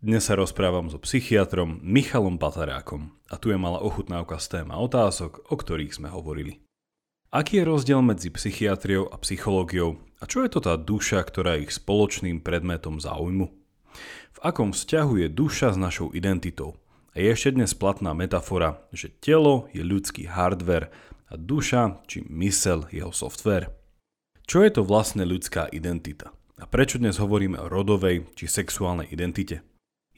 Dnes sa rozprávam so psychiatrom Michalom Patarákom a tu je malá ochutnávka z téma otázok, o ktorých sme hovorili. Aký je rozdiel medzi psychiatriou a psychológiou a čo je to tá duša, ktorá je ich spoločným predmetom záujmu? V akom vzťahu je duša s našou identitou? A je ešte dnes platná metafora, že telo je ľudský hardware a duša či mysel jeho software. Čo je to vlastne ľudská identita? A prečo dnes hovoríme o rodovej či sexuálnej identite?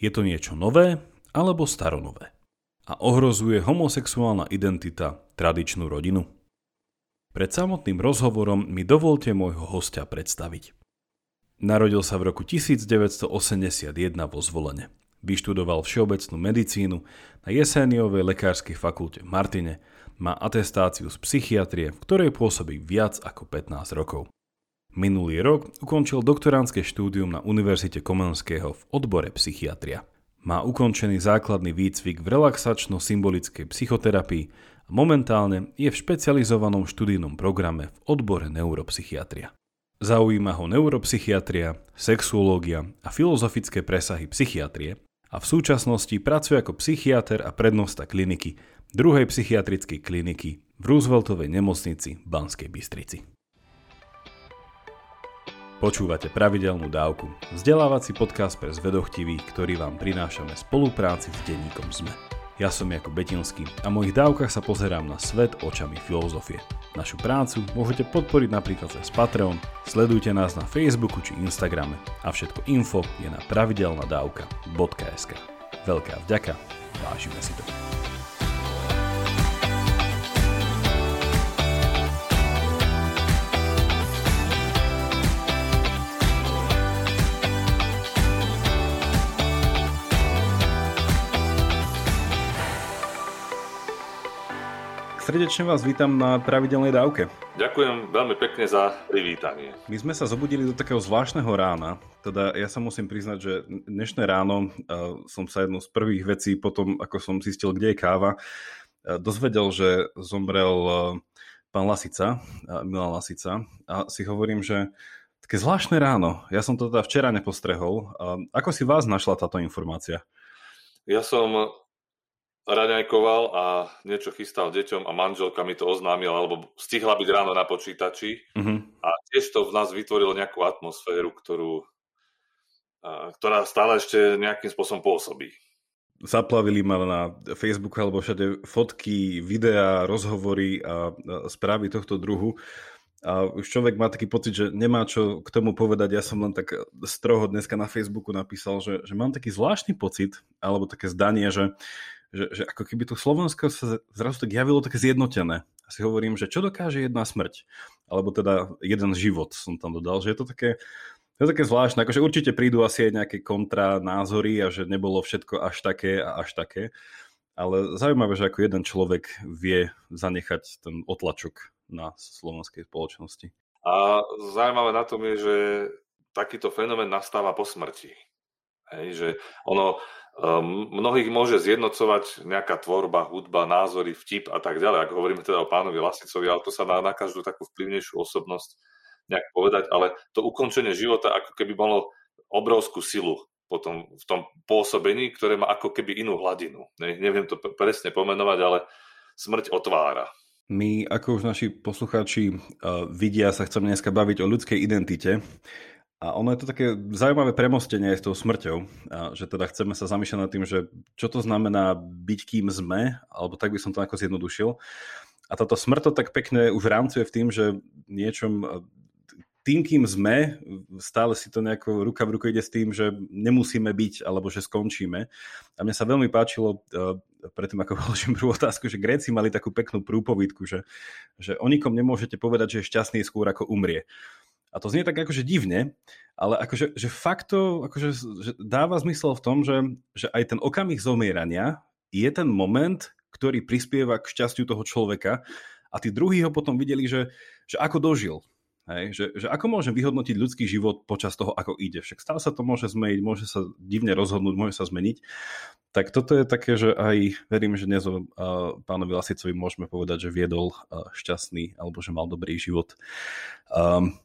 Je to niečo nové alebo staronové? A ohrozuje homosexuálna identita tradičnú rodinu? Pred samotným rozhovorom mi dovolte môjho hostia predstaviť. Narodil sa v roku 1981 vo Zvolene. Vyštudoval všeobecnú medicínu na Jeseniovej lekárskej fakulte v Martine, má atestáciu z psychiatrie, v ktorej pôsobí viac ako 15 rokov. Minulý rok ukončil doktoránske štúdium na Univerzite Komenského v odbore psychiatria. Má ukončený základný výcvik v relaxačno-symbolickej psychoterapii a momentálne je v špecializovanom študijnom programe v odbore neuropsychiatria. Zaujíma ho neuropsychiatria, sexuológia a filozofické presahy psychiatrie a v súčasnosti pracuje ako psychiatr a prednosta kliniky druhej psychiatrickej kliniky v Rooseveltovej nemocnici v Banskej Bystrici. Počúvate pravidelnú dávku. Vzdelávací podcast pre zvedochtivých, ktorý vám prinášame spolupráci s denníkom ZME. Ja som Jako Betinský a v mojich dávkach sa pozerám na svet očami filozofie. Našu prácu môžete podporiť napríklad cez Patreon, sledujte nás na Facebooku či Instagrame a všetko info je na pravidelnadavka.sk. Veľká vďaka, vážime si to. Srdečne vás vítam na pravidelnej dávke. Ďakujem veľmi pekne za privítanie. My sme sa zobudili do takého zvláštneho rána. Teda ja sa musím priznať, že dnešné ráno uh, som sa jednou z prvých vecí potom, ako som zistil, kde je káva, uh, dozvedel, že zomrel uh, pán Lasica, uh, Milan Lasica. A si hovorím, že také zvláštne ráno. Ja som to teda včera nepostrehol. Uh, ako si vás našla táto informácia? Ja som raňajkoval a niečo chystal deťom a manželka mi to oznámila, alebo stihla byť ráno na počítači uh-huh. a tiež to v nás vytvorilo nejakú atmosféru, ktorú, a, ktorá stále ešte nejakým spôsobom pôsobí. Zaplavili ma na Facebooku alebo všade fotky, videá, rozhovory a správy tohto druhu. A už človek má taký pocit, že nemá čo k tomu povedať. Ja som len tak stroho dneska na Facebooku napísal, že, že mám taký zvláštny pocit, alebo také zdanie, že že, že ako keby to Slovensko sa zrazu tak javilo také zjednotené. A si hovorím, že čo dokáže jedna smrť? Alebo teda jeden život som tam dodal, že je to také, to také zvláštne. Akože určite prídu asi aj nejaké kontra názory a že nebolo všetko až také a až také. Ale zaujímavé, že ako jeden človek vie zanechať ten otlačok na slovenskej spoločnosti. A zaujímavé na tom je, že takýto fenomén nastáva po smrti. Hej, že ono, Um, mnohých môže zjednocovať nejaká tvorba, hudba, názory, vtip a tak ďalej. Ak hovoríme teda o pánovi Lasicovi, ale to sa dá na každú takú vplyvnejšiu osobnosť nejak povedať, ale to ukončenie života ako keby malo obrovskú silu potom v tom pôsobení, ktoré má ako keby inú hladinu. Ne, neviem to presne pomenovať, ale smrť otvára. My, ako už naši poslucháči uh, vidia, sa chceme dneska baviť o ľudskej identite. A ono je to také zaujímavé premostenie aj s tou smrťou, a že teda chceme sa zamýšľať nad tým, že čo to znamená byť kým sme, alebo tak by som to ako zjednodušil. A táto smrť to tak pekne už rámcuje v tým, že niečom tým, kým sme, stále si to nejako ruka v ruku ide s tým, že nemusíme byť, alebo že skončíme. A mne sa veľmi páčilo, e, predtým ako položím prvú otázku, že Gréci mali takú peknú prúpovidku, že, že o nikom nemôžete povedať, že je šťastný skôr ako umrie. A to znie tak akože divne, ale akože že fakt to akože, že dáva zmysel v tom, že, že aj ten okamih zomierania je ten moment, ktorý prispieva k šťastiu toho človeka a tí druhí ho potom videli, že, že ako dožil. Hej, že, že ako môžem vyhodnotiť ľudský život počas toho, ako ide. Však stále sa to môže zmeniť, môže sa divne rozhodnúť, môže sa zmeniť. Tak toto je také, že aj verím, že dnes o pánovi Lasicovi môžeme povedať, že viedol šťastný alebo že mal dobrý život. Um,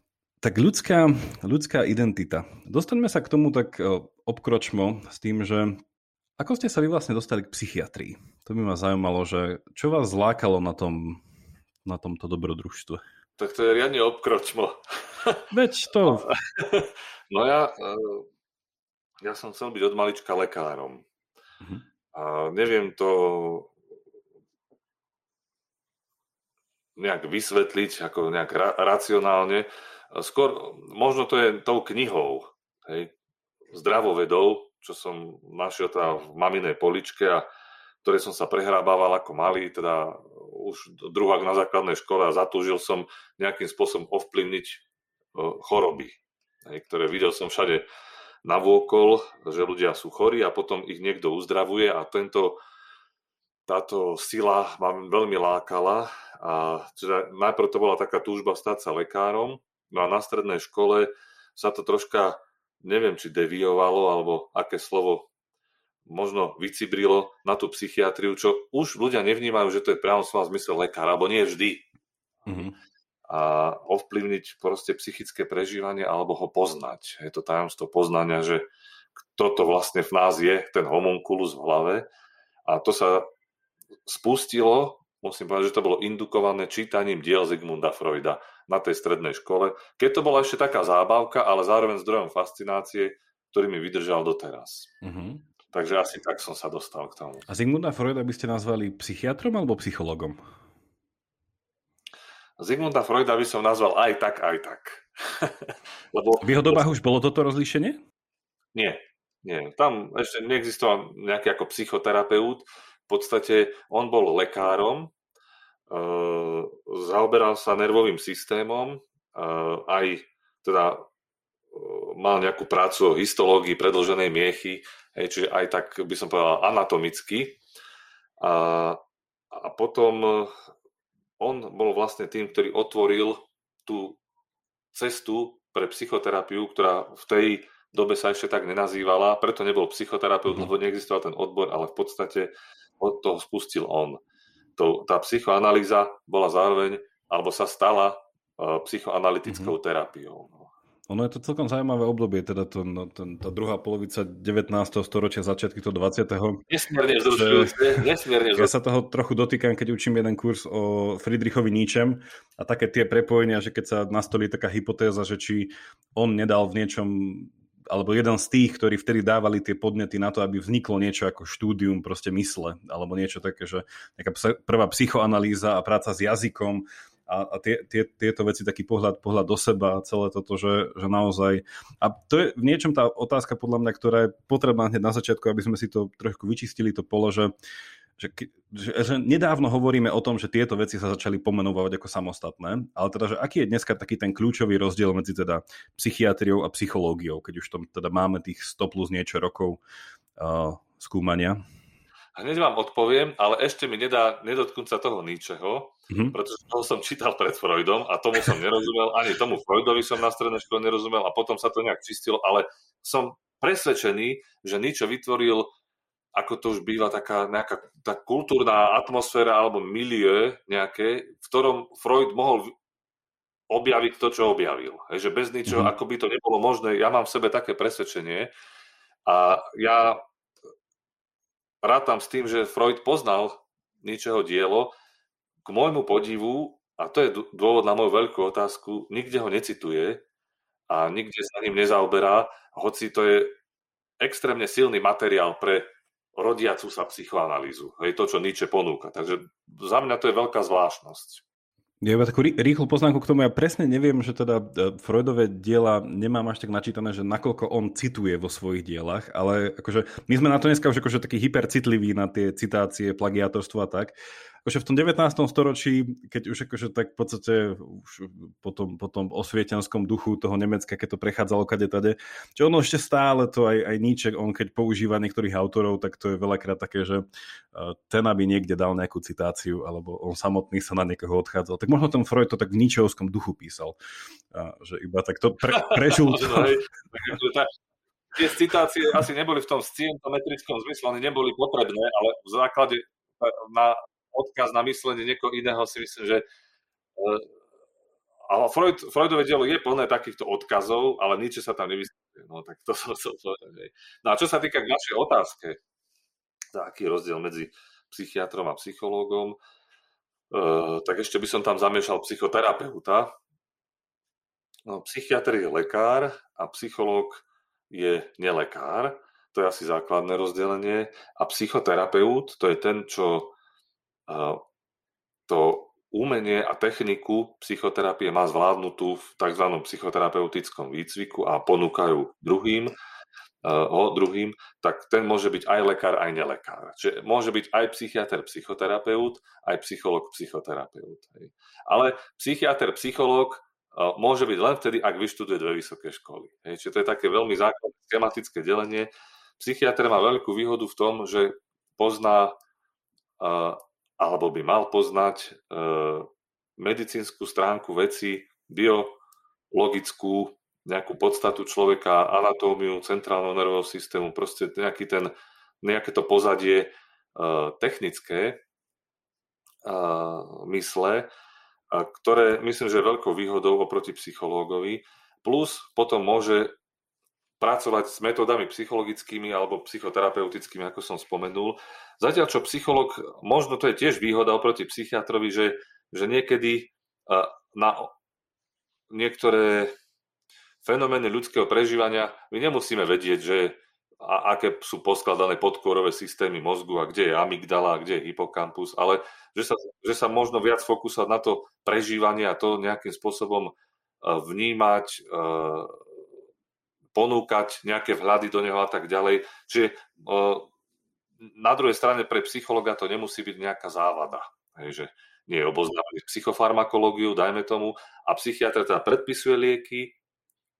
tak ľudská, ľudská identita. Dostaňme sa k tomu tak obkročmo s tým, že ako ste sa vy vlastne dostali k psychiatrii? To by ma zaujímalo, že čo vás zlákalo na, tom, na tomto dobrodružstve? Tak to je riadne obkročmo. Veď to... No ja, eh, ja som chcel byť od malička lekárom. Uh-huh. A neviem to nejak vysvetliť, ako nejak ra- racionálne. Skôr možno to je tou knihou, hej, zdravovedou, čo som našiel teda v maminej poličke a ktoré som sa prehrábával ako malý, teda už druhák na základnej škole a zatúžil som nejakým spôsobom ovplyvniť e, choroby, ktoré videl som všade navôkol, že ľudia sú chorí a potom ich niekto uzdravuje a tento, táto sila ma veľmi lákala a teda najprv to bola taká túžba stať sa lekárom, no a na strednej škole sa to troška neviem, či deviovalo, alebo aké slovo možno vycibrilo na tú psychiatriu, čo už ľudia nevnímajú, že to je právom slova zmysel lekár, alebo nie vždy. Mm-hmm. A ovplyvniť proste psychické prežívanie alebo ho poznať. Je to tajomstvo poznania, že kto to vlastne v nás je, ten homunculus v hlave. A to sa spustilo, musím povedať, že to bolo indukované čítaním diel Zigmunda Freuda na tej strednej škole, keď to bola ešte taká zábavka, ale zároveň zdrojom fascinácie, ktorý mi vydržal doteraz. Uh-huh. Takže asi tak som sa dostal k tomu. A Zigmunda Freuda by ste nazvali psychiatrom alebo psychologom? Zigmunda Freuda by som nazval aj tak, aj tak. Lebo... V jeho dobách už bolo toto rozlíšenie? Nie, nie. Tam ešte neexistoval nejaký ako psychoterapeut. V podstate on bol lekárom, zaoberal sa nervovým systémom, eh, aj teda eh, mal nejakú prácu o histológii predlženej miechy, čiže aj tak by som povedal anatomicky. A, a potom on bol vlastne tým, ktorý otvoril tú cestu pre psychoterapiu, ktorá v tej dobe sa ešte tak nenazývala, preto nebol psychoterapeut, mm. lebo neexistoval ten odbor, ale v podstate od toho spustil on to, tá psychoanalýza bola zároveň, alebo sa stala uh, psychoanalytickou mm-hmm. terapiou. No. Ono je to celkom zaujímavé obdobie, teda to, no, ten, tá druhá polovica 19. storočia, začiatky toho 20. Nesmierne vzrušujúce, nesmierne Ja sa toho trochu dotýkam, keď učím jeden kurz o Friedrichovi Nietzschem a také tie prepojenia, že keď sa nastolí taká hypotéza, že či on nedal v niečom alebo jeden z tých, ktorí vtedy dávali tie podnety na to, aby vzniklo niečo ako štúdium proste mysle, alebo niečo také, že nejaká prvá psychoanalýza a práca s jazykom a, a tie, tie, tieto veci, taký pohľad, pohľad do seba, celé toto, že, že naozaj... A to je v niečom tá otázka podľa mňa, ktorá je potrebná hneď na začiatku, aby sme si to trošku vyčistili, to polo, že že, že, že nedávno hovoríme o tom, že tieto veci sa začali pomenovať ako samostatné, ale teda, že aký je dneska taký ten kľúčový rozdiel medzi teda psychiatriou a psychológiou, keď už tam teda máme tých 100 plus niečo rokov uh, skúmania? Hneď vám odpoviem, ale ešte mi nedá nedotknúť sa toho ničeho, mm-hmm. pretože toho som čítal pred Freudom a tomu som nerozumel, ani tomu Freudovi som na strednej škole nerozumel a potom sa to nejak čistilo, ale som presvedčený, že Nietzsche vytvoril ako to už býva taká nejaká tá kultúrna atmosféra alebo milieu nejaké, v ktorom Freud mohol objaviť to, čo objavil. Hej, že bez ničoho, mm-hmm. ako by to nebolo možné, ja mám v sebe také presvedčenie a ja rátam s tým, že Freud poznal ničeho dielo, k môjmu podivu, a to je dôvod na moju veľkú otázku, nikde ho necituje a nikde sa ním nezaoberá, hoci to je extrémne silný materiál pre rodiacu sa psychoanalýzu. Hej, to, čo Nietzsche ponúka. Takže za mňa to je veľká zvláštnosť. Ja iba takú rýchlu poznámku k tomu, ja presne neviem, že teda e, Freudové diela nemám až tak načítané, že nakoľko on cituje vo svojich dielach, ale akože my sme na to dneska už akože taký hypercitliví na tie citácie, plagiátorstvo a tak akože v tom 19. storočí, keď už akože tak v podstate už po tom, po tom osvietenskom duchu toho Nemecka, keď to prechádzalo kade tade, že ono ešte stále to aj, aj Nietzsche, on keď používa niektorých autorov, tak to je veľakrát také, že e, ten aby niekde dal nejakú citáciu, alebo on samotný sa na niekoho odchádzal. Tak možno ten Freud to tak v Nietzscheovskom duchu písal. Že iba tak to pre, prežul to. tie citácie asi neboli v tom scientometrickom zmysle, oni neboli potrebné, ale v základe na odkaz na myslenie niekoho iného si myslím, že eh, ale Freud, Freudové dielo je plné takýchto odkazov, ale nič sa tam nevysvetľuje. No tak to som chcel povedať. No a čo sa týka k našej otázke, aký je rozdiel medzi psychiatrom a psychológom, uh, tak ešte by som tam zamiešal psychoterapeuta. No, psychiatr je lekár a psychológ je nelekár. To je asi základné rozdelenie. A psychoterapeut to je ten, čo to umenie a techniku psychoterapie má zvládnutú v tzv. psychoterapeutickom výcviku a ponúkajú druhým, ho druhým, tak ten môže byť aj lekár, aj nelekár. Čiže môže byť aj psychiatr, psychoterapeut, aj psycholog, psychoterapeut. Ale psychiatr, psycholog môže byť len vtedy, ak vyštuduje dve vysoké školy. Čiže to je také veľmi základné schematické delenie. Psychiatr má veľkú výhodu v tom, že pozná alebo by mal poznať medicínsku stránku veci, biologickú, nejakú podstatu človeka, anatómiu centrálneho nervového systému, proste nejaký ten, nejaké to pozadie uh, technické uh, mysle, uh, ktoré myslím, že je veľkou výhodou oproti psychológovi, plus potom môže pracovať s metodami psychologickými alebo psychoterapeutickými, ako som spomenul. Zatiaľ, čo psycholog, možno to je tiež výhoda oproti psychiatrovi, že, že niekedy na niektoré fenomény ľudského prežívania my nemusíme vedieť, že a aké sú poskladané podkorové systémy mozgu a kde je amygdala a kde je hypokampus, ale že sa, že sa možno viac fokusovať na to prežívanie a to nejakým spôsobom vnímať, ponúkať nejaké vhľady do neho a tak ďalej. Čiže e, na druhej strane pre psychologa to nemusí byť nejaká závada. Hej, že nie je oboznámený psychofarmakológiu, dajme tomu, a psychiatr teda predpisuje lieky,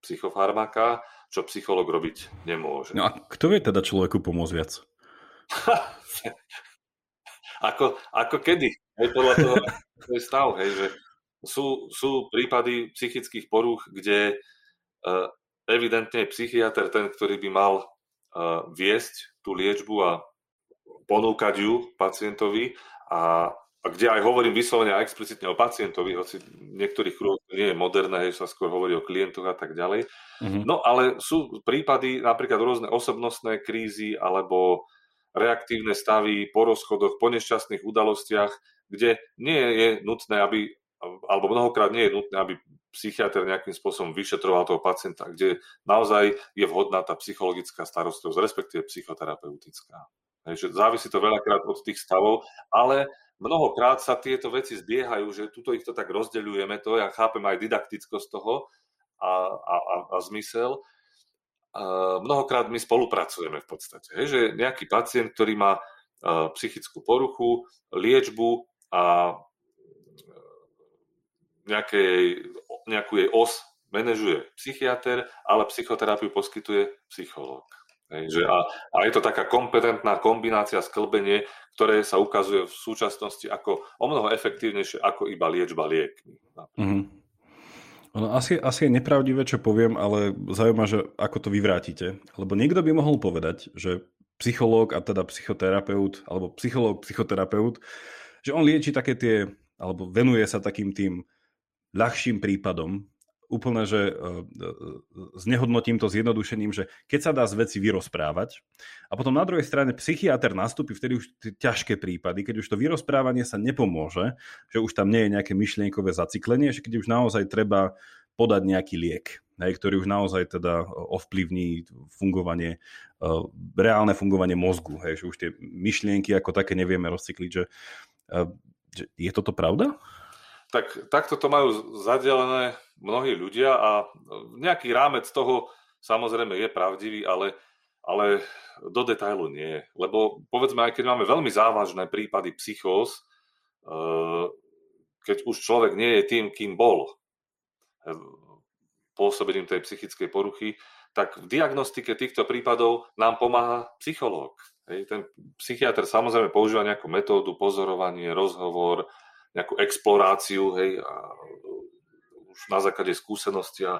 psychofarmaka, čo psycholog robiť nemôže. No a kto vie teda človeku pomôcť viac? ako, ako kedy? Hej, podľa toho, to je stav, hej, že sú, sú prípady psychických porúch, kde uh, evidentne je psychiatr ten, ktorý by mal uh, viesť tú liečbu a ponúkať ju pacientovi a a kde aj hovorím vyslovene a explicitne o pacientovi, hoci v niektorých kruhoch nie je moderné, že sa skôr hovorí o klientoch a tak ďalej. Mm-hmm. No ale sú prípady, napríklad rôzne osobnostné krízy alebo reaktívne stavy po rozchodoch, po nešťastných udalostiach, kde nie je nutné, aby, alebo mnohokrát nie je nutné, aby psychiatr nejakým spôsobom vyšetroval toho pacienta, kde naozaj je vhodná tá psychologická starostlivosť, respektíve psychoterapeutická. Takže závisí to veľakrát od tých stavov, ale mnohokrát sa tieto veci zbiehajú, že tuto ich to tak rozdeľujeme, to ja chápem aj didaktickosť toho a, a, a, a zmysel. A mnohokrát my spolupracujeme v podstate. Hej, že nejaký pacient, ktorý má psychickú poruchu, liečbu a nejakej, nejakú jej os manažuje psychiatr, ale psychoterapiu poskytuje psychológ. A, a je to taká kompetentná kombinácia, sklbenie, ktoré sa ukazuje v súčasnosti ako o mnoho efektívnejšie ako iba liečba liekmi. Mm-hmm. No, asi, asi je nepravdivé, čo poviem, ale zaujíma, že ako to vyvrátite. Lebo niekto by mohol povedať, že psychológ a teda psychoterapeut, alebo psychológ, psychoterapeut, že on lieči také tie, alebo venuje sa takým tým ľahším prípadom, úplne, že e, e, znehodnotím to zjednodušením, že keď sa dá z veci vyrozprávať a potom na druhej strane psychiatr nastúpi vtedy už ťažké prípady, keď už to vyrozprávanie sa nepomôže, že už tam nie je nejaké myšlienkové zaciklenie, že keď už naozaj treba podať nejaký liek, hej, ktorý už naozaj teda ovplyvní fungovanie, reálne fungovanie mozgu, hej, že už tie myšlienky ako také nevieme rozcykliť, že, že je toto pravda? Tak takto to majú zadelené mnohí ľudia a nejaký rámec toho samozrejme je pravdivý, ale, ale do detailu nie. Lebo povedzme, aj keď máme veľmi závažné prípady psychóz, eh, keď už človek nie je tým, kým bol eh, pôsobením tej psychickej poruchy, tak v diagnostike týchto prípadov nám pomáha psychológ. Ten psychiatr samozrejme používa nejakú metódu, pozorovanie, rozhovor, nejakú exploráciu, hej, a už na základe skúsenosti a,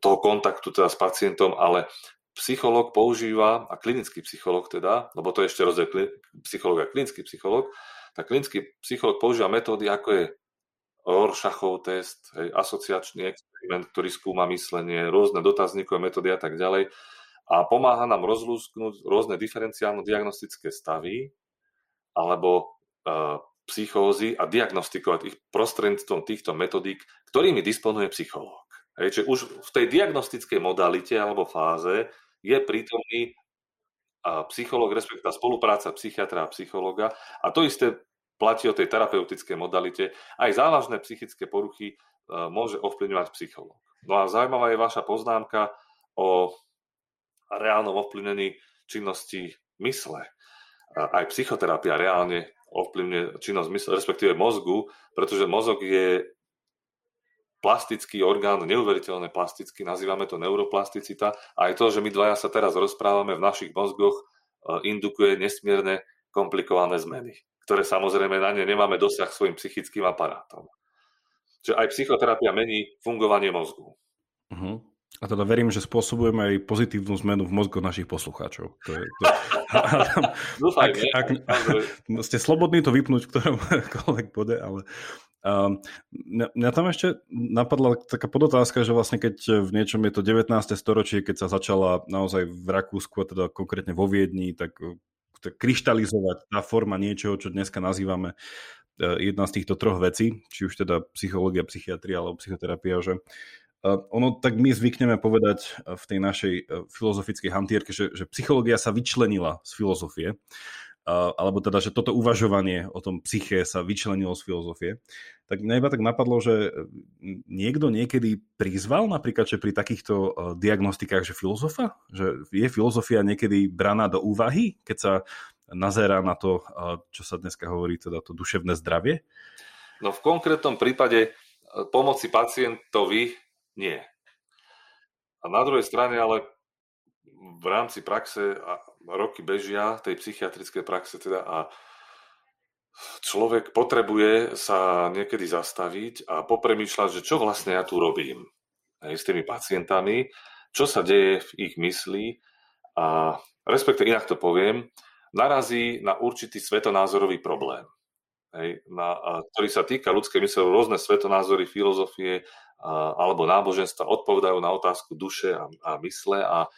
toho kontaktu teda s pacientom, ale psychológ používa, a klinický psychológ teda, lebo to je ešte rozdiel psychológ a klinický psychológ, tak klinický psychológ používa metódy, ako je Rorschachov test, hej, asociačný experiment, ktorý skúma myslenie, rôzne dotazníkové metódy a tak ďalej. A pomáha nám rozlúsknuť rôzne diferenciálno-diagnostické stavy alebo psychózy a diagnostikovať ich prostredníctvom týchto metodík, ktorými disponuje psychológ. Hej, čiže už v tej diagnostickej modalite alebo fáze je prítomný psychológ, respektíve spolupráca psychiatra a psychológa. A to isté platí o tej terapeutickej modalite. Aj závažné psychické poruchy môže ovplyvňovať psychológ. No a zaujímavá je vaša poznámka o reálnom ovplyvnení činnosti mysle. Aj psychoterapia reálne ovplyvňuje činnosť mysle, respektíve mozgu, pretože mozog je plastický orgán, neuveriteľne plastický, nazývame to neuroplasticita a aj to, že my dvaja sa teraz rozprávame v našich mozgoch, e, indukuje nesmierne komplikované zmeny ktoré samozrejme na ne nemáme dosah svojim psychickým aparátom. Čiže aj psychoterapia mení fungovanie mozgu. Uh-huh. A teda verím, že spôsobujeme aj pozitívnu zmenu v mozgu našich poslucháčov. To je, to... Dúfaj, ak, ak, ste slobodní to vypnúť v ktoromkoľvek bode, ale um, mňa, tam ešte napadla taká podotázka, že vlastne keď v niečom je to 19. storočie, keď sa začala naozaj v Rakúsku, a teda konkrétne vo Viedni, tak kryštalizovať tá forma niečoho, čo dneska nazývame e, jedna z týchto troch vecí, či už teda psychológia, psychiatria alebo psychoterapia, že e, ono tak my zvykneme povedať e, v tej našej filozofickej hantierke, že, že psychológia sa vyčlenila z filozofie alebo teda, že toto uvažovanie o tom psyché sa vyčlenilo z filozofie, tak mňa iba tak napadlo, že niekto niekedy prizval napríklad, že pri takýchto diagnostikách, že filozofa? Že je filozofia niekedy braná do úvahy, keď sa nazerá na to, čo sa dneska hovorí, teda to duševné zdravie? No v konkrétnom prípade pomoci pacientovi nie. A na druhej strane ale v rámci praxe a roky bežia, tej psychiatrickej praxe teda a človek potrebuje sa niekedy zastaviť a popremýšľať, že čo vlastne ja tu robím aj s tými pacientami, čo sa deje v ich mysli a respektíve inak to poviem, narazí na určitý svetonázorový problém, hej, na, a, ktorý sa týka ľudskej mysle, rôzne svetonázory, filozofie a, alebo náboženstva odpovedajú na otázku duše a, a mysle a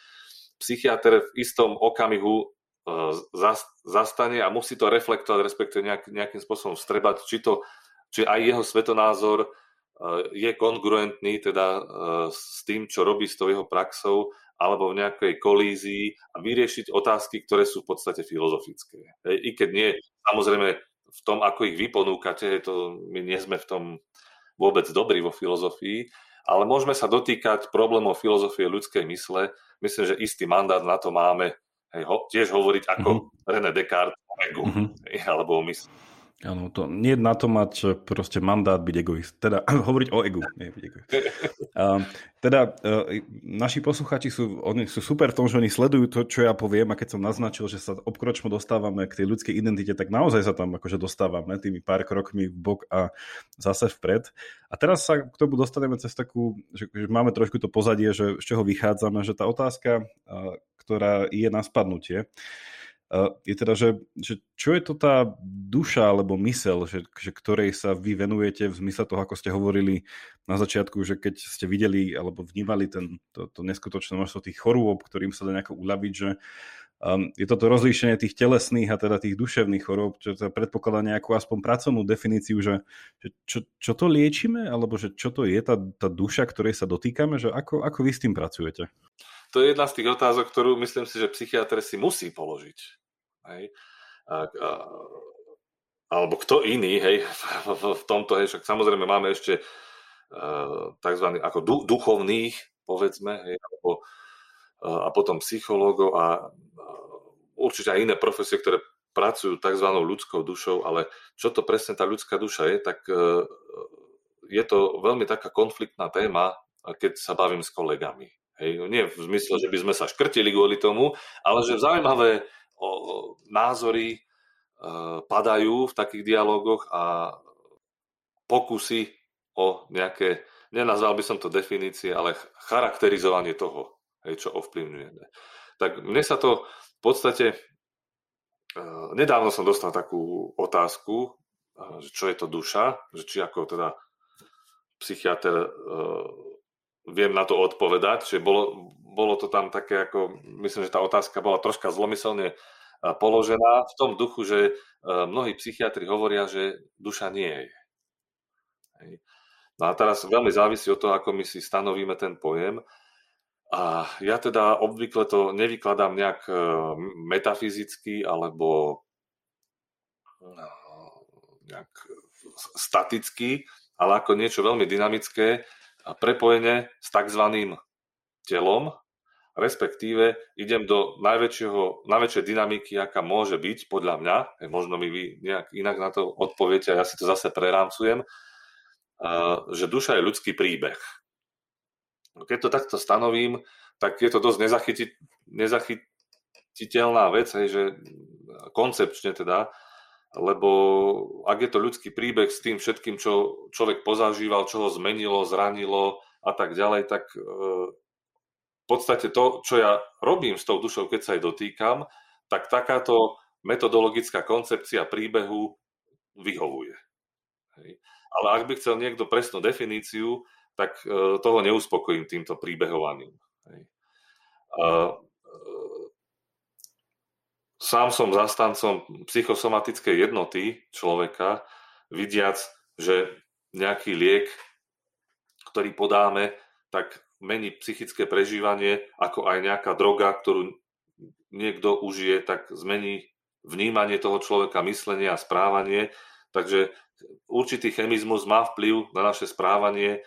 psychiatr v istom okamihu e, zastane a musí to reflektovať, respektíve nejak, nejakým spôsobom vstrebať, či, to, či aj jeho svetonázor e, je kongruentný teda e, s tým, čo robí s tou jeho praxou, alebo v nejakej kolízii a vyriešiť otázky, ktoré sú v podstate filozofické. I keď nie, samozrejme, v tom, ako ich vy ponúkate, to, my nie sme v tom vôbec dobrí vo filozofii, ale môžeme sa dotýkať problémov filozofie ľudskej mysle. Myslím, že istý mandát na to máme hej, ho, tiež hovoriť ako mm-hmm. René Descartes o egu, mm-hmm. alebo o mysle. Áno, to nie je na to mať proste mandát byť egoist. Teda hovoriť o egu, nie byť egoist. Uh, teda uh, naši posluchači sú, oni sú super v tom, že oni sledujú to, čo ja poviem a keď som naznačil, že sa obkročmo dostávame k tej ľudskej identite, tak naozaj sa tam akože dostávame tými pár krokmi v bok a zase vpred. A teraz sa k tomu dostaneme cez takú, že, že máme trošku to pozadie, že z čoho vychádzame, že tá otázka, uh, ktorá je na spadnutie, je teda, že, že čo je to tá duša alebo mysel, že, že ktorej sa vy venujete v zmysle toho, ako ste hovorili na začiatku, že keď ste videli alebo vnímali ten, to, to neskutočné množstvo tých chorôb, ktorým sa dá nejako uľaviť, že um, je toto rozlíšenie tých telesných a teda tých duševných chorôb, čo to predpokladá nejakú aspoň pracovnú definíciu, že, že čo, čo to liečime, alebo že čo to je tá, tá duša, ktorej sa dotýkame, že ako, ako vy s tým pracujete? To je jedna z tých otázok, ktorú myslím si, že psychiatr si musí položiť. Hej. A, a, alebo kto iný, hej, v, v tomto, hej, však samozrejme máme ešte uh, tzv. ako du, duchovných, povedzme, hej, alebo, uh, a potom psychológov a určite aj iné profesie, ktoré pracujú tzv. ľudskou dušou, ale čo to presne tá ľudská duša je, tak uh, je to veľmi taká konfliktná téma, keď sa bavím s kolegami. Hej, nie v zmysle, že by sme sa škrtili kvôli tomu, ale že zaujímavé o, názory e, padajú v takých dialogoch a pokusy o nejaké, nenazval by som to definície, ale charakterizovanie toho, hej, čo ovplyvňujeme. Tak mne sa to v podstate, e, nedávno som dostal takú otázku, e, čo je to duša, že či ako teda psychiatr uh, viem na to odpovedať, že bolo, bolo to tam také ako, myslím, že tá otázka bola troška zlomyselne položená v tom duchu, že mnohí psychiatri hovoria, že duša nie je. No a teraz veľmi závisí od toho, ako my si stanovíme ten pojem. A ja teda obvykle to nevykladám nejak metafyzicky alebo nejak staticky, ale ako niečo veľmi dynamické a prepojené s tzv. telom, respektíve idem do najväčšieho, najväčšej dynamiky, aká môže byť, podľa mňa, možno mi vy nejak inak na to odpoviete a ja si to zase prerámcujem, že duša je ľudský príbeh. Keď to takto stanovím, tak je to dosť nezachytit, nezachytiteľná vec, že koncepčne teda, lebo ak je to ľudský príbeh s tým všetkým, čo človek pozažíval, čo ho zmenilo, zranilo a tak ďalej, tak e, v podstate to, čo ja robím s tou dušou, keď sa jej dotýkam, tak takáto metodologická koncepcia príbehu vyhovuje. Ale ak by chcel niekto presnú definíciu, tak e, toho neuspokojím týmto príbehovaním. Sám som zastancom psychosomatickej jednoty človeka, vidiac, že nejaký liek, ktorý podáme, tak mení psychické prežívanie, ako aj nejaká droga, ktorú niekto užije, tak zmení vnímanie toho človeka, myslenie a správanie. Takže určitý chemizmus má vplyv na naše správanie,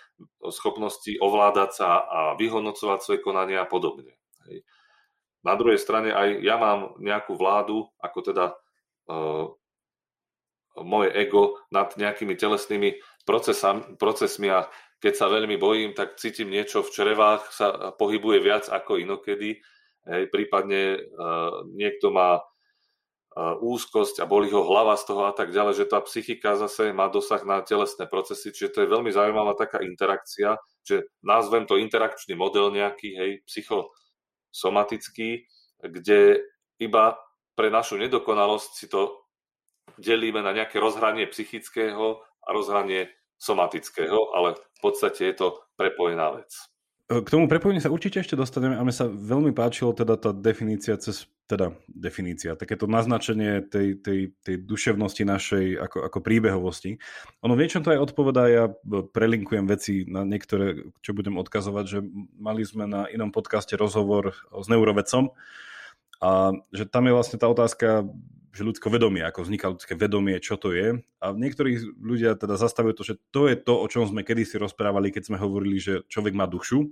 schopnosti ovládať sa a vyhodnocovať svoje konanie a podobne. Hej. Na druhej strane aj ja mám nejakú vládu, ako teda uh, moje ego nad nejakými telesnými procesami, procesmi a keď sa veľmi bojím, tak cítim niečo v črevách, sa pohybuje viac ako inokedy. Hej, prípadne uh, niekto má uh, úzkosť a boli ho hlava z toho a tak ďalej, že tá psychika zase má dosah na telesné procesy, čiže to je veľmi zaujímavá taká interakcia, že nazvem to interakčný model nejaký, hej, psycho, somatický, kde iba pre našu nedokonalosť si to delíme na nejaké rozhranie psychického a rozhranie somatického, ale v podstate je to prepojená vec. K tomu prepojeniu sa určite ešte dostaneme a mne sa veľmi páčilo teda tá definícia cez, teda definícia, takéto naznačenie tej, tej, tej duševnosti našej ako, ako príbehovosti. Ono v niečom to aj odpovedá, ja prelinkujem veci na niektoré, čo budem odkazovať, že mali sme na inom podcaste rozhovor s neurovedcom a že tam je vlastne tá otázka, že ľudské vedomie, ako vzniká ľudské vedomie, čo to je. A niektorí ľudia teda zastavujú to, že to je to, o čom sme kedysi rozprávali, keď sme hovorili, že človek má dušu,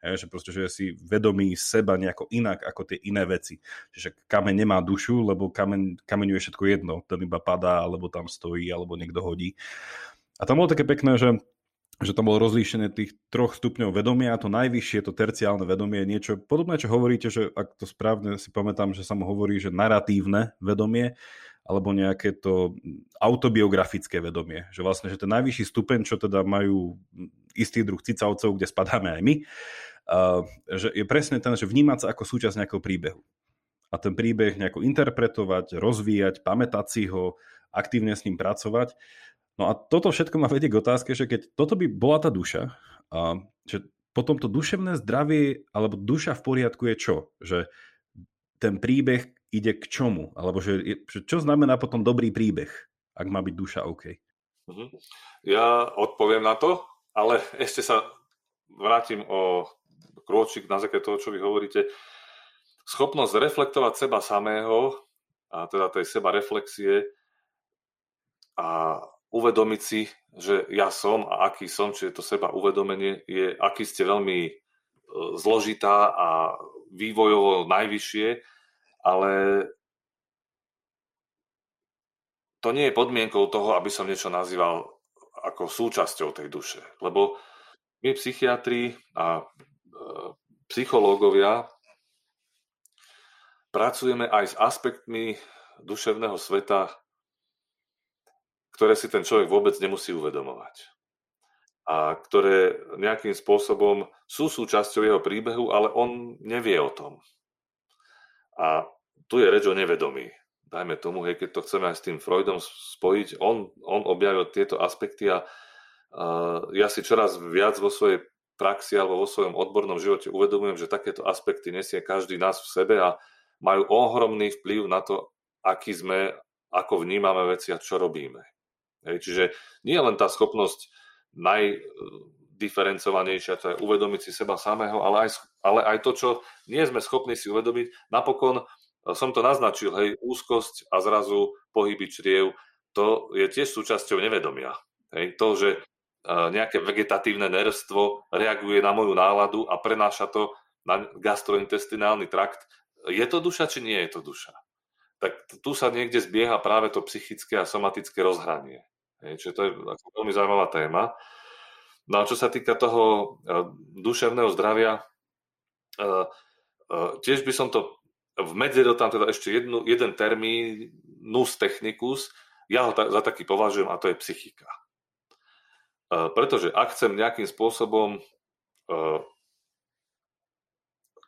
Hej, že proste, že si vedomý seba nejako inak ako tie iné veci. Že kameň nemá dušu, lebo kameň, kameňu je všetko jedno. Ten iba padá, alebo tam stojí, alebo niekto hodí. A tam bolo také pekné, že že tam bolo rozlíšené tých troch stupňov vedomia to najvyššie, to terciálne vedomie niečo podobné, čo hovoríte, že ak to správne si pamätám, že sa mu hovorí, že naratívne vedomie, alebo nejaké to autobiografické vedomie. Že vlastne, že ten najvyšší stupeň, čo teda majú istý druh cicavcov, kde spadáme aj my, uh, že je presne ten, že vnímať sa ako súčasť nejakého príbehu. A ten príbeh nejako interpretovať, rozvíjať, pamätať si ho, aktívne s ním pracovať. No a toto všetko ma vedie k otázke, že keď toto by bola tá duša, a že potom to duševné zdravie alebo duša v poriadku je čo? Že ten príbeh ide k čomu? Alebo že, že čo znamená potom dobrý príbeh, ak má byť duša OK? Mhm. Ja odpoviem na to, ale ešte sa vrátim o krôčik na základe toho, čo vy hovoríte. Schopnosť reflektovať seba samého, a teda tej seba reflexie a uvedomiť si, že ja som a aký som, čiže to seba uvedomenie je, aký ste veľmi e, zložitá a vývojovo najvyššie, ale to nie je podmienkou toho, aby som niečo nazýval ako súčasťou tej duše. Lebo my psychiatri a psychológovia pracujeme aj s aspektmi duševného sveta, ktoré si ten človek vôbec nemusí uvedomovať. A ktoré nejakým spôsobom sú súčasťou jeho príbehu, ale on nevie o tom. A tu je reč o nevedomí. Dajme tomu, hej, keď to chceme aj s tým Freudom spojiť, on, on objavil tieto aspekty a ja si čoraz viac vo svojej praxi alebo vo svojom odbornom živote uvedomujem, že takéto aspekty nesie každý nás v sebe a majú ohromný vplyv na to, aký sme, ako vnímame veci a čo robíme. Hej, čiže nie len tá schopnosť najdiferencovanejšia, to je uvedomiť si seba samého, ale aj, ale aj to, čo nie sme schopní si uvedomiť. Napokon som to naznačil, hej, úzkosť a zrazu pohyby čriev, to je tiež súčasťou nevedomia. Hej, to, že nejaké vegetatívne nerstvo reaguje na moju náladu a prenáša to na gastrointestinálny trakt. Je to duša, či nie je to duša? Tak tu sa niekde zbieha práve to psychické a somatické rozhranie. Čiže to je veľmi zaujímavá téma. No a čo sa týka toho e, duševného zdravia, e, e, tiež by som to vmedzil tam teda ešte jednu, jeden termín, nus technicus, ja ho za taký považujem a to je psychika. Pretože ak chcem nejakým spôsobom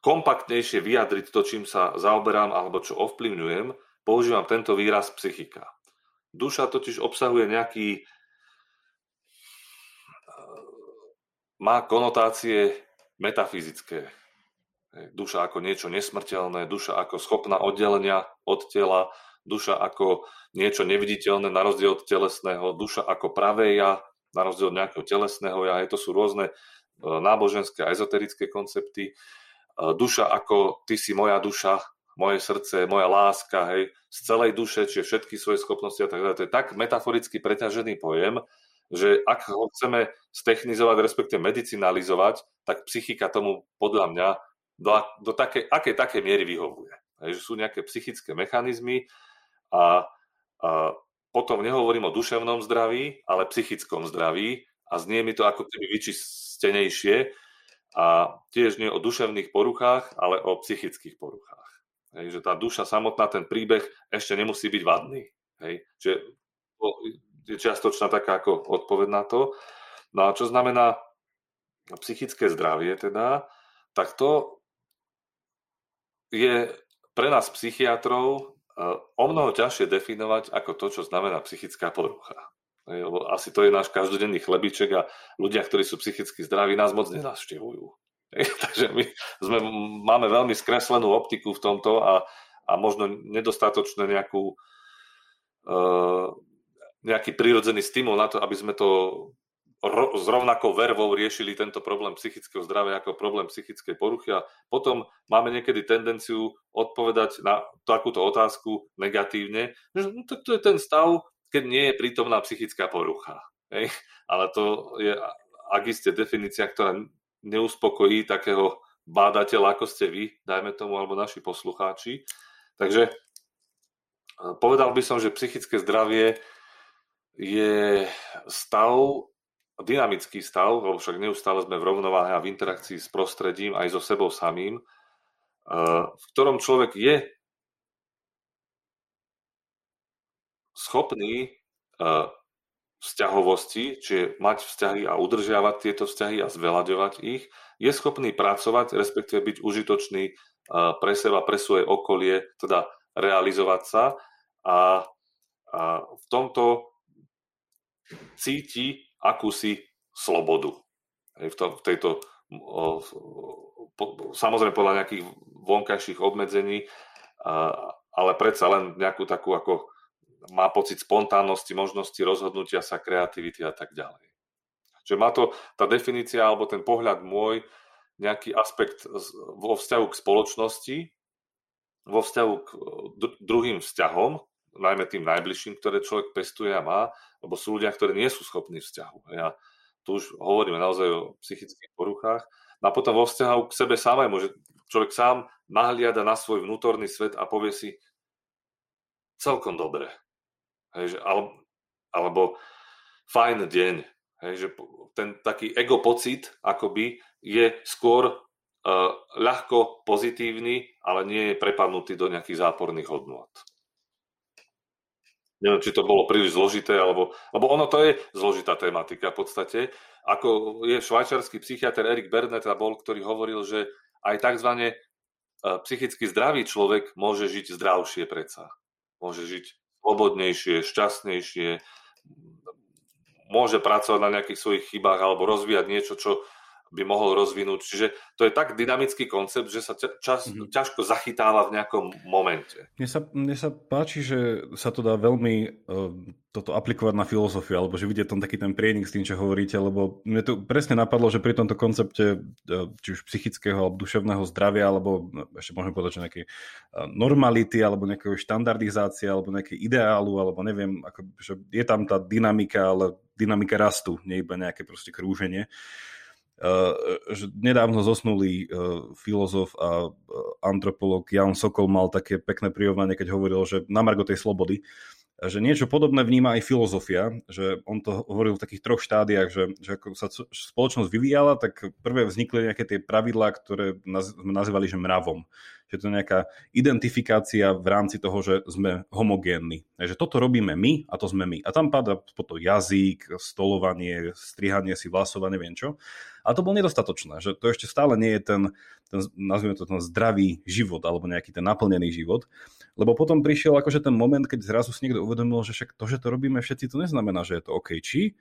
kompaktnejšie vyjadriť to, čím sa zaoberám alebo čo ovplyvňujem, používam tento výraz psychika. Duša totiž obsahuje nejaký má konotácie metafyzické. Duša ako niečo nesmrteľné, duša ako schopná oddelenia od tela, duša ako niečo neviditeľné na rozdiel od telesného, duša ako pravé ja, na rozdiel od nejakého telesného ja, to sú rôzne e, náboženské a ezoterické koncepty. E, duša ako ty si moja duša, moje srdce, moja láska, hej, z celej duše, čiže všetky svoje schopnosti a tak ďalej. To je tak metaforicky preťažený pojem, že ak ho chceme stechnizovať, respektive medicinalizovať, tak psychika tomu podľa mňa do, do také, aké také miery vyhovuje. Hej, že sú nejaké psychické mechanizmy a, a potom nehovorím o duševnom zdraví, ale psychickom zdraví a znie mi to ako keby vyčistenejšie a tiež nie o duševných poruchách, ale o psychických poruchách. Hej, že tá duša samotná, ten príbeh ešte nemusí byť vadný. Hej, že je čiastočná taká ako odpoveď na to. No a čo znamená psychické zdravie teda, tak to je pre nás psychiatrov o mnoho ťažšie definovať ako to, čo znamená psychická porucha. Lebo asi to je náš každodenný chlebiček a ľudia, ktorí sú psychicky zdraví, nás moc nenavštevujú. Takže my sme, máme veľmi skreslenú optiku v tomto a, a možno nedostatočne nejakú, uh, nejaký prirodzený stimul na to, aby sme to ro- s rovnakou vervou riešili tento problém psychického zdravia ako problém psychickej poruchy a potom máme niekedy tendenciu odpovedať na takúto otázku negatívne, že no, tak to je ten stav, keď nie je prítomná psychická porucha. Hej? Ale to je, ak iste definícia, ktorá neuspokojí takého bádateľa, ako ste vy, dajme tomu, alebo naši poslucháči. Takže e, povedal by som, že psychické zdravie je stav, dynamický stav, lebo však neustále sme v rovnováhe a v interakcii s prostredím aj so sebou samým, eh, v ktorom človek je schopný eh, vzťahovosti, čiže mať vzťahy a udržiavať tieto vzťahy a zveľaďovať ich, je schopný pracovať, respektíve byť užitočný eh, pre seba, pre svoje okolie, teda realizovať sa a, a v tomto cíti akúsi slobodu. V, to, v tejto, samozrejme podľa nejakých vonkajších obmedzení, ale predsa len nejakú takú ako má pocit spontánnosti, možnosti rozhodnutia sa, kreativity a tak ďalej. Čiže má to tá definícia alebo ten pohľad môj nejaký aspekt vo vzťahu k spoločnosti, vo vzťahu k druhým vzťahom, najmä tým najbližším, ktoré človek pestuje a má, lebo sú ľudia, ktorí nie sú schopní vzťahu. Ja tu už hovoríme naozaj o psychických poruchách. No a potom vo vzťahu k sebe samému, že človek sám nahliada na svoj vnútorný svet a povie si celkom dobre. Hej, že, alebo, alebo fajn deň. Hej, že ten taký ego pocit akoby je skôr uh, ľahko pozitívny, ale nie je prepadnutý do nejakých záporných hodnôt neviem, či to bolo príliš zložité, alebo, lebo ono to je zložitá tematika v podstate. Ako je švajčarský psychiatr Erik Bernet a bol, ktorý hovoril, že aj tzv. E, psychicky zdravý človek môže žiť zdravšie predsa. Môže žiť slobodnejšie, šťastnejšie, môže pracovať na nejakých svojich chybách alebo rozvíjať niečo, čo by mohol rozvinúť. Čiže to je tak dynamický koncept, že sa čas, mm-hmm. ťažko zachytáva v nejakom momente. Mne sa, mne sa páči, že sa to dá veľmi uh, toto aplikovať na filozofiu, alebo že vidieť tam taký ten prienik s tým, čo hovoríte, lebo mne to presne napadlo, že pri tomto koncepte uh, či už psychického alebo duševného zdravia, alebo no, ešte môžeme povedať, že nejakej uh, normality, alebo nejakej štandardizácie, alebo nejakej ideálu, alebo neviem, ako, že je tam tá dynamika, ale dynamika rastu, nie iba nejaké proste krúženie. Uh, že nedávno zosnulý uh, filozof a uh, antropolog Jan Sokol mal také pekné prirovnanie, keď hovoril, že na margo tej slobody, že niečo podobné vníma aj filozofia, že on to hovoril v takých troch štádiách, že, že ako sa spoločnosť vyvíjala, tak prvé vznikli nejaké tie pravidlá, ktoré sme nazývali že mravom. Že to je nejaká identifikácia v rámci toho, že sme homogénni. Takže toto robíme my a to sme my. A tam padá potom jazyk, stolovanie, strihanie si vlasov a neviem čo. A to bolo nedostatočné, že to ešte stále nie je ten, ten nazvime to ten zdravý život alebo nejaký ten naplnený život. Lebo potom prišiel akože ten moment, keď zrazu si niekto uvedomil, že však to, že to robíme všetci, to neznamená, že je to OK. Či?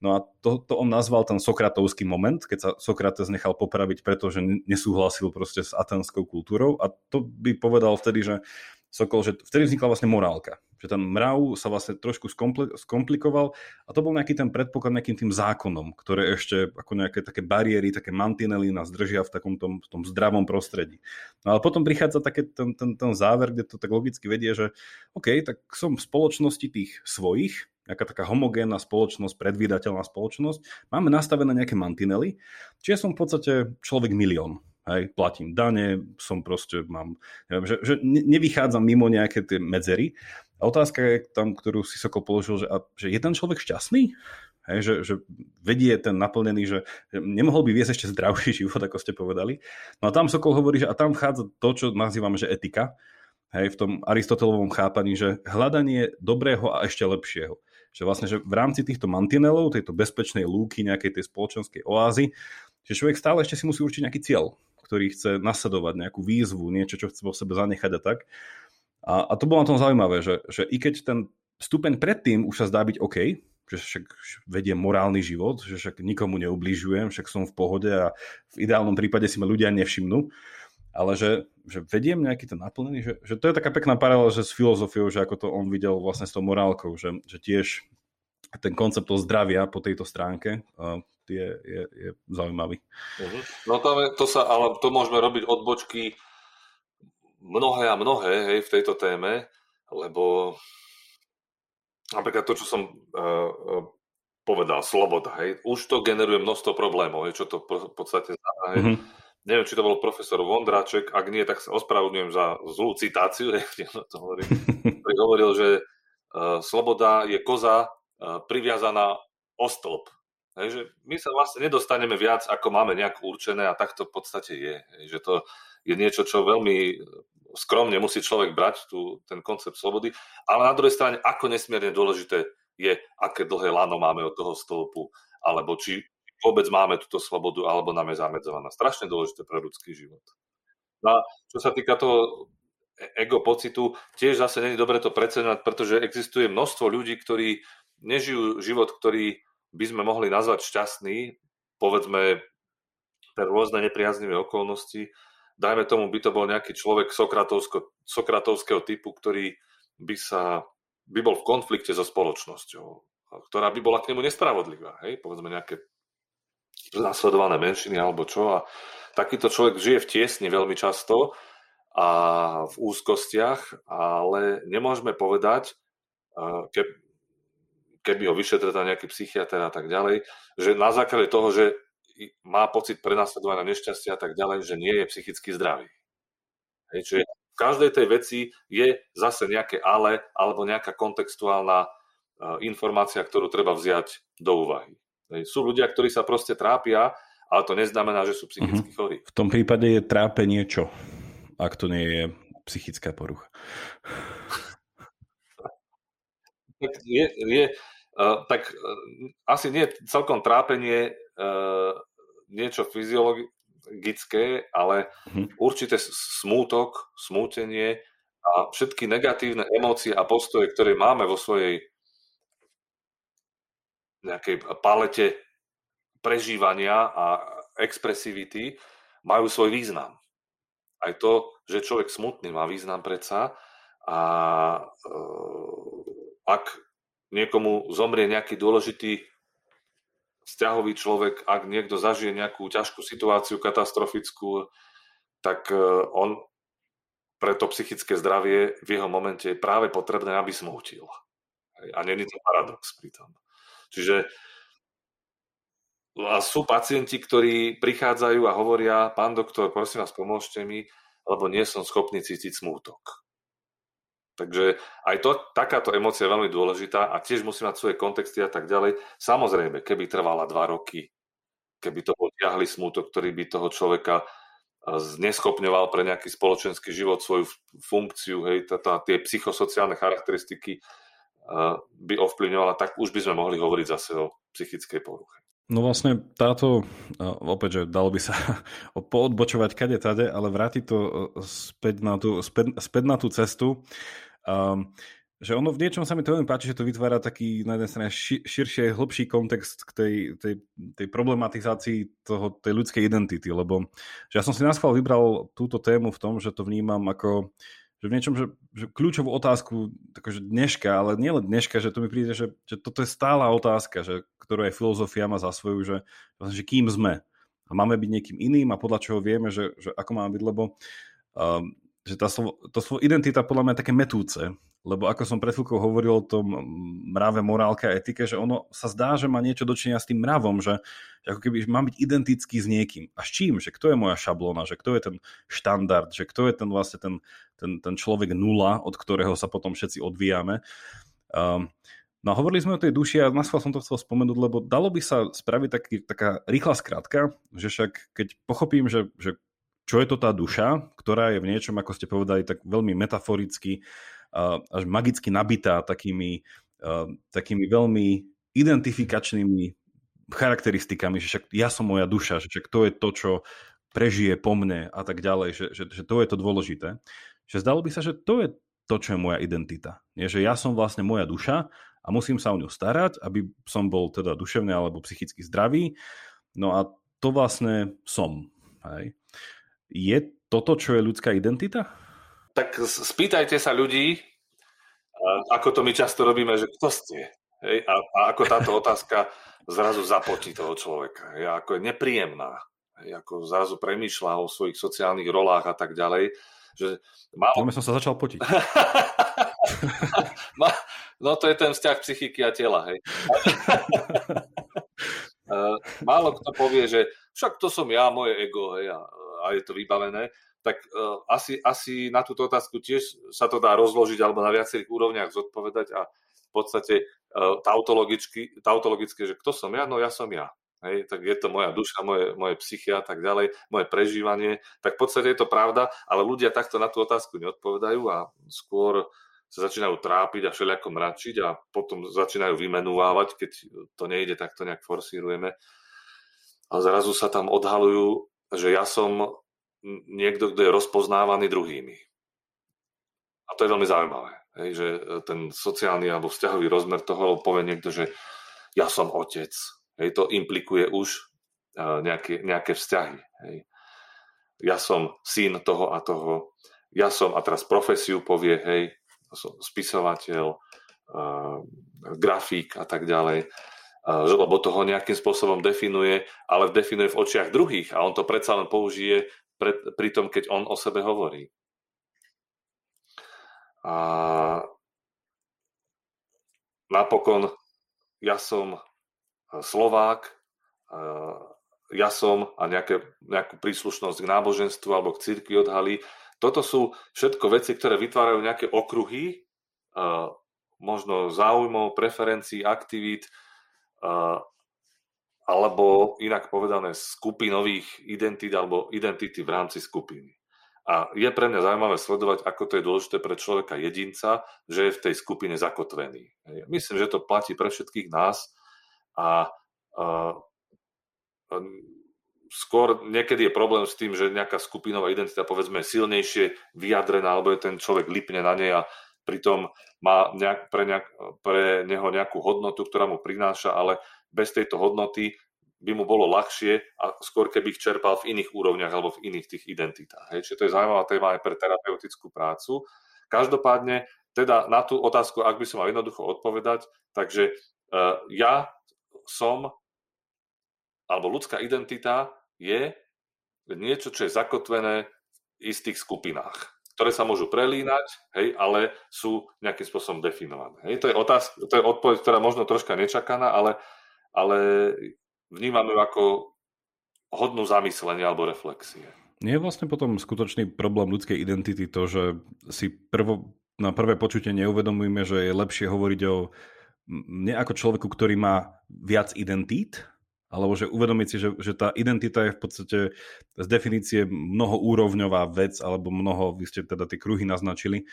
No a to, to on nazval ten sokratovský moment, keď sa Sokrates nechal popraviť, pretože nesúhlasil proste s atenskou kultúrou a to by povedal vtedy, že Sokol, že vtedy vznikla vlastne morálka. Že ten mrav sa vlastne trošku skomplikoval a to bol nejaký ten predpoklad nejakým tým zákonom, ktoré ešte ako nejaké také bariéry, také mantinely nás držia v takom tom, v tom zdravom prostredí. No ale potom prichádza také ten, ten, ten záver, kde to tak logicky vedie, že OK, tak som v spoločnosti tých svojich, nejaká taká homogénna spoločnosť, predvídateľná spoločnosť, máme nastavené nejaké mantinely, čiže som v podstate človek milión hej, platím dane, som proste, mám, neviem, že, že nevychádzam mimo nejaké tie medzery. A otázka je tam, ktorú si Sokol položil, že, a, že je ten človek šťastný? Hej, že, že vedie ten naplnený, že, že nemohol by viesť ešte zdravší život, ako ste povedali. No a tam Sokol hovorí, že a tam vchádza to, čo nazývame, že etika, hej, v tom Aristotelovom chápaní, že hľadanie dobrého a ešte lepšieho. Že vlastne, že v rámci týchto mantinelov, tejto bezpečnej lúky, nejakej tej spoločenskej oázy, že človek stále ešte si musí určiť nejaký cieľ ktorý chce nasledovať nejakú výzvu, niečo, čo chce vo sebe zanechať a tak. A, a to bolo na tom zaujímavé, že, že i keď ten stupeň predtým už sa zdá byť OK, že však vedie morálny život, že však nikomu neubližujem, však som v pohode a v ideálnom prípade si ma ľudia nevšimnú, ale že, že vediem nejaký ten naplnený, že, že to je taká pekná paralela, že s filozofiou, že ako to on videl vlastne s tou morálkou, že, že tiež ten koncept toho zdravia po tejto stránke je, je, je zaujímavý. Uh-huh. No to, to sa, ale to môžeme robiť odbočky mnohé a mnohé hej, v tejto téme, lebo napríklad to, čo som uh, povedal, sloboda, hej, už to generuje množstvo problémov, hej, čo to v podstate znamená. Hej. Uh-huh. Neviem, či to bol profesor Vondráček, ak nie, tak sa ospravedlňujem za zlú citáciu, to hovorím, ktorý hovoril, že uh, sloboda je koza uh, priviazaná o stĺp. Hej, že my sa vlastne nedostaneme viac, ako máme nejak určené a tak to v podstate je. Že to je niečo, čo veľmi skromne musí človek brať, tú, ten koncept slobody, ale na druhej strane, ako nesmierne dôležité je, aké dlhé lano máme od toho stĺpu, alebo či vôbec máme túto slobodu, alebo nám je zamedzovaná. Strašne dôležité pre ľudský život. No a čo sa týka toho ego pocitu, tiež zase není dobre to preceňovať, pretože existuje množstvo ľudí, ktorí nežijú život, ktorý by sme mohli nazvať šťastný, povedzme pre rôzne nepriaznivé okolnosti. Dajme tomu, by to bol nejaký človek sokratovského typu, ktorý by sa by bol v konflikte so spoločnosťou, ktorá by bola k nemu nespravodlivá. Hej? Povedzme nejaké nasledované menšiny alebo čo. A takýto človek žije v tiesni veľmi často a v úzkostiach, ale nemôžeme povedať, ke, keby ho vyšetril nejaký psychiatr a tak ďalej, že na základe toho, že má pocit prenasledovania nešťastia a tak ďalej, že nie je psychicky zdravý. Hej, čiže v každej tej veci je zase nejaké ale alebo nejaká kontextuálna informácia, ktorú treba vziať do úvahy. Sú ľudia, ktorí sa proste trápia, ale to neznamená, že sú psychicky chorí. V tom prípade je trápenie čo, ak to nie je psychická porucha? tak je, je uh, tak uh, asi nie celkom trápenie uh, niečo fyziologické, ale uh-huh. určite smútok, smútenie a všetky negatívne emócie a postoje, ktoré máme vo svojej nejakej palete prežívania a expresivity majú svoj význam. Aj to, že človek smutný má význam predsa a e, ak niekomu zomrie nejaký dôležitý vzťahový človek, ak niekto zažije nejakú ťažkú situáciu, katastrofickú, tak e, on pre to psychické zdravie v jeho momente je práve potrebné, aby smútil. A není to paradox pri tom. Čiže a sú pacienti, ktorí prichádzajú a hovoria, pán doktor, prosím vás, pomôžte mi, lebo nie som schopný cítiť smútok. Takže aj to, takáto emocia je veľmi dôležitá a tiež musí mať svoje kontexty a tak ďalej. Samozrejme, keby trvala dva roky, keby to potiahli smútok, ktorý by toho človeka zneschopňoval pre nejaký spoločenský život svoju funkciu, hej, tá, tie psychosociálne charakteristiky by ovplyvňovala, tak už by sme mohli hovoriť zase o psychickej poruche. No vlastne táto, opäť, že dalo by sa poodbočovať kade tade, ale vrátiť to späť na tú, späť, späť na tú cestu. Um, že ono v niečom sa mi to veľmi páči, že to vytvára taký na jednej strane ši, širšie, hlbší kontext k tej, tej, tej problematizácii toho, tej ľudskej identity, lebo že ja som si náschval vybral túto tému v tom, že to vnímam ako že v niečom, že, že kľúčovú otázku takže dneška, ale nielen dneška, že to mi príde, že, že toto je stála otázka, že, ktorú aj filozofia má za svoju, že, že kým sme. A máme byť niekým iným a podľa čoho vieme, že, že ako máme byť, lebo um, že tá slovo, to slovo identita podľa mňa je také metúce, lebo ako som pred chvíľkou hovoril o tom mrave, morálke a etike, že ono sa zdá, že má niečo dočinia s tým mravom, že, že ako keby mám byť identický s niekým. A s čím? Že kto je moja šablona? Že kto je ten štandard? Že kto je ten vlastne ten, ten, ten človek nula, od ktorého sa potom všetci odvíjame? Um, No a hovorili sme o tej duši a na som to chcel spomenúť, lebo dalo by sa spraviť taký, taká rýchla skratka, že však keď pochopím, že, že čo je to tá duša, ktorá je v niečom, ako ste povedali, tak veľmi metaforicky až magicky nabitá takými, takými veľmi identifikačnými charakteristikami, že však ja som moja duša, že však to je to, čo prežije po mne a tak ďalej, že, že, že to je to dôležité. Že zdalo by sa, že to je to, čo je moja identita. Nie, že ja som vlastne moja duša a musím sa o ňu starať, aby som bol teda duševne alebo psychicky zdravý. No a to vlastne som. Hej. Je toto, čo je ľudská identita? tak spýtajte sa ľudí, ako to my často robíme, že kto ste. Hej? A, a ako táto otázka zrazu zapotí toho človeka. Hej? Ako je nepríjemná. Hej? Ako zrazu premýšľa o svojich sociálnych rolách a tak ďalej. Že málo... som sa začal potiť. no to je ten vzťah psychiky a tela. Hej? málo kto povie, že však to som ja, moje ego, hej, a, a je to vybavené tak uh, asi, asi na túto otázku tiež sa to dá rozložiť alebo na viacerých úrovniach zodpovedať a v podstate uh, tautologicky, tautologicky, že kto som ja? No ja som ja. Hej, tak je to moja duša, moje, moje psychia a tak ďalej, moje prežívanie. Tak v podstate je to pravda, ale ľudia takto na tú otázku neodpovedajú a skôr sa začínajú trápiť a všelijako mračiť a potom začínajú vymenúvať, keď to nejde, tak to nejak forsírujeme. A zrazu sa tam odhalujú, že ja som niekto, kto je rozpoznávaný druhými. A to je veľmi zaujímavé, hej, že e, ten sociálny alebo vzťahový rozmer toho povie niekto, že ja som otec. Hej, to implikuje už uh, nejaké, nejaké vzťahy. Hej. Ja som syn toho a toho. Ja som, a teraz profesiu povie, hej, som spisovateľ, uh, grafík a tak ďalej lebo to ho nejakým spôsobom definuje, ale definuje v očiach druhých a on to predsa len použije pre, pri tom, keď on o sebe hovorí. A napokon ja som Slovák, ja som a nejaké, nejakú príslušnosť k náboženstvu alebo k cirkvi odhalí. Toto sú všetko veci, ktoré vytvárajú nejaké okruhy, možno záujmov, preferencií, aktivít, alebo inak povedané skupinových identít alebo identity v rámci skupiny. A je pre mňa zaujímavé sledovať, ako to je dôležité pre človeka jedinca, že je v tej skupine zakotvený. Myslím, že to platí pre všetkých nás a, a, a skôr niekedy je problém s tým, že nejaká skupinová identita povedzme je silnejšie vyjadrená, alebo je ten človek lipne na nej a pritom má nejak, pre, nejak, pre neho nejakú hodnotu, ktorá mu prináša, ale bez tejto hodnoty by mu bolo ľahšie a skôr keby ich čerpal v iných úrovniach alebo v iných tých identitách. Čiže to je zaujímavá téma aj pre terapeutickú prácu. Každopádne, teda na tú otázku, ak by som mal jednoducho odpovedať, takže uh, ja som, alebo ľudská identita je niečo, čo je zakotvené v istých skupinách, ktoré sa môžu prelínať, hej, ale sú nejakým spôsobom definované. Hej. To, je otázka, to je odpoveď, ktorá možno troška nečakaná, ale, ale vnímam ju ako hodnú zamyslenia alebo reflexie. Nie je vlastne potom skutočný problém ľudskej identity to, že si prvo, na prvé počutie neuvedomujeme, že je lepšie hovoriť o mne ako človeku, ktorý má viac identít, alebo že uvedomiť si, že, že tá identita je v podstate z definície mnohoúrovňová vec, alebo mnoho, vy ste teda tie kruhy naznačili,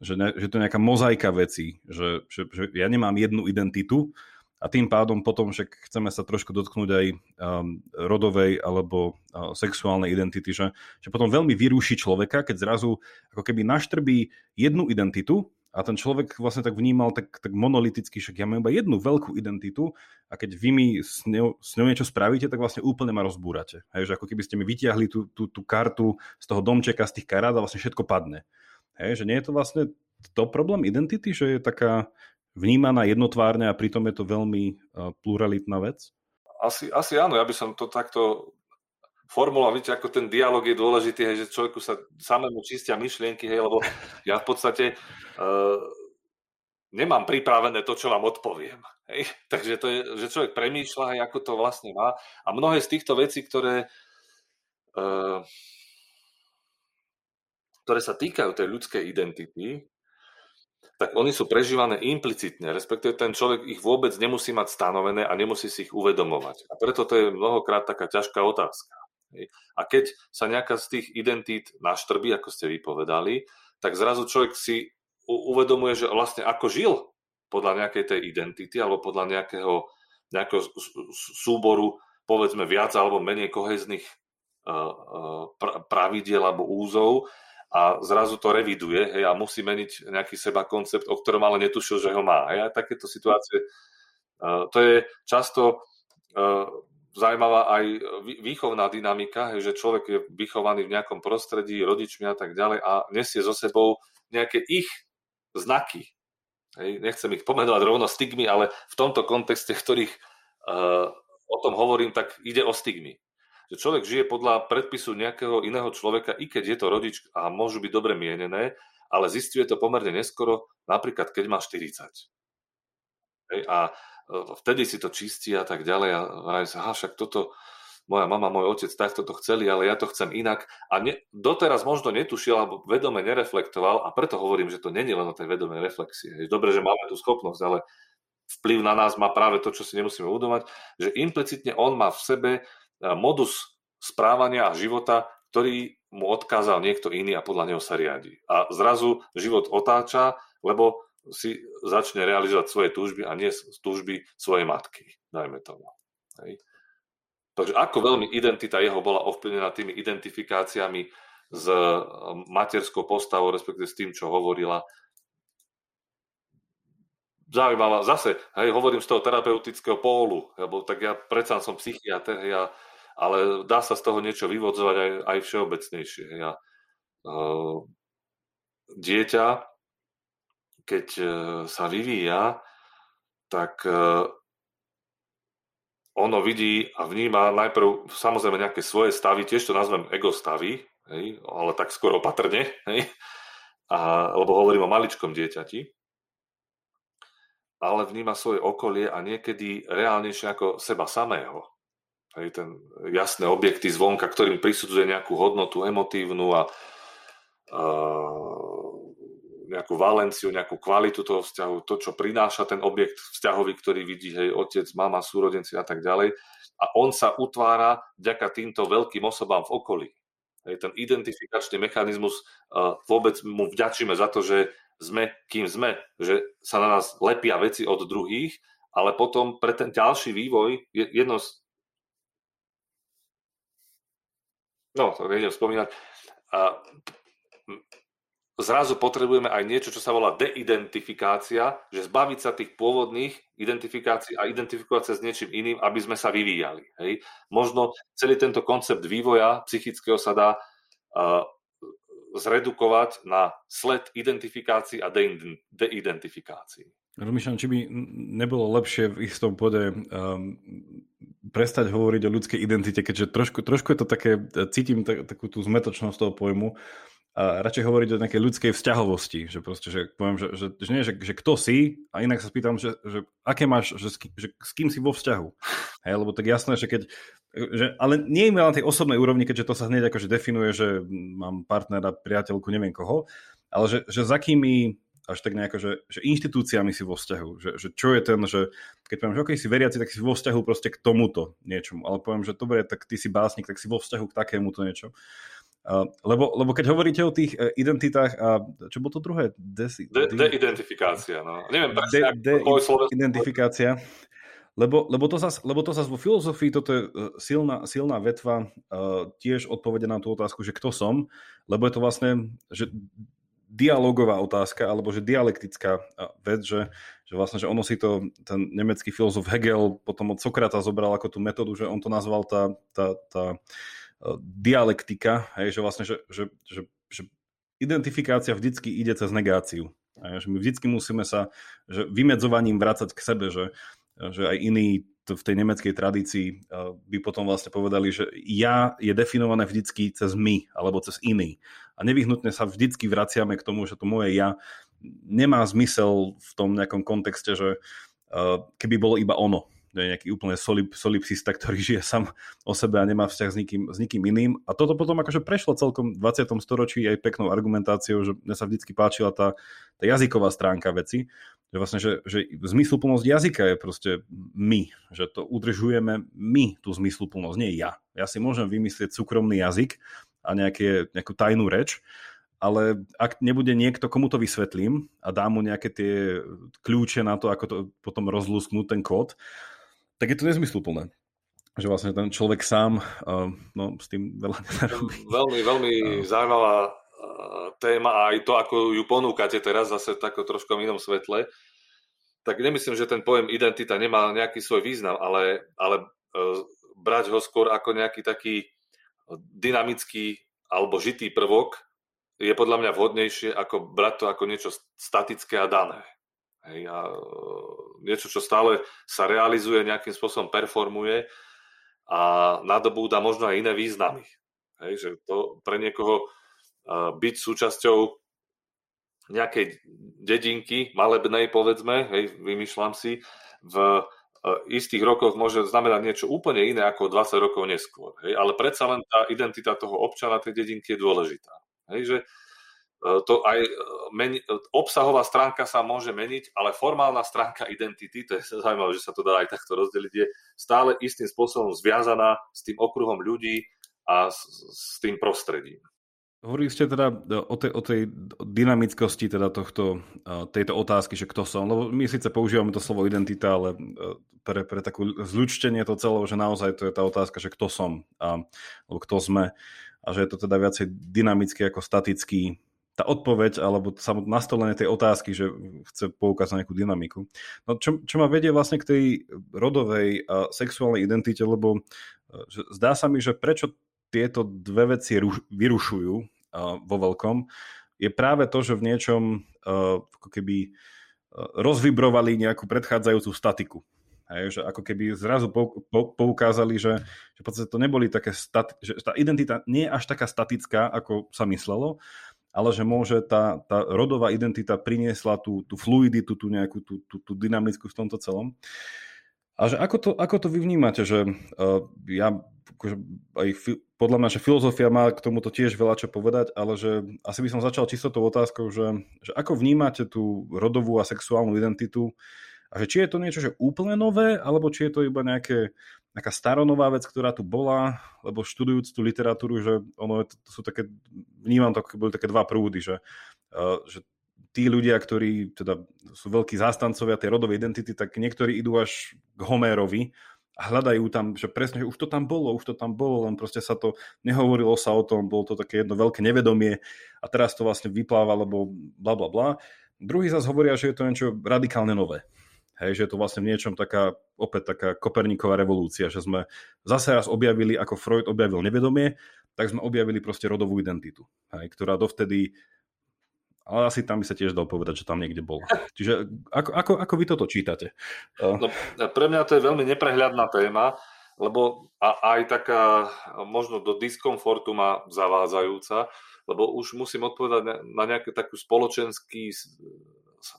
že, ne, že to je nejaká mozaika vecí, že, že, že ja nemám jednu identitu, a tým pádom potom však chceme sa trošku dotknúť aj um, rodovej alebo uh, sexuálnej identity, že, že potom veľmi vyrúši človeka, keď zrazu ako keby naštrbí jednu identitu a ten človek vlastne tak vnímal tak, tak monoliticky, však ja mám iba jednu veľkú identitu a keď vy mi s ňou, s ňou niečo spravíte, tak vlastne úplne ma rozbúrate. Hej, že ako keby ste mi vytiahli tú, tú, tú kartu z toho domčeka, z tých karát a vlastne všetko padne. Hej, že nie je to vlastne to problém identity, že je taká vnímaná jednotvárne a pritom je to veľmi pluralitná vec? Asi, asi áno, ja by som to takto formuloval, viete, ako ten dialog je dôležitý, hej, že človeku sa samému čistia myšlienky, hej, lebo ja v podstate uh, nemám pripravené to, čo vám odpoviem. Hej. Takže to je, že človek premýšľa, hej, ako to vlastne má. A mnohé z týchto vecí, ktoré, uh, ktoré sa týkajú tej ľudskej identity, tak oni sú prežívané implicitne, respektíve ten človek ich vôbec nemusí mať stanovené a nemusí si ich uvedomovať. A preto to je mnohokrát taká ťažká otázka. A keď sa nejaká z tých identít naštrbí, ako ste vypovedali, tak zrazu človek si uvedomuje, že vlastne ako žil podľa nejakej tej identity alebo podľa nejakého, nejakého súboru povedzme viac alebo menej kohezných pravidiel alebo úzov a zrazu to reviduje hej, a musí meniť nejaký seba koncept, o ktorom ale netušil, že ho má. Hej. A takéto situácie, uh, to je často zaujímavá aj výchovná dynamika, že človek je vychovaný v nejakom prostredí, rodičmi a tak ďalej a nesie so sebou nejaké ich znaky. Hej. Nechcem ich pomenovať rovno stigmy, ale v tomto kontexte, ktorých uh, o tom hovorím, tak ide o stigmy že človek žije podľa predpisu nejakého iného človeka, i keď je to rodič a môžu byť dobre mienené, ale zistuje to pomerne neskoro, napríklad keď má 40. Hej, a vtedy si to čistí a tak ďalej a vraví sa, však toto moja mama, môj otec takto to chceli, ale ja to chcem inak. A ne, doteraz možno netušil alebo vedome nereflektoval a preto hovorím, že to není len o tej vedomej reflexie. Je dobre, že máme tú schopnosť, ale vplyv na nás má práve to, čo si nemusíme uvedomať, že implicitne on má v sebe modus správania a života, ktorý mu odkázal niekto iný a podľa neho sa riadi. A zrazu život otáča, lebo si začne realizovať svoje túžby a nie túžby svojej matky, dajme tomu. Hej. Takže ako veľmi identita jeho bola ovplyvnená tými identifikáciami s materskou postavou, respektíve s tým, čo hovorila. Zaujímavá, zase, hej, hovorím z toho terapeutického pólu, lebo tak ja predsa som psychiatr, hej, ale dá sa z toho niečo vyvodzovať aj, aj všeobecnejšie. Ja, uh, dieťa, keď uh, sa vyvíja, tak uh, ono vidí a vníma najprv samozrejme nejaké svoje stavy, tiež to nazvem ego stavy, hej, ale tak skoro opatrne, hej, a, lebo hovorím o maličkom dieťati, ale vníma svoje okolie a niekedy reálnejšie ako seba samého. Aj ten jasné objekty zvonka, ktorým prisudzuje nejakú hodnotu emotívnu a, a nejakú valenciu, nejakú kvalitu toho vzťahu, to, čo prináša ten objekt vzťahový, ktorý vidí, hej, otec, mama, súrodenci a tak ďalej. A on sa utvára vďaka týmto veľkým osobám v okolí. Hej, ten identifikačný mechanizmus, uh, vôbec mu vďačíme za to, že sme kým sme, že sa na nás lepia veci od druhých, ale potom pre ten ďalší vývoj jedno z no, to nejdem spomínať, a zrazu potrebujeme aj niečo, čo sa volá deidentifikácia, že zbaviť sa tých pôvodných identifikácií a identifikovať sa s niečím iným, aby sme sa vyvíjali. Hej. Možno celý tento koncept vývoja psychického sa dá uh, zredukovať na sled identifikácií a de- deidentifikácií. Rozmýšľam, či by nebolo lepšie v istom bode um, prestať hovoriť o ľudskej identite, keďže trošku, trošku je to také, cítim tak, takú tú zmetočnosť toho pojmu, radšej hovoriť o nejakej ľudskej vzťahovosti, že proste, že poviem, že, že, že nie, že, že kto si a inak sa spýtam, že, že aké máš, že, že s kým si vo vzťahu. Hej, lebo tak jasné, že keď, že, ale nie je na tej osobnej úrovni, keďže to sa hneď akože definuje, že mám partnera, priateľku, neviem koho, ale že, že za kými až tak nejako, že, že inštitúciami si vo vzťahu, že, že čo je ten, že keď poviem, že okay, si veriaci, tak si vo vzťahu proste k tomuto niečomu, ale poviem, že dobre, tak ty si básnik, tak si vo vzťahu k takémuto niečo. Lebo, lebo keď hovoríte o tých uh, identitách a čo bolo to druhé? Desi, de, de-identifikácia, no. Neviem presne, de, de, identifikácia. Lebo, lebo, to zas, lebo to zas vo filozofii toto je uh, silná, silná vetva uh, tiež odpovede na tú otázku, že kto som, lebo je to vlastne že dialogová otázka, alebo že dialektická vec, že, že vlastne, že ono si to, ten nemecký filozof Hegel potom od Sokrata zobral ako tú metódu, že on to nazval tá, tá, tá dialektika, hej, že vlastne, že, že, že, že identifikácia vždycky ide cez negáciu. Hej, že my vždycky musíme sa že vymedzovaním vrácať k sebe, že, že aj iní v tej nemeckej tradícii by potom vlastne povedali, že ja je definované vždycky cez my alebo cez iný. A nevyhnutne sa vždycky vraciame k tomu, že to moje ja nemá zmysel v tom nejakom kontexte, že keby bolo iba ono je nejaký úplne solip, solipsista, ktorý žije sám o sebe a nemá vzťah s nikým, s nikým iným. A toto potom akože prešlo celkom v 20. storočí aj peknou argumentáciou, že mne sa vždycky páčila tá, tá jazyková stránka veci, že vlastne, že, že zmysluplnosť jazyka je proste my, že to udržujeme my, tú zmysluplnosť, nie ja. Ja si môžem vymyslieť súkromný jazyk a nejaké, nejakú tajnú reč, ale ak nebude niekto, komu to vysvetlím a dá mu nejaké tie kľúče na to, ako to potom rozlúsknúť ten kód, tak je to nezmysluplné. Že vlastne ten človek sám uh, no, s tým veľa nerobí. Veľmi, veľmi uh. zaujímavá uh, téma a aj to, ako ju ponúkate teraz zase tako trošku v inom svetle, tak nemyslím, že ten pojem identita nemá nejaký svoj význam, ale, ale uh, brať ho skôr ako nejaký taký dynamický alebo žitý prvok je podľa mňa vhodnejšie ako brať to ako niečo statické a dané. Hej, a e, niečo, čo stále sa realizuje, nejakým spôsobom performuje a nadobúda možno aj iné významy. Hej, že to pre niekoho e, byť súčasťou nejakej dedinky, malebnej povedzme, hej, vymýšľam si, v e, istých rokoch môže znamenať niečo úplne iné ako 20 rokov neskôr. Hej, ale predsa len tá identita toho občana tej dedinky je dôležitá. Hej, že to aj e, meni, obsahová stránka sa môže meniť, ale formálna stránka identity, to je zaujímavé, že sa to dá aj takto rozdeliť, je stále istým spôsobom zviazaná s tým okruhom ľudí a s, s tým prostredím. Hovorili ste teda o tej, o tej dynamickosti teda tohto, e, tejto otázky, že kto som, lebo my síce používame to slovo identita, ale pre, pre takú zľučtenie to celého, že naozaj to je tá otázka, že kto som, a, alebo kto sme a že je to teda viacej dynamický ako statický tá odpoveď alebo samotné nastolenie tej otázky, že chce poukázať nejakú dynamiku. No čo, čo ma vedie vlastne k tej rodovej a sexuálnej identite, lebo e, že zdá sa mi, že prečo tieto dve veci ruš, vyrušujú uh, vo veľkom, je práve to, že v niečom uh, ako keby uh, rozvibrovali nejakú predchádzajúcu statiku. Hej, že ako keby zrazu poukázali, že, že v podstate to neboli také, stati- že tá identita nie je až taká statická, ako sa myslelo, ale že môže tá, tá rodová identita priniesla tú, tú fluiditu, tú nejakú tú, tú, tú dynamickú v tomto celom. A že ako to, ako to vy vnímate, že uh, ja, akože aj fi, podľa mňa, že filozofia má k tomuto tiež veľa čo povedať, ale že asi by som začal čisto tou otázkou, že, že ako vnímate tú rodovú a sexuálnu identitu a že či je to niečo, že úplne nové, alebo či je to iba nejaké nejaká staronová vec, ktorá tu bola, lebo študujúc tú literatúru, že ono je, to sú také, vnímam to, boli také dva prúdy, že, uh, že tí ľudia, ktorí teda sú veľkí zástancovia tej rodovej identity, tak niektorí idú až k Homérovi a hľadajú tam, že presne, že už to tam bolo, už to tam bolo, len proste sa to, nehovorilo sa o tom, bolo to také jedno veľké nevedomie a teraz to vlastne vypláva, lebo bla bla bla. Druhý zase hovoria, že je to niečo radikálne nové. Hej, že je to vlastne v niečom taká, opäť taká Koperníková revolúcia, že sme zase raz objavili, ako Freud objavil nevedomie, tak sme objavili proste rodovú identitu, hej, ktorá dovtedy ale asi tam by sa tiež dal povedať, že tam niekde bol. Čiže ako, ako, ako vy toto čítate? No, pre mňa to je veľmi neprehľadná téma, lebo a, aj taká možno do diskomfortu ma zavádzajúca, lebo už musím odpovedať na, na nejaký taký spoločenský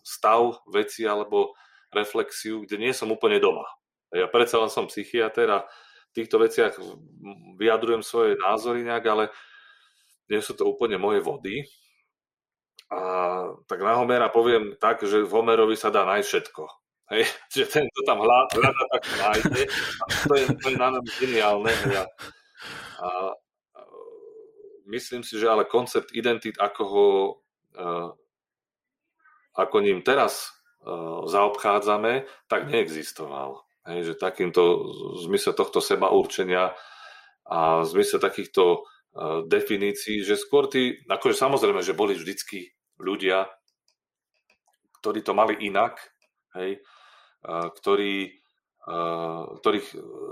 stav veci alebo reflexiu, kde nie som úplne doma. Ja predsa len som psychiatr a v týchto veciach vyjadrujem svoje názory nejak, ale nie sú to úplne moje vody. A tak na Homera poviem tak, že v Homerovi sa dá nájsť všetko. Hej, že ten, kto tam hľadá, tak nájde. A to je, to je na nám geniálne. A, a, myslím si, že ale koncept identit, ako ho ako ním teraz zaobchádzame, tak neexistoval. Hej, že takýmto v zmysle tohto seba určenia a v zmysle takýchto definícií, že skôr tí, akože samozrejme, že boli vždycky ľudia, ktorí to mali inak, hej, ktorí, ktorých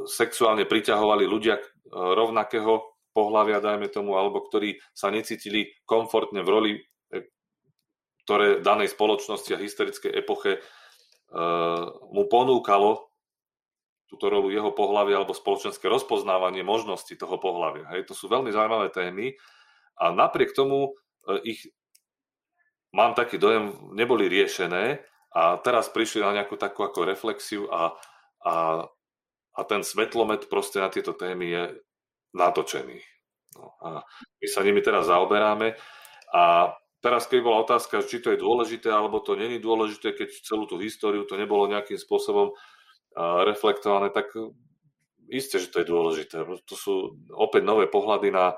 sexuálne priťahovali ľudia rovnakého pohľavia, dajme tomu, alebo ktorí sa necítili komfortne v roli, e, ktoré v danej spoločnosti a historickej epoche mu ponúkalo túto rolu jeho pohľavia alebo spoločenské rozpoznávanie možnosti toho pohľavia. Hej, to sú veľmi zaujímavé témy a napriek tomu e, ich mám taký dojem, neboli riešené a teraz prišli na nejakú takú ako reflexiu a, a, a ten svetlomet proste na tieto témy je natočený. No, a my sa nimi teraz zaoberáme a teraz keď bola otázka, či to je dôležité alebo to není dôležité, keď celú tú históriu to nebolo nejakým spôsobom reflektované, tak isté, že to je dôležité. To sú opäť nové pohľady na,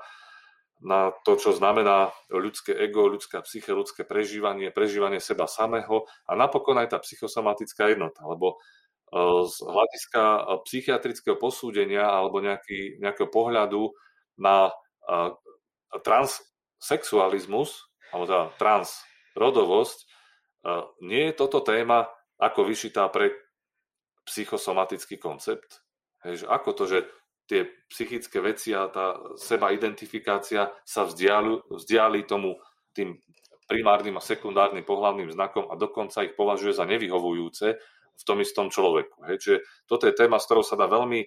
na to, čo znamená ľudské ego, ľudská psyche, ľudské prežívanie, prežívanie seba samého a napokon aj tá psychosomatická jednota, lebo e, z hľadiska psychiatrického posúdenia alebo nejaký, nejakého pohľadu na e, transsexualizmus, alebo teda transrodovosť, e, nie je toto téma ako vyšitá pre psychosomatický koncept. Hej, ako to, že tie psychické veci a tá seba identifikácia sa vzdiali tomu tým primárnym a sekundárnym pohľavným znakom a dokonca ich považuje za nevyhovujúce v tom istom človeku. Hej. Čiže toto je téma, s ktorou sa dá veľmi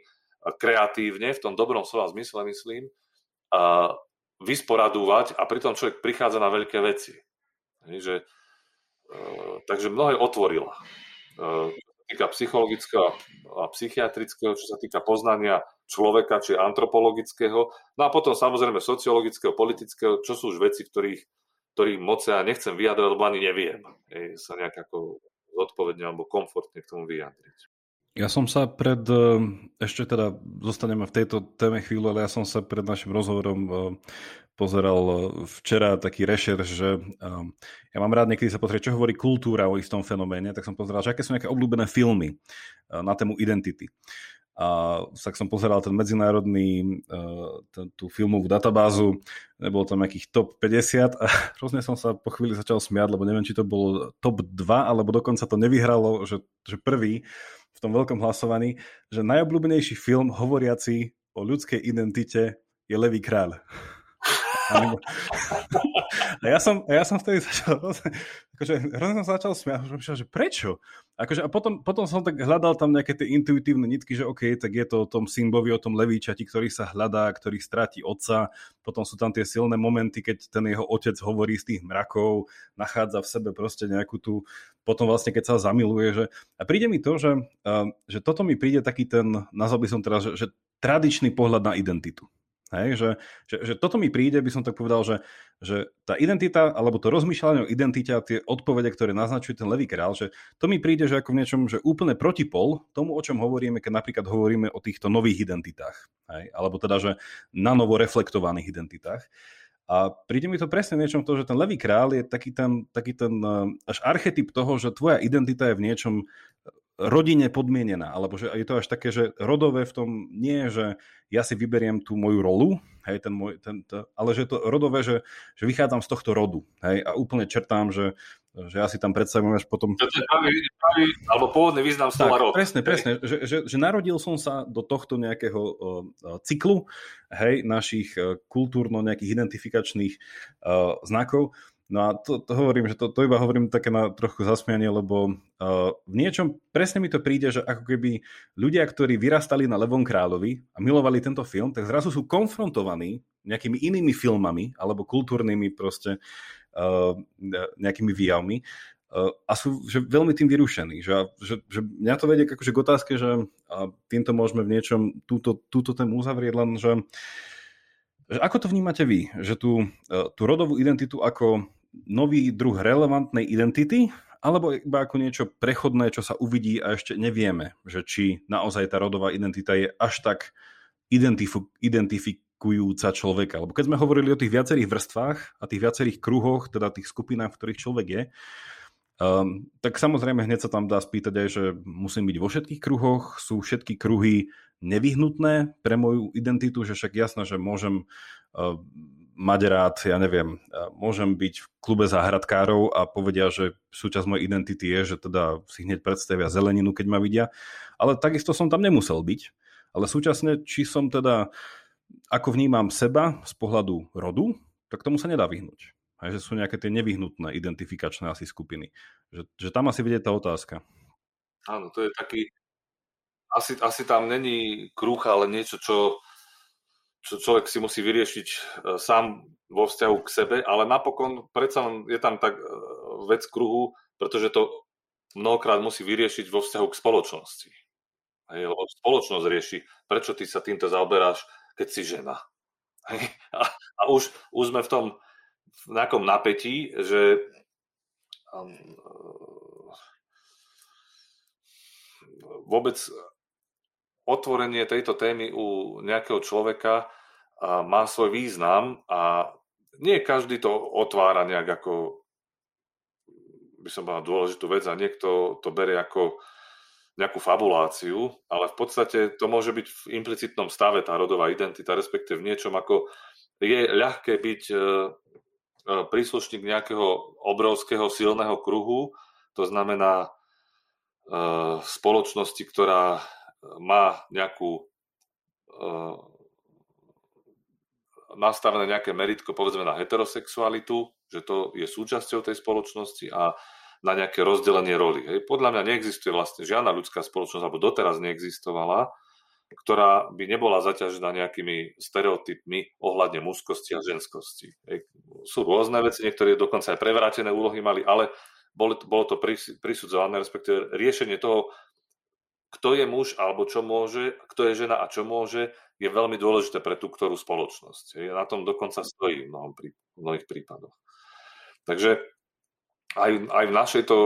kreatívne, v tom dobrom slova zmysle, myslím, a vysporadúvať a pritom človek prichádza na veľké veci. Že, e, takže mnohé otvorila. E, týka psychologického a psychiatrického, čo sa týka poznania človeka, či antropologického, no a potom samozrejme sociologického, politického, čo sú už veci, ktorých, ktorých moc ja nechcem vyjadrovať, lebo ani neviem sa nejak ako zodpovedne alebo komfortne k tomu vyjadriť. Ja som sa pred, eh, ešte teda zostaneme v tejto téme chvíľu, ale ja som sa pred našim rozhovorom eh, pozeral eh, včera taký rešer, že ja mám rád niekedy sa pozrieť, čo hovorí kultúra o istom fenoméne, tak som pozeral, že aké sú nejaké obľúbené filmy na tému identity. A tak som pozeral ten medzinárodný, tú filmovú databázu, nebolo tam nejakých top 50 a hrozne som sa po chvíli začal smiať, lebo neviem, či to bolo top 2, alebo dokonca to nevyhralo, že, že prvý v tom veľkom hlasovaní, že najobľúbenejší film hovoriaci o ľudskej identite je Levý kráľ. A ja som, ja som vtedy začal, akože hrozne som začal smiať, že prečo? Akože, a potom, potom som tak hľadal tam nejaké tie intuitívne nitky, že OK, tak je to o tom Simbovi, o tom Levíčati, ktorý sa hľadá, ktorý stráti otca, potom sú tam tie silné momenty, keď ten jeho otec hovorí z tých mrakov, nachádza v sebe proste nejakú tú, potom vlastne keď sa zamiluje, že a príde mi to, že, že toto mi príde taký ten, nazval by som teraz, že, že tradičný pohľad na identitu. Hej, že, že, že toto mi príde, by som tak povedal, že, že tá identita, alebo to rozmýšľanie o identite a tie odpovede, ktoré naznačuje ten levý král, že to mi príde, že ako v niečom, že úplne protipol tomu, o čom hovoríme, keď napríklad hovoríme o týchto nových identitách. Hej, alebo teda, že na novo reflektovaných identitách. A príde mi to presne v niečom to, že ten levý král je taký ten, taký ten eh, až archetyp toho, že tvoja identita je v niečom rodine podmienená, alebo že je to až také, že rodové v tom nie je, že ja si vyberiem tú moju rolu, hej, ten môj, ten, to, ale že to rodové, že, že vychádzam z tohto rodu, hej, a úplne čertám, že, že ja si tam predstavujem až potom... To je pravý, pravý, alebo pôvodný význam slova rod. Presne, presne, že, že, že narodil som sa do tohto nejakého uh, cyklu, hej, našich uh, kultúrno nejakých identifikačných uh, znakov, No a to, to hovorím, že to, to iba hovorím také na trochu zasmianie, lebo uh, v niečom presne mi to príde, že ako keby ľudia, ktorí vyrastali na Levom kráľovi a milovali tento film, tak zrazu sú konfrontovaní nejakými inými filmami alebo kultúrnymi proste uh, nejakými výjavmi uh, a sú že veľmi tým vyrušení. Že, že, že mňa to vedie akože k otázke, že a týmto môžeme v niečom túto, túto tému uzavrieť, len že, ako to vnímate vy? Že tú, tú rodovú identitu ako nový druh relevantnej identity, alebo iba ako niečo prechodné, čo sa uvidí a ešte nevieme, že či naozaj tá rodová identita je až tak identif- identifikujúca človeka. Lebo keď sme hovorili o tých viacerých vrstvách a tých viacerých kruhoch, teda tých skupinách, v ktorých človek je, um, tak samozrejme hneď sa tam dá spýtať aj, že musím byť vo všetkých kruhoch, sú všetky kruhy nevyhnutné pre moju identitu, že však jasné, že môžem uh, mať rád, ja neviem, môžem byť v klube záhradkárov a povedia, že súčasť mojej identity je, že teda si hneď predstavia zeleninu, keď ma vidia, ale takisto som tam nemusel byť. Ale súčasne, či som teda, ako vnímam seba z pohľadu rodu, tak tomu sa nedá vyhnúť. Aj že sú nejaké tie nevyhnutné identifikačné asi skupiny. Že, že tam asi vidie tá otázka. Áno, to je taký... Asi, asi tam není krucha, ale niečo, čo čo človek si musí vyriešiť e, sám vo vzťahu k sebe, ale napokon predsa je tam tak e, vec kruhu, pretože to mnohokrát musí vyriešiť vo vzťahu k spoločnosti. Hej, lebo spoločnosť rieši, prečo ty sa týmto zaoberáš, keď si žena. Hej, a, a už, už sme v tom v nejakom napätí, že um, vôbec otvorenie tejto témy u nejakého človeka má svoj význam a nie každý to otvára nejak ako by som mal dôležitú vec a niekto to berie ako nejakú fabuláciu, ale v podstate to môže byť v implicitnom stave tá rodová identita, respektíve v niečom ako je ľahké byť e, e, príslušník nejakého obrovského silného kruhu, to znamená e, spoločnosti, ktorá má nejakú uh, nastavené nejaké meritko povedzme na heterosexualitu, že to je súčasťou tej spoločnosti a na nejaké rozdelenie roli. Hej. Podľa mňa neexistuje vlastne žiadna ľudská spoločnosť, alebo doteraz neexistovala, ktorá by nebola zaťažená nejakými stereotypmi ohľadne mužskosti a ženskosti. Hej. Sú rôzne veci, niektoré dokonca aj prevrátené úlohy mali, ale bolo, bolo to prisudzované, respektíve riešenie toho kto je muž alebo čo môže, kto je žena a čo môže, je veľmi dôležité pre tú ktorú spoločnosť. Na tom dokonca stojí v, mnohom, v mnohých prípadoch. Takže aj, aj v našej to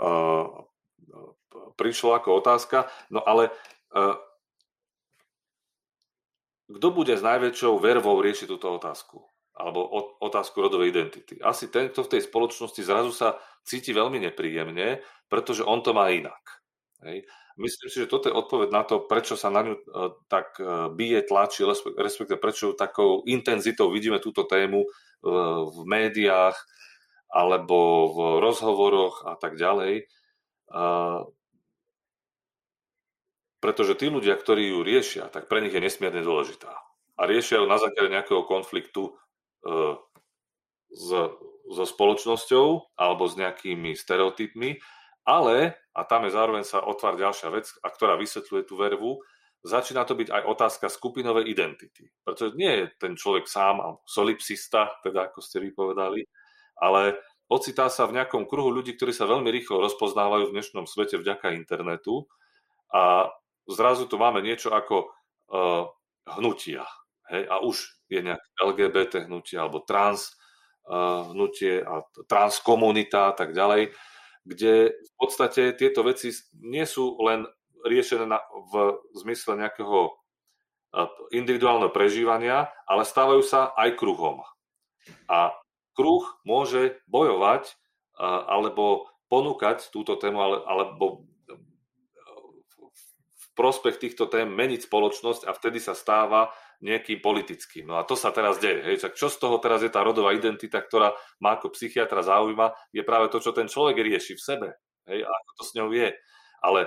uh, prišlo ako otázka, no ale uh, kto bude s najväčšou vervou riešiť túto otázku? Alebo otázku rodovej identity. Asi ten, kto v tej spoločnosti zrazu sa cíti veľmi nepríjemne, pretože on to má inak. Hej. Myslím si, že toto je odpoveď na to, prečo sa na ňu e, tak e, bije, tlačí, respektíve prečo takou intenzitou vidíme túto tému e, v médiách alebo v rozhovoroch a tak ďalej. Pretože tí ľudia, ktorí ju riešia, tak pre nich je nesmierne dôležitá. A riešia ju na základe nejakého konfliktu so spoločnosťou alebo s nejakými stereotypmi ale, a tam je zároveň sa otvár ďalšia vec, a ktorá vysvetľuje tú vervu, začína to byť aj otázka skupinovej identity. Pretože nie je ten človek sám solipsista, teda ako ste vypovedali, ale ocitá sa v nejakom kruhu ľudí, ktorí sa veľmi rýchlo rozpoznávajú v dnešnom svete vďaka internetu a zrazu tu máme niečo ako uh, hnutia. Hej? A už je nejaké LGBT hnutie alebo trans uh, hnutie a trans a tak ďalej kde v podstate tieto veci nie sú len riešené na, v zmysle nejakého individuálneho prežívania, ale stávajú sa aj kruhom. A kruh môže bojovať alebo ponúkať túto tému, alebo prospech týchto tém meniť spoločnosť a vtedy sa stáva nejakým politickým. No a to sa teraz deje. Hej. Čak čo z toho teraz je tá rodová identita, ktorá má ako psychiatra zaujíma, je práve to, čo ten človek rieši v sebe. Hej, a ako to s ňou je. Ale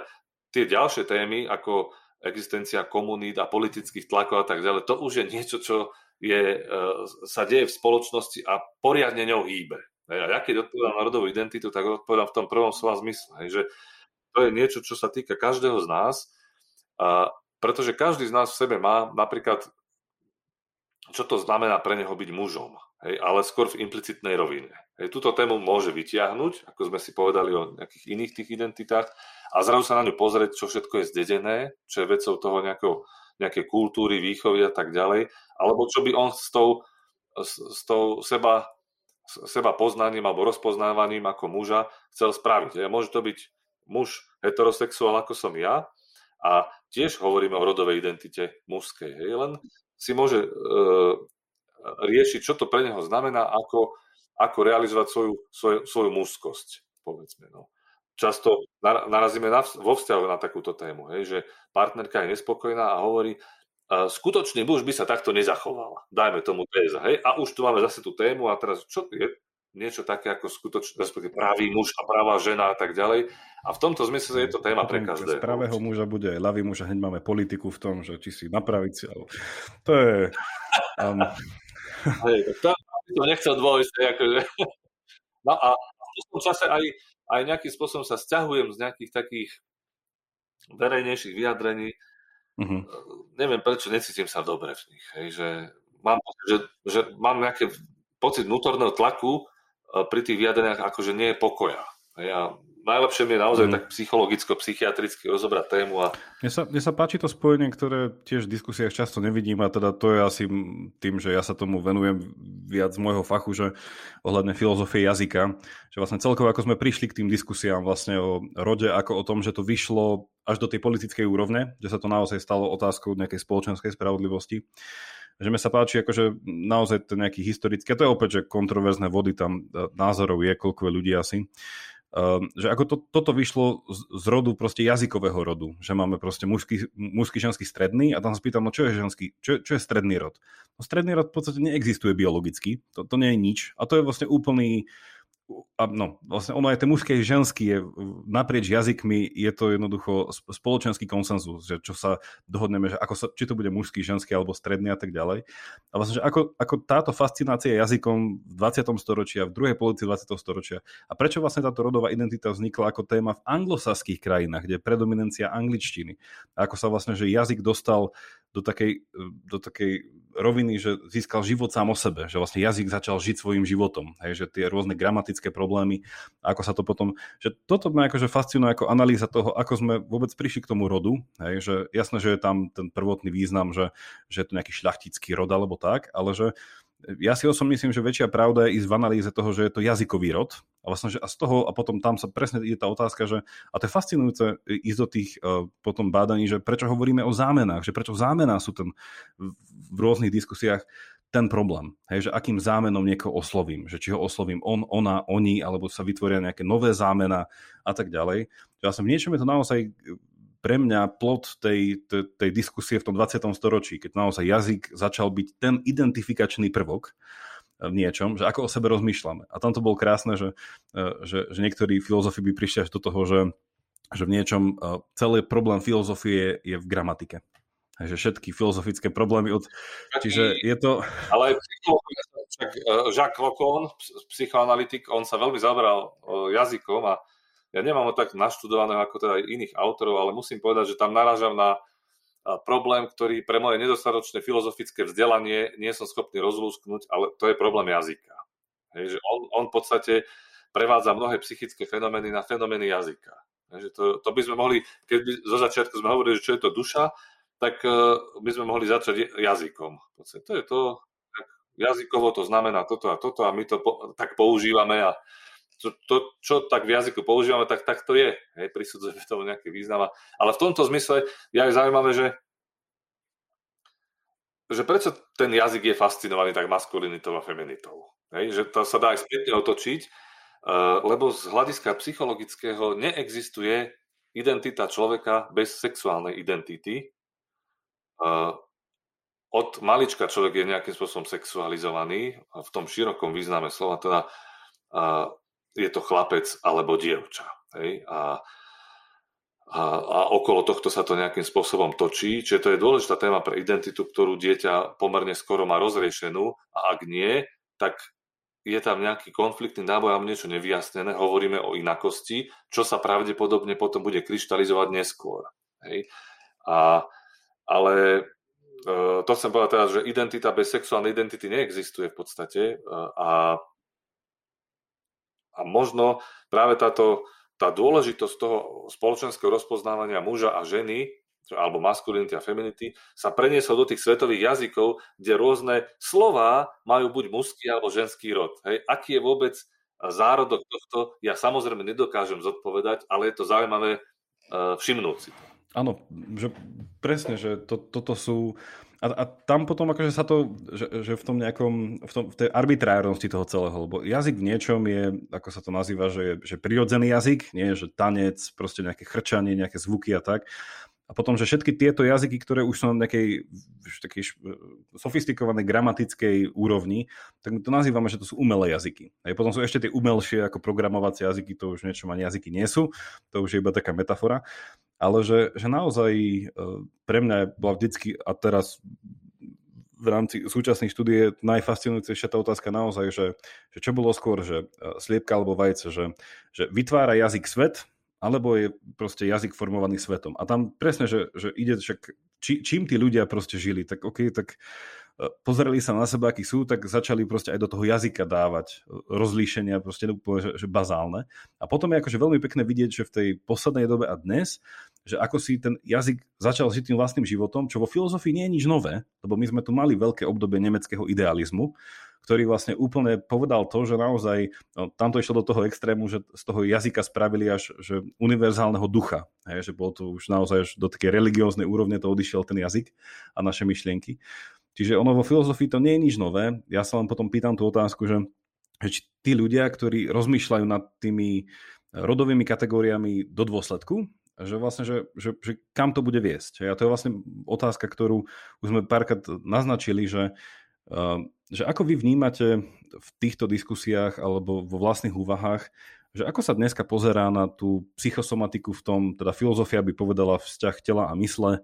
tie ďalšie témy, ako existencia komunít a politických tlakov a tak ďalej, to už je niečo, čo je, e, sa deje v spoločnosti a poriadne ňou hýbe. Hej, a ja keď odpovedám na rodovú identitu, tak odpovedám v tom prvom slova zmysle. Hej, že to je niečo, čo sa týka každého z nás, a pretože každý z nás v sebe má napríklad čo to znamená pre neho byť mužom, hej, ale skôr v implicitnej rovine. Hej, túto tému môže vytiahnuť, ako sme si povedali o nejakých iných tých identitách, a zrazu sa na ňu pozrieť, čo všetko je zdedené, čo je vecou toho nejakého, nejaké kultúry, výchovy a tak ďalej, alebo čo by on s tou, s, s tou seba, seba poznaním alebo rozpoznávaním ako muža chcel spraviť. Hej. Môže to byť muž heterosexuál ako som ja a tiež hovoríme o rodovej identite mužskej. Hej. Len si môže e, riešiť, čo to pre neho znamená, ako, ako realizovať svoju, svoju, svoju mužskosť, povedzme. No. Často narazíme na, vo vzťahu na takúto tému, hej, že partnerka je nespokojná a hovorí, skutočný muž by sa takto nezachoval. Dajme tomu téza. Hej? A už tu máme zase tú tému a teraz čo je niečo také ako skutočný, respektíve pravý muž a pravá žena a tak ďalej. A v tomto zmysle je to téma pre každého. Z pravého muža bude aj ľavý muž a hneď máme politiku v tom, že či si na pravici, alebo... To je... Um... Hej, to, to nechcel dôjsť, akože... No a v tom čase aj, aj nejakým spôsobom sa stiahujem z nejakých takých verejnejších vyjadrení. Uh-huh. Neviem, prečo necítim sa dobre v nich. Hej, že mám že, že mám nejaký pocit vnútorného tlaku pri tých vyjadreniach, akože nie je pokoja. Hej, a najlepšie mi je naozaj mm. tak psychologicko-psychiatricky rozobrať tému. A... Mne, sa, mne sa páči to spojenie, ktoré tiež v diskusiách často nevidím a teda to je asi tým, že ja sa tomu venujem viac z môjho fachu, že ohľadne filozofie jazyka, že vlastne celkovo ako sme prišli k tým diskusiám vlastne o rode, ako o tom, že to vyšlo až do tej politickej úrovne, že sa to naozaj stalo otázkou nejakej spoločenskej spravodlivosti že mi sa páči akože naozaj ten nejaký historický, a to je opäť, že kontroverzné vody tam e, názorov je, koľko je ľudí asi, Um, že ako to, toto vyšlo z, z rodu proste jazykového rodu, že máme proste mužský, mužský, ženský, stredný a tam sa spýtam, no čo je ženský, čo, čo je stredný rod? No stredný rod v podstate neexistuje biologicky, to, to nie je nič a to je vlastne úplný a no, vlastne ono aj ten mužský aj ženský je naprieč jazykmi, je to jednoducho spoločenský konsenzus, že čo sa dohodneme, že ako sa, či to bude mužský, ženský alebo stredný a tak ďalej. A vlastne, že ako, ako táto fascinácia jazykom v 20. storočia, v druhej polovici 20. storočia a prečo vlastne táto rodová identita vznikla ako téma v anglosaských krajinách, kde je predominancia angličtiny. A ako sa vlastne, že jazyk dostal do takej, do takej roviny, že získal život sám o sebe, že vlastne jazyk začal žiť svojim životom, hej, že tie rôzne gramatické problémy, ako sa to potom, že toto ma akože fascinuje ako analýza toho, ako sme vôbec prišli k tomu rodu, hej, že jasné, že je tam ten prvotný význam, že, že je to nejaký šľachtický rod alebo tak, ale že ja si osobne myslím, že väčšia pravda je ísť v analýze toho, že je to jazykový rod a vlastne, že a z toho a potom tam sa presne ide tá otázka, že a to je fascinujúce ísť do tých uh, potom bádaní, že prečo hovoríme o zámenách, že prečo zámená sú ten v rôznych diskusiách ten problém, hej, že akým zámenom niekoho oslovím, že či ho oslovím on, ona, oni, alebo sa vytvoria nejaké nové zámena a tak ďalej. Že vlastne v niečom je to naozaj pre mňa plot tej, tej, tej diskusie v tom 20. storočí, keď naozaj jazyk začal byť ten identifikačný prvok v niečom, že ako o sebe rozmýšľame. A tam to bolo krásne, že, že, že niektorí filozofi by prišli až do toho, že, že v niečom e, celý problém filozofie je v gramatike. Takže všetky filozofické problémy od... Čiže je to... Ale však e, Jacques Lacan, psychoanalytik, on sa veľmi zaoberal e, jazykom a ja nemám ho tak naštudovaného ako teda iných autorov, ale musím povedať, že tam narážam na problém, ktorý pre moje nedostatočné filozofické vzdelanie nie som schopný rozlúsknuť, ale to je problém jazyka. Hej, že on, on v podstate prevádza mnohé psychické fenomény na fenomény jazyka. Hej, že to, to by sme mohli, keď by zo začiatku sme hovorili, že čo je to duša, tak uh, by sme mohli začať jazykom. V podstate to je to, jazykovo to znamená toto a toto a my to po, tak používame a to, to, čo tak v jazyku používame, tak, tak to je. Hej, prisudzujeme tomu nejaký význam. Ale v tomto zmysle je aj zaujímavé, že, že prečo ten jazyk je fascinovaný tak maskulinitou a feminitou. Hej, že to sa dá aj spätne otočiť, uh, lebo z hľadiska psychologického neexistuje identita človeka bez sexuálnej identity. Od malička človek je nejakým spôsobom sexualizovaný, v tom širokom význame slova, teda je to chlapec alebo dievča. Hej? A, a, a okolo tohto sa to nejakým spôsobom točí. Čiže to je dôležitá téma pre identitu, ktorú dieťa pomerne skoro má rozriešenú a ak nie, tak je tam nejaký konfliktný náboj alebo niečo nevyjasnené, hovoríme o inakosti, čo sa pravdepodobne potom bude kryštalizovať neskôr. Hej? A, ale e, to chcem povedať teraz, že identita bez sexuálnej identity neexistuje v podstate e, a, a možno práve táto tá dôležitosť toho spoločenského rozpoznávania muža a ženy, alebo maskulinity a feminity, sa preniesol do tých svetových jazykov, kde rôzne slová majú buď mužský alebo ženský rod. Hej. Aký je vôbec zárodok tohto, ja samozrejme nedokážem zodpovedať, ale je to zaujímavé uh, všimnúť si to. Áno, že presne, že to, toto sú a, a tam potom akože sa to, že, že v tom nejakom, v, tom, v tej arbitrárnosti toho celého, lebo jazyk v niečom je, ako sa to nazýva, že že prirodzený jazyk, nie že tanec, proste nejaké chrčanie, nejaké zvuky a tak. A potom, že všetky tieto jazyky, ktoré už sú na nejakej takej sofistikovanej gramatickej úrovni, tak my to nazývame, že to sú umelé jazyky. A potom sú ešte tie umelšie ako programovacie jazyky, to už niečo ani jazyky nie sú, to už je iba taká metafora ale že, že naozaj e, pre mňa bola vždycky, a teraz v rámci súčasnej štúdie najfascinujúcejšia tá otázka naozaj, že, že čo bolo skôr, že e, sliepka alebo vajce, že, že vytvára jazyk svet, alebo je proste jazyk formovaný svetom. A tam presne, že, že ide však, či, čím tí ľudia proste žili, tak OK, tak pozreli sa na seba, akí sú, tak začali proste aj do toho jazyka dávať e, rozlíšenia, proste úplne, že, že bazálne. A potom je akože veľmi pekné vidieť, že v tej poslednej dobe a dnes, že ako si ten jazyk začal žiť tým vlastným životom, čo vo filozofii nie je nič nové, lebo my sme tu mali veľké obdobie nemeckého idealizmu, ktorý vlastne úplne povedal to, že naozaj, no, tamto išlo do toho extrému, že z toho jazyka spravili až že univerzálneho ducha. Hej, že bolo to už naozaj až do takej religióznej úrovne to odišiel ten jazyk a naše myšlienky. Čiže ono vo filozofii to nie je nič nové. Ja sa vám potom pýtam tú otázku, že, že tí ľudia, ktorí rozmýšľajú nad tými rodovými kategóriami do dôsledku, že vlastne, že, že, že kam to bude viesť. A to je vlastne otázka, ktorú už sme párkrát naznačili, že, uh, že ako vy vnímate v týchto diskusiách alebo vo vlastných úvahách, že ako sa dneska pozerá na tú psychosomatiku v tom, teda filozofia by povedala vzťah tela a mysle,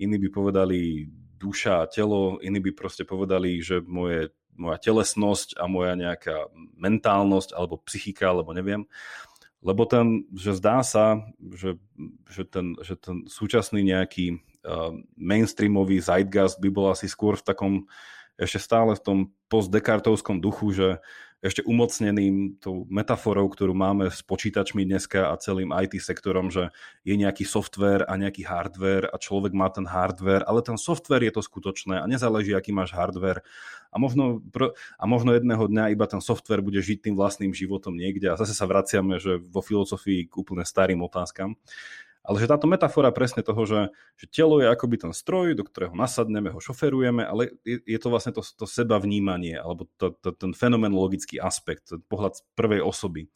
iní by povedali duša a telo, iní by proste povedali, že moje, moja telesnosť a moja nejaká mentálnosť alebo psychika, alebo neviem. Lebo ten, že zdá sa, že, že, ten, že ten súčasný nejaký uh, mainstreamový zeitgeist by bol asi skôr v takom ešte stále v tom postdekartovskom duchu, že ešte umocneným tou metaforou, ktorú máme s počítačmi dneska a celým IT sektorom, že je nejaký software a nejaký hardware a človek má ten hardware, ale ten software je to skutočné a nezáleží, aký máš hardware. A možno, a možno jedného dňa iba ten software bude žiť tým vlastným životom niekde a zase sa vraciame, že vo filozofii k úplne starým otázkam. Ale že táto metafora presne toho, že, že telo je akoby ten stroj, do ktorého nasadneme, ho šoferujeme, ale je, je to vlastne to, to seba vnímanie, alebo to, to, ten fenomenologický aspekt, ten pohľad z prvej osoby.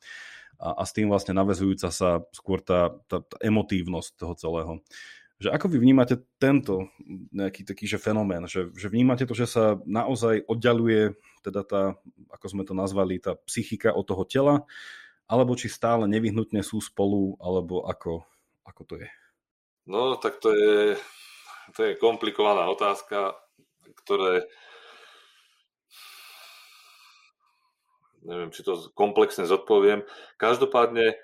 A, a s tým vlastne navezujúca sa skôr tá, tá, tá emotívnosť toho celého. Že ako vy vnímate tento nejaký taký že fenomén, že, že vnímate to, že sa naozaj oddialuje teda tá, ako sme to nazvali, tá psychika od toho tela, alebo či stále nevyhnutne sú spolu, alebo ako, ako to je? No, tak to je, to je komplikovaná otázka, ktoré neviem, či to komplexne zodpoviem. Každopádne, e,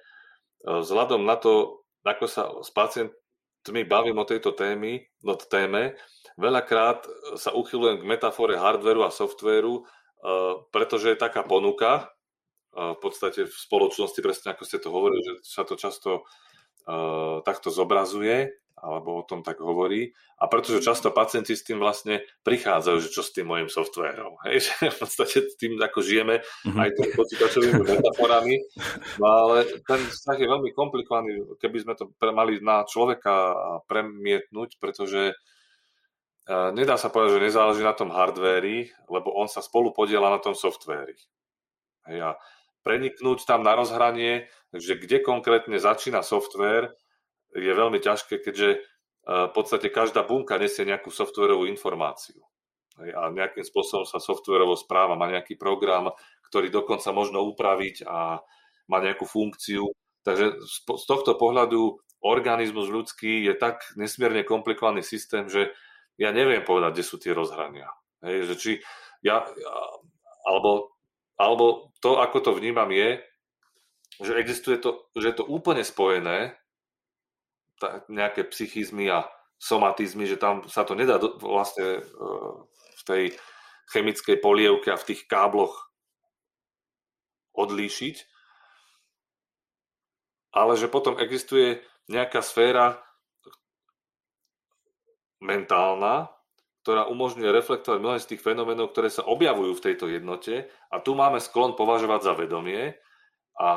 vzhľadom na to, ako sa s pacientmi bavím o tejto témy, o téme, veľakrát sa uchylujem k metafore hardveru a softvéru, e, pretože je taká ponuka, e, v podstate v spoločnosti, presne ako ste to hovorili, že sa to často takto zobrazuje, alebo o tom tak hovorí. A pretože často pacienti s tým vlastne prichádzajú, že čo s tým mojim softvérom. Hej, že v podstate tým ako žijeme mm-hmm. aj tými počítačovými metaforami. No ale ten vzťah je veľmi komplikovaný, keby sme to mali na človeka premietnúť, pretože uh, nedá sa povedať, že nezáleží na tom hardvéri, lebo on sa spolu podiela na tom softvéri. Hej, a preniknúť tam na rozhranie, že kde konkrétne začína software, je veľmi ťažké, keďže v podstate každá bunka nesie nejakú softwarovú informáciu. A nejakým spôsobom sa softwarovo správa, má nejaký program, ktorý dokonca možno upraviť a má nejakú funkciu. Takže z tohto pohľadu organizmus ľudský je tak nesmierne komplikovaný systém, že ja neviem povedať, kde sú tie rozhrania. Hej, že či ja, alebo, alebo to, ako to vnímam, je, že existuje to, že je to úplne spojené, tá, nejaké psychizmy a somatizmy, že tam sa to nedá do, vlastne e, v tej chemickej polievke a v tých kábloch odlíšiť, ale že potom existuje nejaká sféra mentálna, ktorá umožňuje reflektovať mnohé z tých fenoménov, ktoré sa objavujú v tejto jednote a tu máme sklon považovať za vedomie a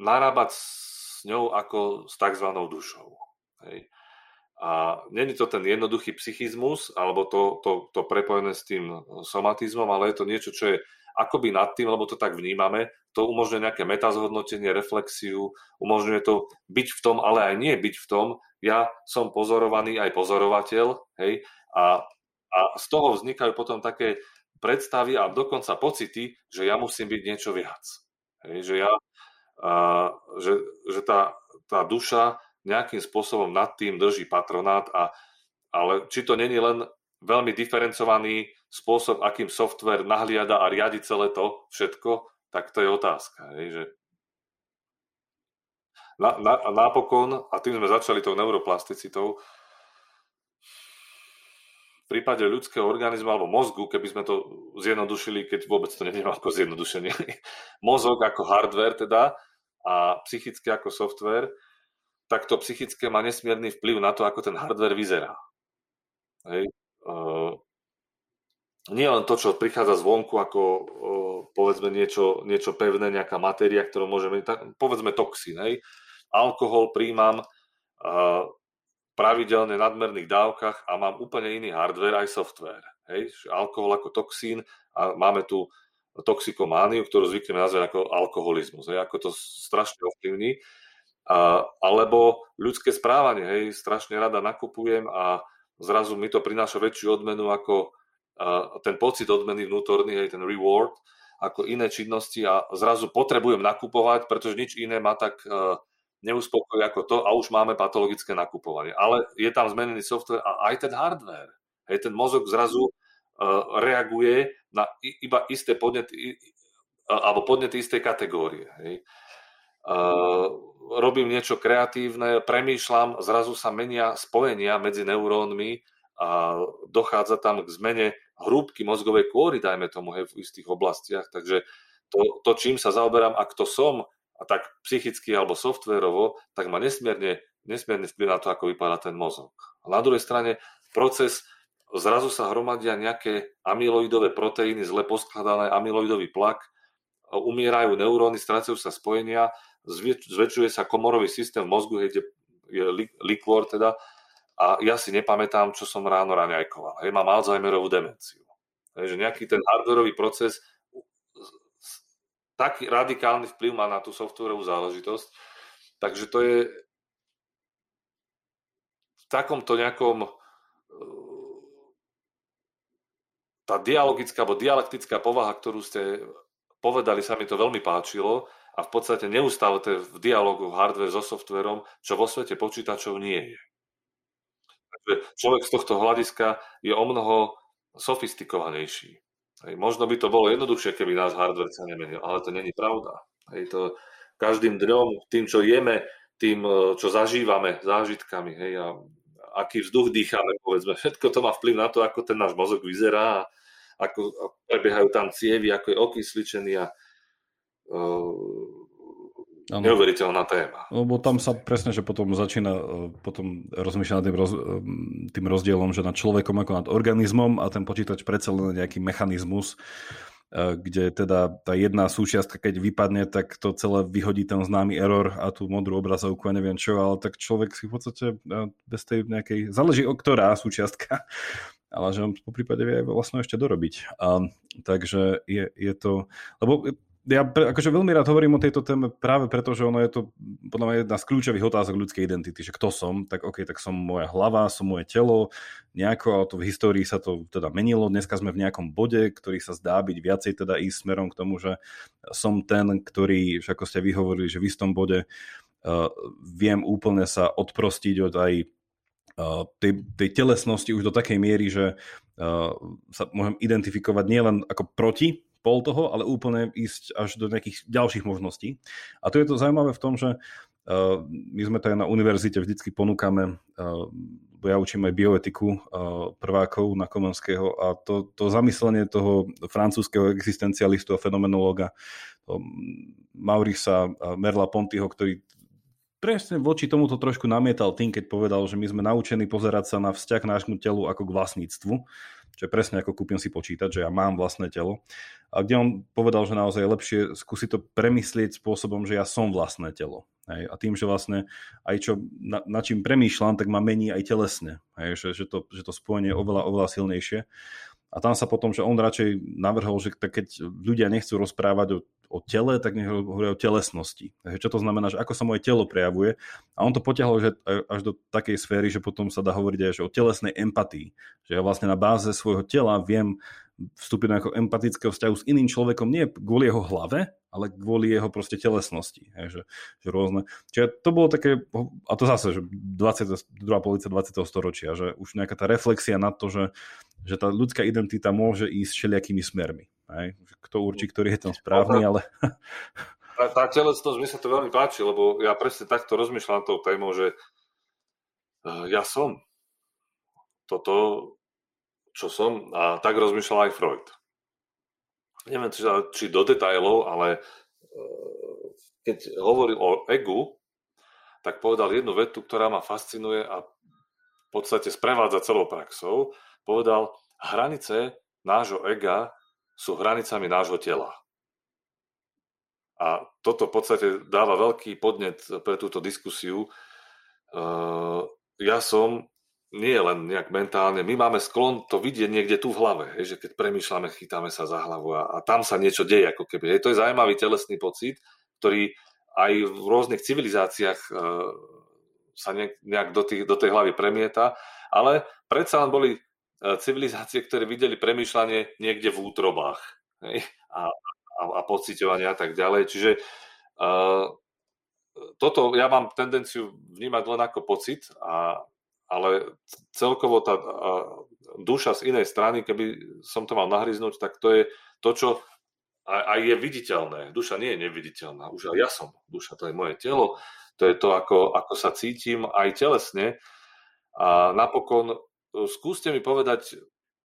narábať s ňou ako s tzv. dušou. Hej. A není to ten jednoduchý psychizmus alebo to, to, to prepojené s tým somatizmom, ale je to niečo, čo je akoby nad tým, lebo to tak vnímame, to umožňuje nejaké metazhodnotenie, reflexiu, umožňuje to byť v tom, ale aj nie byť v tom. Ja som pozorovaný aj pozorovateľ, hej, a, a z toho vznikajú potom také predstavy a dokonca pocity, že ja musím byť niečo viac. Hej, že ja, a, že, že tá, tá duša nejakým spôsobom nad tým drží patronát, a, ale či to není len veľmi diferencovaný spôsob, akým software nahliada a riadi celé to všetko, tak to je otázka. Hej, že na, na, napokon, a tým sme začali tou neuroplasticitou, v prípade ľudského organizmu alebo mozgu, keby sme to zjednodušili, keď vôbec to neviem ako zjednodušenie, mozog ako hardware teda a psychické ako software, tak to psychické má nesmierny vplyv na to, ako ten hardware vyzerá. Hej. Uh, nie len to, čo prichádza zvonku, ako povedzme niečo, niečo pevné, nejaká matéria, ktorú môžeme, povedzme toxín, hej. Alkohol príjmam pravidelne v nadmerných dávkach a mám úplne iný hardware aj software. Hej. Alkohol ako toxín a máme tu toxikomániu, ktorú zvykneme nazvať ako alkoholizmus. Hej. Ako to strašne ovplyvní. A, alebo ľudské správanie. Hej. Strašne rada nakupujem a zrazu mi to prináša väčšiu odmenu ako ten pocit odmeny vnútorný, aj ten reward, ako iné činnosti a zrazu potrebujem nakupovať, pretože nič iné ma tak e, neuspokojí ako to a už máme patologické nakupovanie. Ale je tam zmenený software a aj ten hardware. Hej, ten mozog zrazu uh, reaguje na iba isté podnety alebo podnety istej kategórie. Hej. Uh, robím niečo kreatívne, premýšľam, zrazu sa menia spojenia medzi neurónmi a dochádza tam k zmene hrúbky mozgovej kôry, dajme tomu, hej, v istých oblastiach. Takže to, to, čím sa zaoberám a kto som, a tak psychicky alebo softverovo, tak má nesmierne, nesmierne vplyv na to, ako vypadá ten mozog. A na druhej strane proces, zrazu sa hromadia nejaké amyloidové proteíny, zle poskladané, amyloidový plak, umierajú neuróny, strácajú sa spojenia, zväčšuje sa komorový systém v mozgu, kde je likvor teda, a ja si nepamätám, čo som ráno raňajkoval. Hej, mám Alzheimerovú demenciu. Hej, nejaký ten hardwareový proces taký radikálny vplyv má na tú softwarovú záležitosť. Takže to je v takomto nejakom e, tá dialogická alebo dialektická povaha, ktorú ste povedali, sa mi to veľmi páčilo a v podstate neustále v dialogu hardware so softverom, čo vo svete počítačov nie je človek z tohto hľadiska je o mnoho sofistikovanejší. Hej, možno by to bolo jednoduchšie, keby nás hardware sa nemenil, ale to není pravda. Hej, to každým dňom, tým, čo jeme, tým, e, čo zažívame, zážitkami, hej, a aký vzduch dýchame, povedzme, všetko to má vplyv na to, ako ten náš mozog vyzerá, ako prebiehajú tam cievy, ako je okysličený a uh, Ano. Neuveriteľná téma. Lebo tam sa presne, že potom začína e, potom rozmýšľať nad tým, roz, e, tým rozdielom, že nad človekom ako nad organizmom a ten počítač predsa len nejaký mechanizmus, e, kde teda tá jedna súčiastka, keď vypadne, tak to celé vyhodí ten známy error a tú modrú obrazovku a neviem čo, ale tak človek si v podstate bez tej nejakej, záleží o ktorá súčiastka, ale že on po prípade vie vlastne ešte dorobiť. A, takže je, je to, lebo ja pre, akože veľmi rád hovorím o tejto téme práve preto, že ono je to podľa mňa jedna z kľúčových otázok ľudskej identity, že kto som, tak ok, tak som moja hlava, som moje telo, nejako, ale to v histórii sa to teda menilo, dneska sme v nejakom bode, ktorý sa zdá byť viacej teda ísť smerom k tomu, že som ten, ktorý, ako ste vyhovorili, že v istom bode uh, viem úplne sa odprostiť od aj uh, tej, tej telesnosti už do takej miery, že uh, sa môžem identifikovať nielen ako proti pol toho, ale úplne ísť až do nejakých ďalších možností. A to je to zaujímavé v tom, že uh, my sme to aj na univerzite vždycky ponúkame, uh, ja učím aj bioetiku uh, prvákov na Komenského a to, to zamyslenie toho francúzského existencialistu a fenomenológa Maurisa Merla Pontyho, ktorý presne voči tomuto trošku namietal tým, keď povedal, že my sme naučení pozerať sa na vzťah nášmu telu ako k vlastníctvu, čo je presne ako kúpim si počítať, že ja mám vlastné telo. A kde on povedal, že naozaj je lepšie skúsiť to premyslieť spôsobom, že ja som vlastné telo. Hej. A tým, že vlastne aj čo, na, na čím premýšľam, tak ma mení aj telesne. Hej. Že, že, to, že to spojenie je oveľa, oveľa silnejšie. A tam sa potom, že on radšej navrhol, že keď ľudia nechcú rozprávať o, o tele, tak nech hovoria o telesnosti. Takže čo to znamená, že ako sa moje telo prejavuje. A on to potiahol že až do takej sféry, že potom sa dá hovoriť aj že o telesnej empatii. Že ja vlastne na báze svojho tela viem vstúpiť do empatického vzťahu s iným človekom, nie kvôli jeho hlave, ale kvôli jeho proste telesnosti. Hej, že, rôzne. Čiže to bolo také, a to zase, že 20, druhá policia 20. storočia, že už nejaká tá reflexia na to, že, že tá ľudská identita môže ísť všelijakými smermi. Hej. Kto určí, ktorý je ten správny, ale... Tá, tá telesnosť, mi sa to veľmi páči, lebo ja presne takto rozmýšľam tou témou, že uh, ja som. Toto čo som, a tak rozmýšľal aj Freud. Neviem, či, či do detajlov, ale e, keď hovoril o egu, tak povedal jednu vetu, ktorá ma fascinuje a v podstate sprevádza celou praxou. Povedal, hranice nášho ega sú hranicami nášho tela. A toto v podstate dáva veľký podnet pre túto diskusiu. E, ja som nie len nejak mentálne, my máme sklon to vidieť niekde tu v hlave, že keď premýšľame, chytáme sa za hlavu a, a tam sa niečo deje, ako keby. To je zaujímavý telesný pocit, ktorý aj v rôznych civilizáciách e, sa nejak, do, tých, do tej hlavy premieta, ale predsa len boli civilizácie, ktoré videli premýšľanie niekde v útrobách hej, a, a, a pocitovania a tak ďalej. Čiže e, toto ja mám tendenciu vnímať len ako pocit a ale celkovo tá duša z inej strany, keby som to mal nahryznúť, tak to je to, čo aj je viditeľné. Duša nie je neviditeľná, už aj ja som duša, to je moje telo, to je to, ako, ako sa cítim aj telesne. A napokon e, skúste mi povedať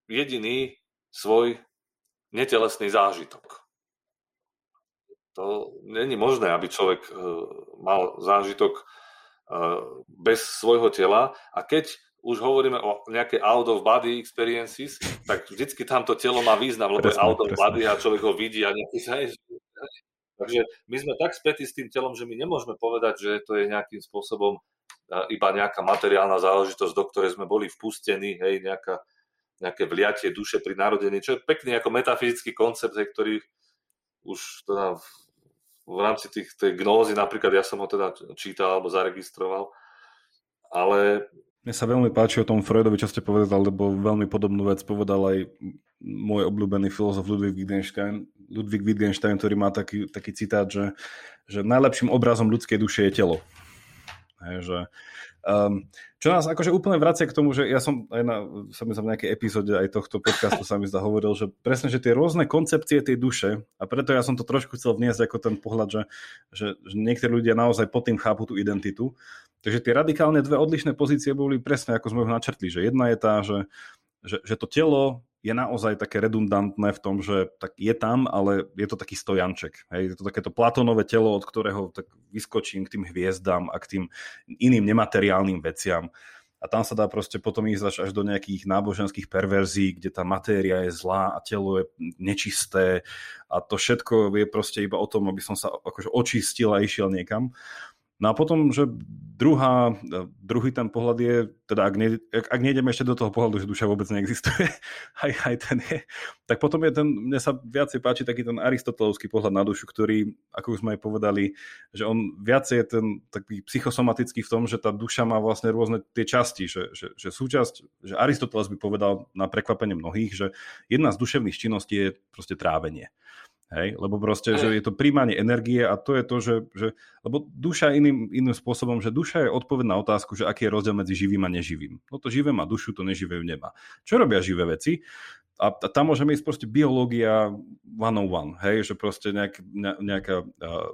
jediný svoj netelesný zážitok. To není možné, aby človek e, mal zážitok bez svojho tela a keď už hovoríme o nejaké out of body experiences, tak vždycky tamto telo má význam, lebo presne, je out of presne. body a človek ho vidí a nejaký... Takže my sme tak spätí s tým telom, že my nemôžeme povedať, že to je nejakým spôsobom iba nejaká materiálna záležitosť, do ktorej sme boli vpustení, hej, nejaká, nejaké vliatie duše pri narodení, čo je pekný ako metafyzický koncept, hej, ktorý už teda v rámci tých, tej gnózy napríklad, ja som ho teda čítal alebo zaregistroval, ale... Mne sa veľmi páči o tom Freudovi, čo ste povedal, lebo veľmi podobnú vec povedal aj môj obľúbený filozof Ludwig Wittgenstein, Ludwig Wittgenstein, ktorý má taký, taký citát, že, že najlepším obrazom ľudskej duše je telo. Hej, že, um, čo nás akože úplne vracia k tomu, že ja som aj na, som v nejakej epizóde aj tohto podcastu sa mi zdá hovoril, že presne, že tie rôzne koncepcie tej duše, a preto ja som to trošku chcel vniesť ako ten pohľad, že, že, že niektorí ľudia naozaj pod tým chápu tú identitu. Takže tie radikálne dve odlišné pozície boli presne ako sme ho načrtli, že jedna je tá, že, že, že to telo je naozaj také redundantné v tom, že tak je tam, ale je to taký stojanček. Hej? Je to takéto platónové telo, od ktorého tak vyskočím k tým hviezdám a k tým iným nemateriálnym veciam. A tam sa dá proste potom ísť až do nejakých náboženských perverzií, kde tá matéria je zlá a telo je nečisté a to všetko je proste iba o tom, aby som sa akože očistil a išiel niekam. No a potom, že druhá, druhý ten pohľad je, teda ak, ne, ak, ak nejdeme ešte do toho pohľadu, že duša vôbec neexistuje, aj, aj ten je, tak potom je ten, mne sa viacej páči taký ten aristotelovský pohľad na dušu, ktorý, ako už sme aj povedali, že on viacej je ten taký psychosomatický v tom, že tá duša má vlastne rôzne tie časti, že, že, že súčasť, že Aristoteles by povedal na prekvapenie mnohých, že jedna z duševných činností je proste trávenie. Hej? Lebo proste, že je to príjmanie energie a to je to, že, že lebo duša iným, iným spôsobom, že duša je odpoveď na otázku, že aký je rozdiel medzi živým a neživým. No to živé má dušu, to neživé ju nemá. Čo robia živé veci? A, a tam môžeme ísť proste biológia one on one, hej, že proste nejak, ne, nejaká uh,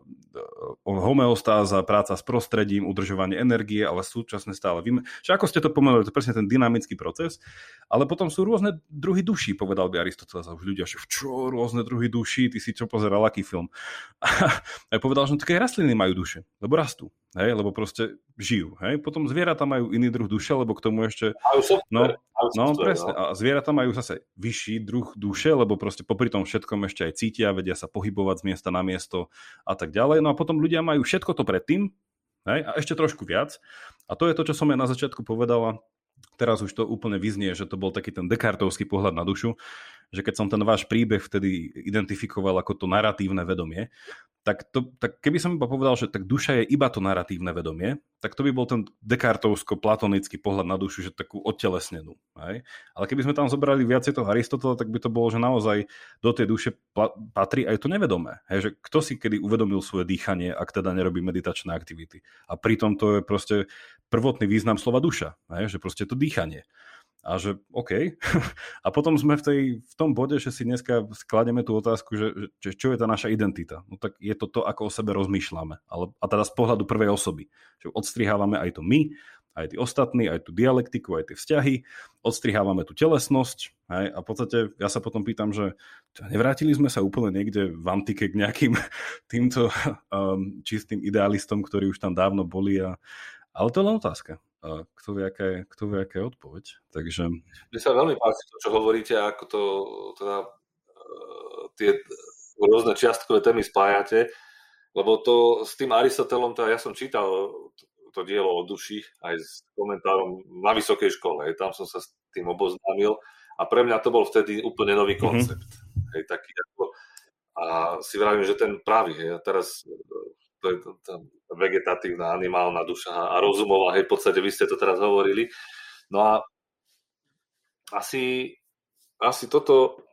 homeostáza, práca s prostredím, udržovanie energie, ale súčasne stále víme, že ako ste to pomenuli, to je presne ten dynamický proces, ale potom sú rôzne druhy duší, povedal by Aristoteles, a už ľudia, že čo, rôzne druhy duší, ty si čo pozeral, aký film. A ja povedal, že no, také rastliny majú duše, lebo rastú, hej, lebo proste žijú, hej. Potom zvieratá majú iný druh duše, lebo k tomu ešte... No, no, presne, no. a zvieratá majú zase vyšší druh duše, lebo proste popri tom všetkom ešte aj cítia, vedia sa pohybovať z miesta na miesto a tak ďalej. No a potom ľudia majú všetko to predtým hej, a ešte trošku viac. A to je to, čo som ja na začiatku povedala, teraz už to úplne vyznie, že to bol taký ten dekartovský pohľad na dušu, že keď som ten váš príbeh vtedy identifikoval ako to narratívne vedomie, tak, to, tak keby som iba povedal, že tak duša je iba to narratívne vedomie, tak to by bol ten dekartovsko-platonický pohľad na dušu, že takú odtelesnenú. Hej? Ale keby sme tam zobrali viacej toho Aristotela, tak by to bolo, že naozaj do tej duše patrí aj to nevedomé. Hej? Že kto si kedy uvedomil svoje dýchanie, ak teda nerobí meditačné aktivity. A pritom to je proste prvotný význam slova duša. Hej? Že proste to dýchanie. A že OK. A potom sme v, tej, v tom bode, že si dneska sklademe tú otázku, že, že čo je tá naša identita. No tak je to to, ako o sebe rozmýšľame. Ale, a teda z pohľadu prvej osoby. Že odstrihávame aj to my, aj tí ostatní, aj tú dialektiku, aj tie vzťahy, odstrihávame tú telesnosť hej, a v podstate ja sa potom pýtam, že nevrátili sme sa úplne niekde v antike k nejakým týmto um, čistým idealistom, ktorí už tam dávno boli a, ale to je len otázka kto vie, aká je, kto vie, aká je odpoveď. Takže... Mne sa veľmi páči to, čo hovoríte, ako to teda, uh, tie rôzne čiastkové témy spájate, lebo to s tým Aristotelom, teda ja som čítal to dielo o duši aj s komentárom na vysokej škole, hej, tam som sa s tým oboznámil a pre mňa to bol vtedy úplne nový mhm. koncept. Mm-hmm. Hej, taký ako, a si vravím, že ten pravý, hej, a teraz to je tá vegetatívna, animálna duša a rozumová, hej, v podstate vy ste to teraz hovorili. No a asi, asi toto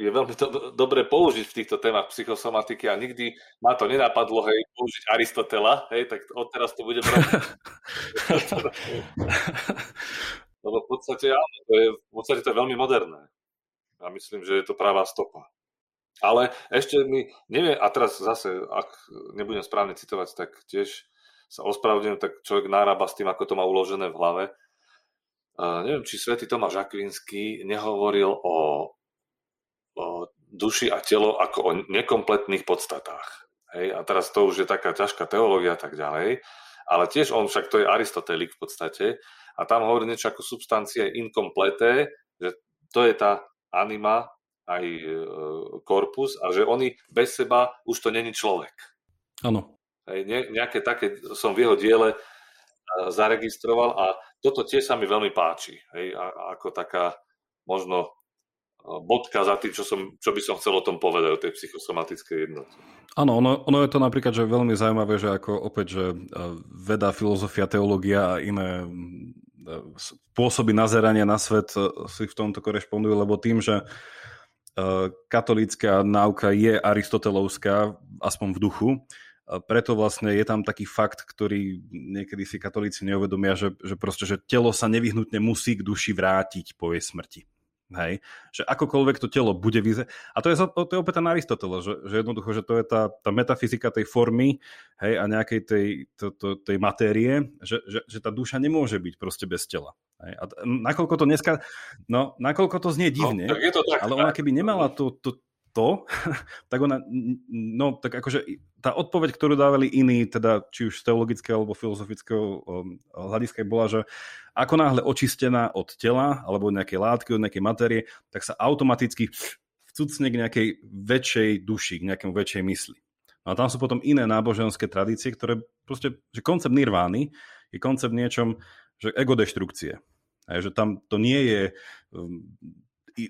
je veľmi do, dobre použiť v týchto témach psychosomatiky a nikdy ma to nenapadlo, hej, použiť Aristotela, hej, tak odteraz to budem robiť. Lebo v podstate, áno, to je, v podstate to je veľmi moderné. A myslím, že je to pravá stopa. Ale ešte mi, neviem, a teraz zase, ak nebudem správne citovať, tak tiež sa ospravedlňujem, tak človek nárába s tým, ako to má uložené v hlave. Uh, neviem, či svätý Tomáš Akvinský nehovoril o, o duši a telo ako o nekompletných podstatách. Hej? A teraz to už je taká ťažká teológia a tak ďalej. Ale tiež on však to je Aristotelik v podstate. A tam hovorí niečo ako substancie incompleté, že to je tá anima, aj e, korpus a že oni bez seba už to není človek. Áno. Ne, nejaké také som v jeho diele e, zaregistroval a toto tiež sa mi veľmi páči. Hej, ako taká možno e, bodka za tým, čo, som, čo by som chcel o tom povedať, o tej psychosomatickej jednote. Áno, ono, ono je to napríklad že veľmi zaujímavé, že ako opäť, že veda, filozofia, teológia a iné spôsoby nazerania na svet si v tomto korešpondujú, lebo tým, že E, katolícka náuka je aristotelovská, aspoň v duchu. Preto vlastne je tam taký fakt, ktorý niekedy si katolíci neuvedomia, že, že proste, že telo sa nevyhnutne musí k duši vrátiť po jej smrti. Hej? Že akokoľvek to telo bude vyzerať. A to je, to je opäť ten Aristoteles, že, že jednoducho, že to je tá, tá metafyzika tej formy hej, a nejakej tej, to, to, tej matérie, že, že, že tá duša nemôže byť proste bez tela. Hej? A nakoľko to dneska, no, nakoľko to znie no, divne, no, tak to tak, ale ona keby nemala to, to, to, tak ona, no tak akože tá odpoveď, ktorú dávali iní, teda či už z teologického alebo filozofického um, hľadiska bola, že ako náhle očistená od tela alebo nejakej látky, od nejakej matérie, tak sa automaticky vcucne k nejakej väčšej duši, k nejakému väčšej mysli. No a tam sú potom iné náboženské tradície, ktoré proste, že koncept nirvány je koncept niečom, že egodeštrukcie. A že tam to nie je um,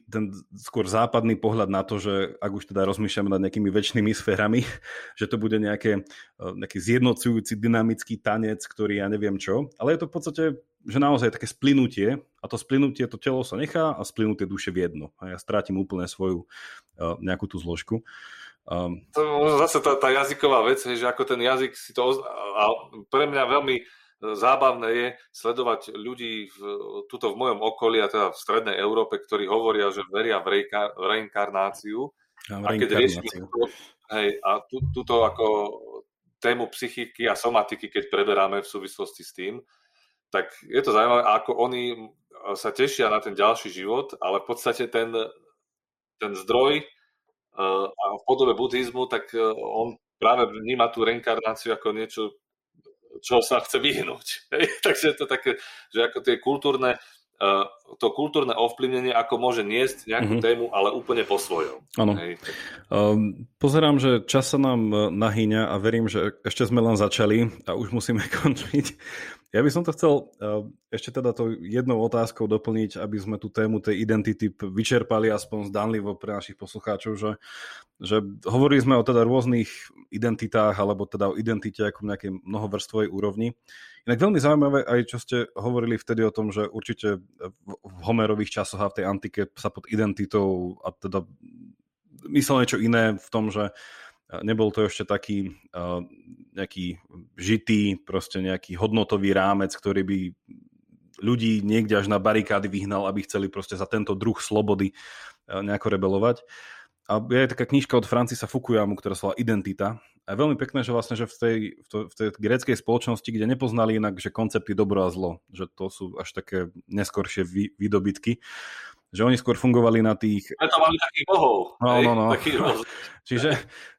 ten skôr západný pohľad na to, že ak už teda rozmýšľame nad nejakými väčšnými sférami, že to bude nejaké, uh, nejaký zjednocujúci dynamický tanec, ktorý ja neviem čo, ale je to v podstate, že naozaj také splynutie a to splynutie, to telo sa nechá a splynutie duše v jedno. A ja strátim úplne svoju uh, nejakú tú zložku. Um, to zase tá, tá jazyková vec, že ako ten jazyk si to... A pre mňa veľmi zábavné je sledovať ľudí v, tuto v mojom okolí, a teda v strednej Európe, ktorí hovoria, že veria v, rejka, v reinkarnáciu. A, a keď riešime hej, a tú, túto ako tému psychiky a somatiky, keď preberáme v súvislosti s tým, tak je to zaujímavé, ako oni sa tešia na ten ďalší život, ale v podstate ten, ten zdroj uh, a v podobe buddhizmu, tak uh, on práve vníma tú reinkarnáciu ako niečo čo sa chce vyhnúť. Hej? Takže je to také, že ako tie kultúrne, uh, to kultúrne ovplyvnenie, ako môže niesť nejakú mm-hmm. tému, ale úplne po svojom. Áno. Um, pozerám, že čas sa nám e, nahýňa a verím, že ešte sme len začali a už musíme končiť. Ja by som to chcel uh, ešte teda to jednou otázkou doplniť, aby sme tú tému tej identity vyčerpali aspoň zdanlivo pre našich poslucháčov, že, že hovorili sme o teda rôznych identitách alebo teda o identite ako nejakej mnohovrstvovej úrovni. Inak veľmi zaujímavé aj, čo ste hovorili vtedy o tom, že určite v Homerových časoch a v tej antike sa pod identitou a teda myslel niečo iné v tom, že nebol to ešte taký uh, nejaký žitý, proste nejaký hodnotový rámec, ktorý by ľudí niekde až na barikády vyhnal, aby chceli proste za tento druh slobody uh, nejako rebelovať. A je taká knižka od Francisa Fukuyamu, ktorá sa volá Identita. A je veľmi pekné, že vlastne že v tej, v, to, v tej gréckej spoločnosti, kde nepoznali inak, že koncepty dobro a zlo, že to sú až také neskoršie vý, výdobytky, že oni skôr fungovali na tých... to mali takých bohov. No, no, no. Taký Čiže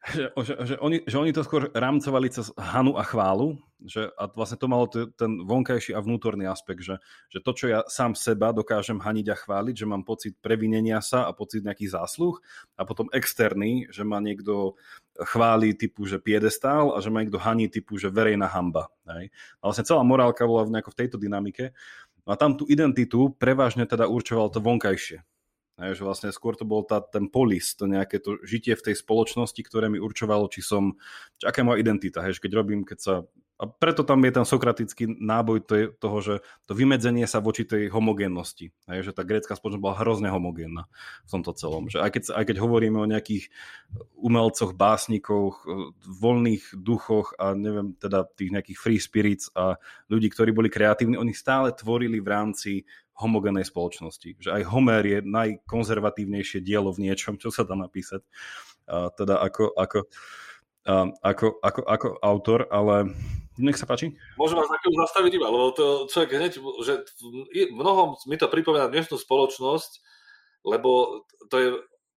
že, že, že, oni, že oni to skôr rámcovali cez hanu a chválu, že a vlastne to malo t- ten vonkajší a vnútorný aspekt, že, že to, čo ja sám seba dokážem haniť a chváliť, že mám pocit previnenia sa a pocit nejakých zásluh a potom externý, že ma niekto chváli typu, že piedestál a že ma niekto haní typu, že verejná hamba. Hej. A vlastne celá morálka bola v, nejako v tejto dynamike No a tam tú identitu prevažne teda určoval to vonkajšie. Hej, že vlastne skôr to bol tá, ten polis, to nejaké to žitie v tej spoločnosti, ktoré mi určovalo, či som, či aká je moja identita, hej, keď robím, keď sa a preto tam je ten sokratický náboj toho, že to vymedzenie sa voči tej homogénnosti. Hej, že tá grécka spoločnosť bola hrozne homogénna v tomto celom. Že aj, keď, aj keď hovoríme o nejakých umelcoch, básnikoch, voľných duchoch a neviem, teda tých nejakých free spirits a ľudí, ktorí boli kreatívni, oni stále tvorili v rámci homogénnej spoločnosti. Že aj Homer je najkonzervatívnejšie dielo v niečom, čo sa dá napísať. A teda ako, ako, ako, ako, ako autor, ale nech sa páči. Môžem vás takého zastaviť iba, lebo to človek hneď, že mnohom mi to pripomína dnešnú spoločnosť, lebo to je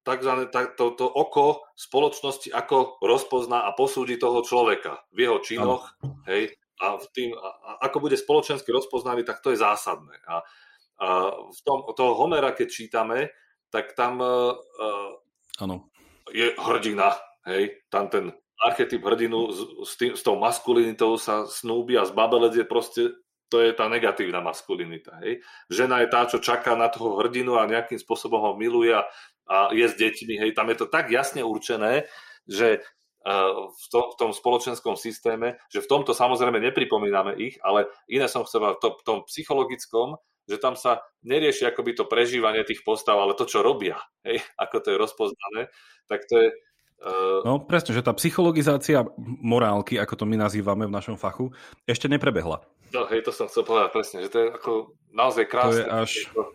takzvané to, to oko spoločnosti, ako rozpozná a posúdi toho človeka v jeho činoch, ano. hej, a v tým, a, ako bude spoločensky rozpoznaný, tak to je zásadné. A, a v tom, toho Homera, keď čítame, tak tam uh, ano. je hrdina, hej, tam ten archetyp hrdinu s, s, tým, s tou maskulinitou sa snúbi a zbabelec je proste to je tá negatívna maskulinita. Hej. Žena je tá, čo čaká na toho hrdinu a nejakým spôsobom ho miluje a, a je s deťmi. Hej. Tam je to tak jasne určené, že uh, v, to, v tom spoločenskom systéme, že v tomto samozrejme nepripomíname ich, ale iné som chcel v, to, v tom psychologickom, že tam sa nerieši akoby to prežívanie tých postav, ale to, čo robia, hej, ako to je rozpoznané, tak to je, No presne, že tá psychologizácia morálky, ako to my nazývame v našom fachu, ešte neprebehla. No hej, to som chcel povedať presne, že to je ako naozaj krásne. To je až,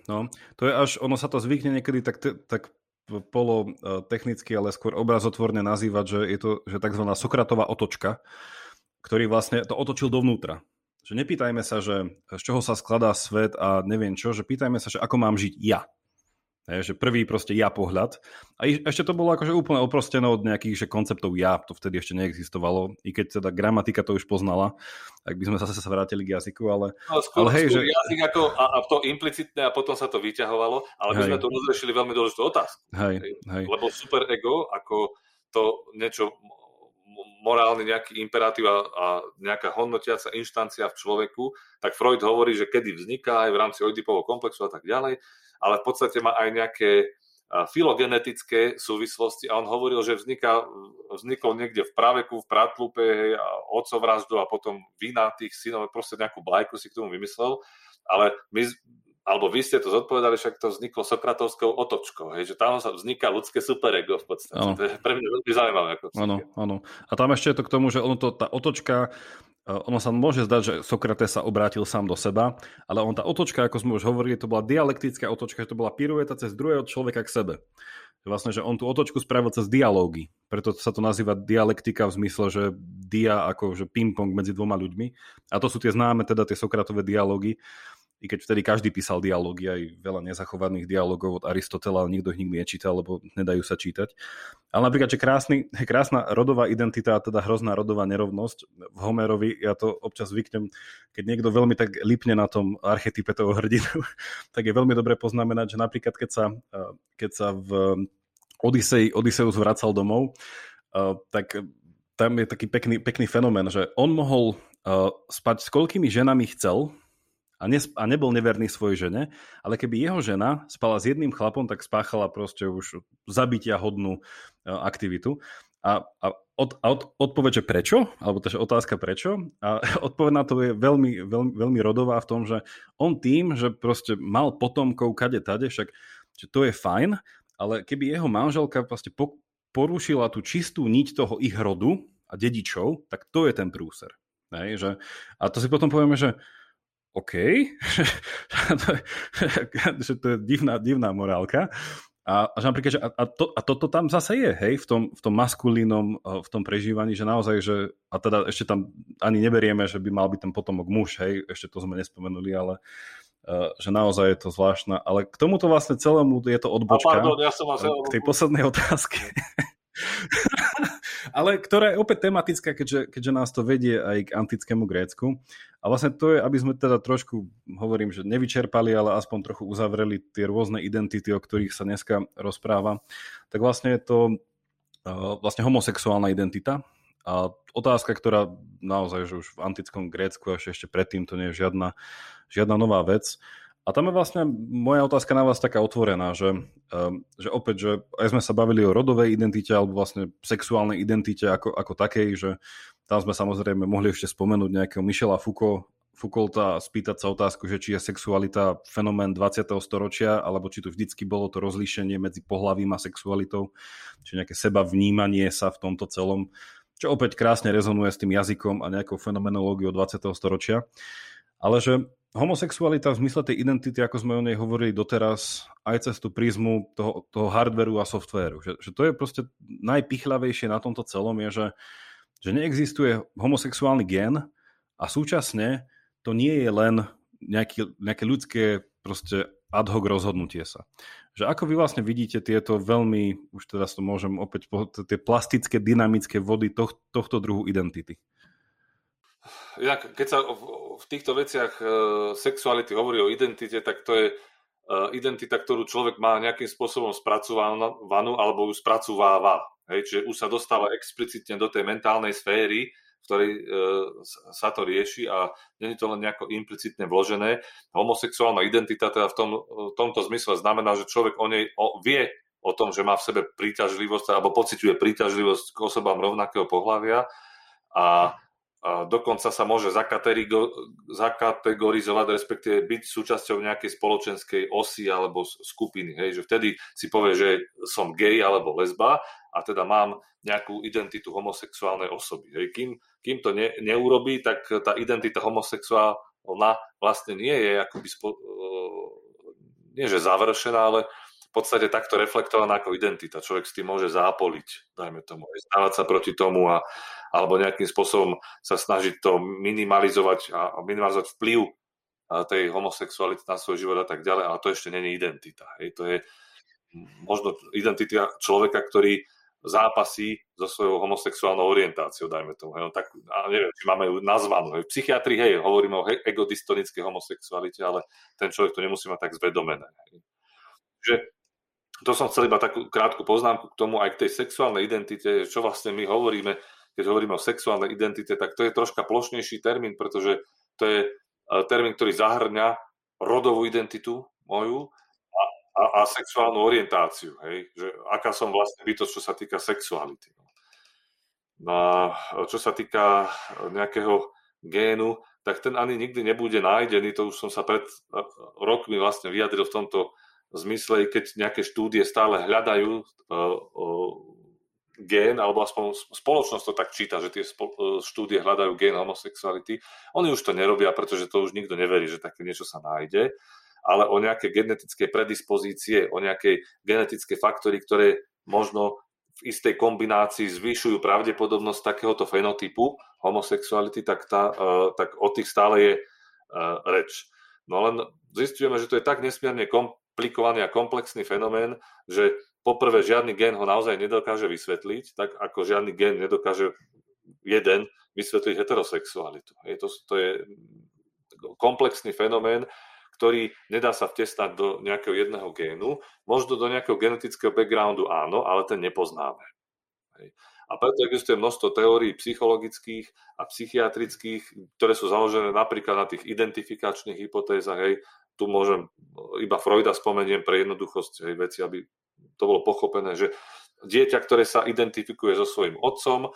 no, to je až ono sa to zvykne niekedy tak, tak polo e, technicky, ale skôr obrazotvorne nazývať, že je to že tzv. Sokratová otočka, ktorý vlastne to otočil dovnútra. Že nepýtajme sa, že z čoho sa skladá svet a neviem čo, že pýtajme sa, že ako mám žiť ja. Hej, že prvý proste ja pohľad. A ešte to bolo akože úplne oprostené od nejakých že konceptov ja, to vtedy ešte neexistovalo, i keď teda gramatika to už poznala, ak by sme zase sa vrátili k jazyku, ale... No, skôr, ale hej, skôr že... jazyk ako, a, a to implicitné a potom sa to vyťahovalo, ale my hej. sme tu rozrešili veľmi dôležitú otázku. Hej, hej. Lebo super ego, ako to niečo morálny nejaký imperatív a, a nejaká hodnotiaca inštancia v človeku, tak Freud hovorí, že kedy vzniká aj v rámci Oedipovho komplexu a tak ďalej, ale v podstate má aj nejaké filogenetické súvislosti a on hovoril, že vzniká, vznikol niekde v praveku, v pratlupe, hej, a otcovraždu a potom vina tých synov, proste nejakú bajku si k tomu vymyslel, ale my, alebo vy ste to zodpovedali, však to vzniklo Sokratovskou otočkou, hej, že tam sa vzniká ľudské superego v podstate. Ano. To je pre mňa veľmi zaujímavé. Áno, áno. A tam ešte je to k tomu, že ono to, tá otočka Eh, ono sa môže zdať, že Sokrates sa obrátil sám do seba, ale on tá otočka, ako sme už hovorili, to bola dialektická otočka, že to bola pirueta cez druhého človeka k sebe. Vlastne, že on tú otočku spravil cez dialógy. Preto sa to nazýva dialektika v zmysle, že dia ako že ping-pong medzi dvoma ľuďmi. A to sú tie známe, teda tie Sokratové dialógy i keď vtedy každý písal dialógy, aj veľa nezachovaných dialogov od Aristotela, ale nikto ich nikdy nečítal, lebo nedajú sa čítať. Ale napríklad, že krásny, krásna rodová identita, teda hrozná rodová nerovnosť v Homerovi, ja to občas zvyknem, keď niekto veľmi tak lipne na tom archetype toho hrdinu, tak je veľmi dobre poznamenať, že napríklad keď sa, keď sa v Odisei, Odysseus vracal domov, tak tam je taký pekný, pekný fenomén, že on mohol spať s koľkými ženami chcel, a, nes- a nebol neverný svojej žene, ale keby jeho žena spala s jedným chlapom, tak spáchala proste už zabitia hodnú uh, aktivitu. A, a, od, a od, odpoveď, že prečo, alebo takže otázka prečo, a odpoveď na to je veľmi, veľmi, veľmi rodová v tom, že on tým, že proste mal potomkov kade tade, však že to je fajn, ale keby jeho manželka proste po, porušila tú čistú niť toho ich rodu a dedičov, tak to je ten prúser. Hej, že, a to si potom povieme, že OK, že to je divná, divná morálka. A, a, že napríklad, že a, a, to, a toto tam zase je, hej, v tom, v tom maskulínom, v tom prežívaní, že naozaj, že, a teda ešte tam ani neberieme, že by mal byť ten potomok muž, hej, ešte to sme nespomenuli, ale uh, že naozaj je to zvláštne. Ale k tomuto vlastne celému je to odbočka. A pardon, ja som vás... K tej poslednej otázke. ale ktorá je opäť tematická, keďže, keďže nás to vedie aj k antickému Grécku. A vlastne to je, aby sme teda trošku, hovorím, že nevyčerpali, ale aspoň trochu uzavreli tie rôzne identity, o ktorých sa dneska rozpráva, tak vlastne je to uh, vlastne homosexuálna identita. A otázka, ktorá naozaj, že už v antickom Grécku až ešte predtým to nie je žiadna, žiadna nová vec. A tam je vlastne moja otázka na vás taká otvorená, že, um, že opäť, že aj sme sa bavili o rodovej identite alebo vlastne sexuálnej identite ako, ako takej, že tam sme samozrejme mohli ešte spomenúť nejakého Michela Foucault, Foucaulta a spýtať sa otázku, že či je sexualita fenomén 20. storočia, alebo či tu vždycky bolo to rozlíšenie medzi pohlavím a sexualitou, či nejaké seba vnímanie sa v tomto celom, čo opäť krásne rezonuje s tým jazykom a nejakou fenomenológiou 20. storočia. Ale že homosexualita v zmysle tej identity, ako sme o nej hovorili doteraz, aj cez tú prízmu toho, toho hardveru a softvéru. Že, že to je proste najpichľavejšie na tomto celom je, že, že neexistuje homosexuálny gen a súčasne to nie je len nejaký, nejaké ľudské proste ad hoc rozhodnutie sa. Že ako vy vlastne vidíte tieto veľmi, už teda to môžem opäť, tie plastické, dynamické vody toh, tohto druhu identity? Inak, keď sa v, v týchto veciach e, sexuality hovorí o identite, tak to je e, identita, ktorú človek má nejakým spôsobom spracovanú alebo ju spracováva. Hej, čiže už sa dostáva explicitne do tej mentálnej sféry, v ktorej e, sa to rieši a je to len nejako implicitne vložené. Homosexuálna identita teda v, tom, v tomto zmysle znamená, že človek o nej o, vie o tom, že má v sebe príťažlivosť alebo pociťuje príťažlivosť k osobám rovnakého pohľavia a dokonca sa môže zakategorizovať, respektíve byť súčasťou nejakej spoločenskej osy alebo skupiny. Hej, že vtedy si povie, že som gay alebo lesba a teda mám nejakú identitu homosexuálnej osoby. Hej, kým, kým to ne, neurobí, tak tá identita homosexuálna vlastne nie je akoby spo, nie že završená, ale v podstate takto reflektovaná ako identita. Človek s tým môže zápoliť, dajme tomu, stávať sa proti tomu a, alebo nejakým spôsobom sa snažiť to minimalizovať a, minimalizovať vplyv tej homosexuality na svoj život a tak ďalej, ale to ešte není identita. Hej. To je možno identita človeka, ktorý zápasí so svojou homosexuálnou orientáciou, dajme tomu. Hej. No, tak, neviem, či máme ju nazvanú. Hej. V psychiatrii, hej, hovoríme o egodystonickej homosexualite, ale ten človek to nemusí mať tak zvedomené. Hej. Že to som chcel iba takú krátku poznámku k tomu aj k tej sexuálnej identite, čo vlastne my hovoríme, keď hovoríme o sexuálnej identite, tak to je troška plošnejší termín, pretože to je e, termín, ktorý zahrňa rodovú identitu moju a, a, a sexuálnu orientáciu. Hej? Že aká som vlastne bytosť, čo sa týka sexuality. No a čo sa týka nejakého génu, tak ten ani nikdy nebude nájdený. To už som sa pred e, rokmi vlastne vyjadril v tomto zmysle, keď nejaké štúdie stále hľadajú gén, alebo aspoň spoločnosť to tak číta, že tie e, štúdie hľadajú gén homosexuality. Oni už to nerobia, pretože to už nikto neverí, že také niečo sa nájde, ale o nejaké genetické predispozície, o nejaké genetické faktory, ktoré možno v istej kombinácii zvyšujú pravdepodobnosť takéhoto fenotypu homosexuality, tak, tá, e, tak o tých stále je e, reč. No len zistujeme, že to je tak nesmierne komplikovaný a komplexný fenomén, že poprvé žiadny gen ho naozaj nedokáže vysvetliť, tak ako žiadny gen nedokáže jeden vysvetliť heterosexualitu. Je to, to je komplexný fenomén, ktorý nedá sa vtesnať do nejakého jedného génu. Možno do nejakého genetického backgroundu áno, ale ten nepoznáme. A preto existuje množstvo teórií psychologických a psychiatrických, ktoré sú založené napríklad na tých identifikačných hypotézach. Hej. Tu môžem, iba Freuda spomeniem pre jednoduchosť hej, veci, aby to bolo pochopené, že dieťa, ktoré sa identifikuje so svojím otcom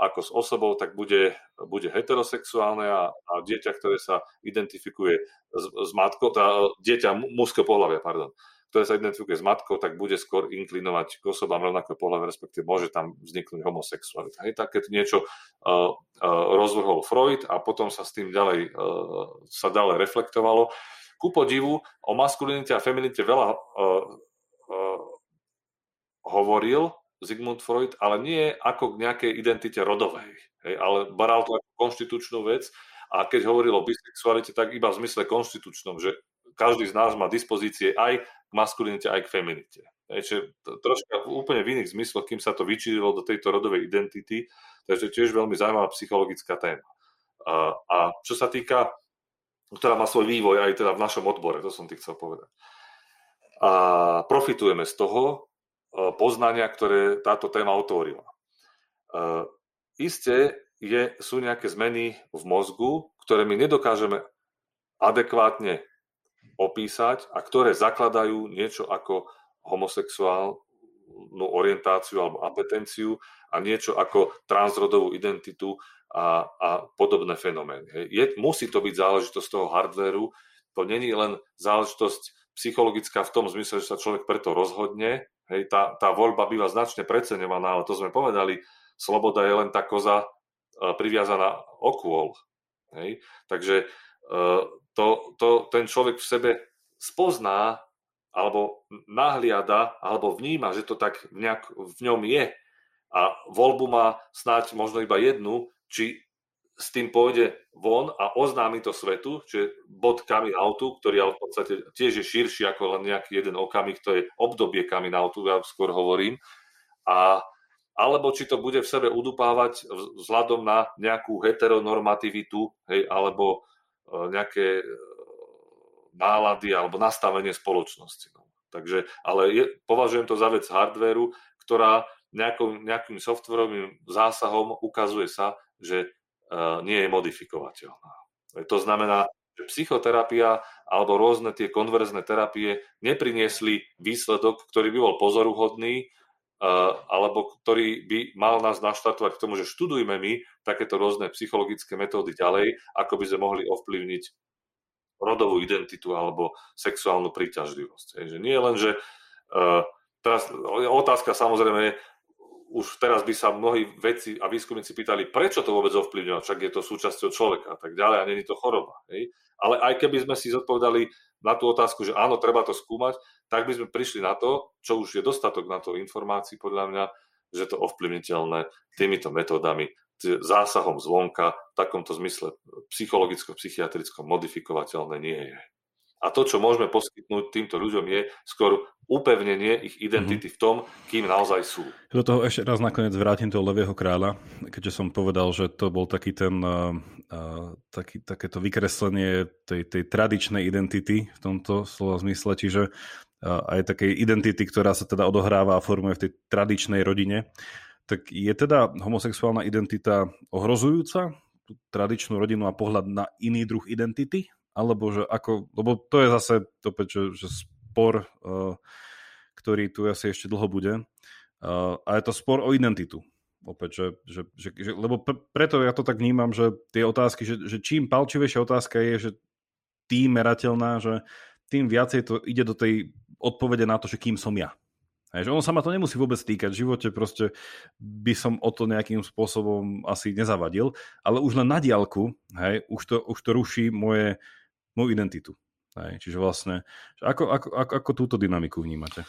ako s osobou, tak bude, bude heterosexuálne a, a dieťa, ktoré sa identifikuje s, s matkou, tá, dieťa mužského pohľavia, pardon, ktoré sa identifikuje s matkou, tak bude skôr inklinovať k osobám rovnakého pohľavia, respektíve môže tam vzniknúť homosexualita. Hej, takéto niečo uh, uh, rozvrhol Freud a potom sa s tým ďalej, uh, sa ďalej reflektovalo. Ku podivu o maskulinite a feminite veľa uh, uh, hovoril Sigmund Freud, ale nie ako k nejakej identite rodovej, hej, ale baral to ako konštitučnú vec a keď hovoril o bisexualite, tak iba v zmysle konštitučnom, že každý z nás má dispozície aj k maskulinite, aj k feminite. Hej, čiže troška úplne v iných zmysloch, kým sa to vyčírilo do tejto rodovej identity, takže tiež veľmi zaujímavá psychologická téma. A, a čo sa týka, ktorá má svoj vývoj aj teda v našom odbore, to som ti chcel povedať. A profitujeme z toho, poznania, ktoré táto téma otvorila. E, isté je, sú nejaké zmeny v mozgu, ktoré my nedokážeme adekvátne opísať a ktoré zakladajú niečo ako homosexuálnu orientáciu alebo apetenciu a niečo ako transrodovú identitu a, a podobné fenomény. Je, musí to byť záležitosť toho hardvéru, to není len záležitosť psychologická v tom zmysle, že sa človek preto rozhodne, Hej, tá, tá voľba býva značne preceňovaná, ale to sme povedali, sloboda je len tá koza uh, priviazaná okôl. Hej. Takže uh, to, to, ten človek v sebe spozná alebo nahliada, alebo vníma, že to tak nejak v ňom je. A voľbu má snáď možno iba jednu, či s tým pôjde von a oznámi to svetu, čiže bod coming outu, ktorý ale v podstate tiež je širší ako len nejaký jeden okamih, to je obdobie coming outu, ja skôr hovorím. A, alebo či to bude v sebe udupávať vzhľadom na nejakú heteronormativitu, hej, alebo e, nejaké e, nálady alebo nastavenie spoločnosti. No. Takže, ale je, považujem to za vec hardvéru, ktorá nejakým, nejakým softwarovým zásahom ukazuje sa, že nie je modifikovateľná. To znamená, že psychoterapia alebo rôzne tie konverzné terapie nepriniesli výsledok, ktorý by bol pozoruhodný, alebo ktorý by mal nás naštartovať k tomu, že študujme my takéto rôzne psychologické metódy ďalej, ako by sme mohli ovplyvniť rodovú identitu alebo sexuálnu príťažlivosť. Takže nie len, že teraz otázka samozrejme je, už teraz by sa mnohí vedci a výskumníci pýtali, prečo to vôbec ovplyvňuje, však je to súčasťou človeka a tak ďalej a není to choroba. Hej? Ale aj keby sme si zodpovedali na tú otázku, že áno, treba to skúmať, tak by sme prišli na to, čo už je dostatok na to informácií podľa mňa, že to ovplyvniteľné týmito metódami, zásahom zvonka, v takomto zmysle psychologicko-psychiatricko modifikovateľné nie je. A to, čo môžeme poskytnúť týmto ľuďom, je skôr upevnenie ich identity mm-hmm. v tom, kým naozaj sú. Do toho ešte raz nakoniec vrátim toho Levého kráľa, keďže som povedal, že to bol taký ten, uh, taký, takéto vykreslenie tej, tej tradičnej identity v tomto slova zmysle, čiže uh, aj takej identity, ktorá sa teda odohráva a formuje v tej tradičnej rodine tak je teda homosexuálna identita ohrozujúca tradičnú rodinu a pohľad na iný druh identity? Alebo že ako, lebo to je zase to, že, že spor, uh, ktorý tu asi ešte dlho bude. Uh, a je to spor o identitu. Opäť, že, že, že, že lebo pre, preto ja to tak vnímam, že tie otázky, že, že čím palčivejšia otázka je, že tým merateľná, že tým viacej to ide do tej odpovede na to, že kým som ja. Hej, že ono sa ma to nemusí vôbec týkať. V živote proste by som o to nejakým spôsobom asi nezavadil, ale už len na diálku, hej, už to, už to ruší moje, moju identitu. Hej, čiže vlastne, ako, ako, ako, ako túto dynamiku vnímate?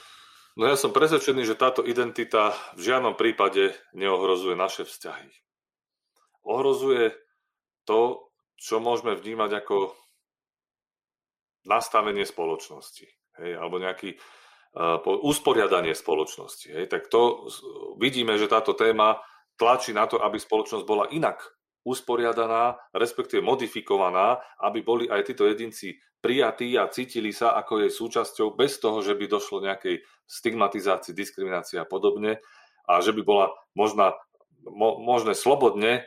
No ja som presvedčený, že táto identita v žiadnom prípade neohrozuje naše vzťahy. Ohrozuje to, čo môžeme vnímať ako nastavenie spoločnosti. Hej, alebo nejaký usporiadanie spoločnosti. Hej, tak to vidíme, že táto téma tlačí na to, aby spoločnosť bola inak usporiadaná, respektíve modifikovaná, aby boli aj títo jedinci prijatí a cítili sa ako jej súčasťou bez toho, že by došlo nejakej stigmatizácii, diskriminácii a podobne a že by bola možná, mo, možné slobodne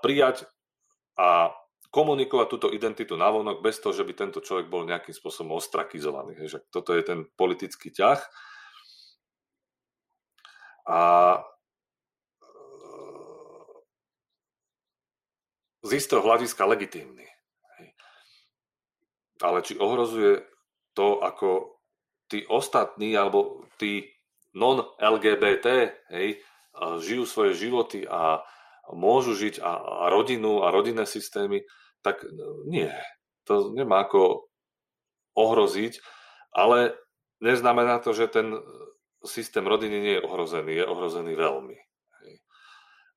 prijať a komunikovať túto identitu navonok bez toho, že by tento človek bol nejakým spôsobom ostrakizovaný. Že toto je ten politický ťah. A z istého hľadiska legitímny. Ale či ohrozuje to, ako tí ostatní alebo tí non-LGBT hej, žijú svoje životy a môžu žiť a, a rodinu a rodinné systémy, tak nie. To nemá ako ohroziť, ale neznamená to, že ten systém rodiny nie je ohrozený. Je ohrozený veľmi.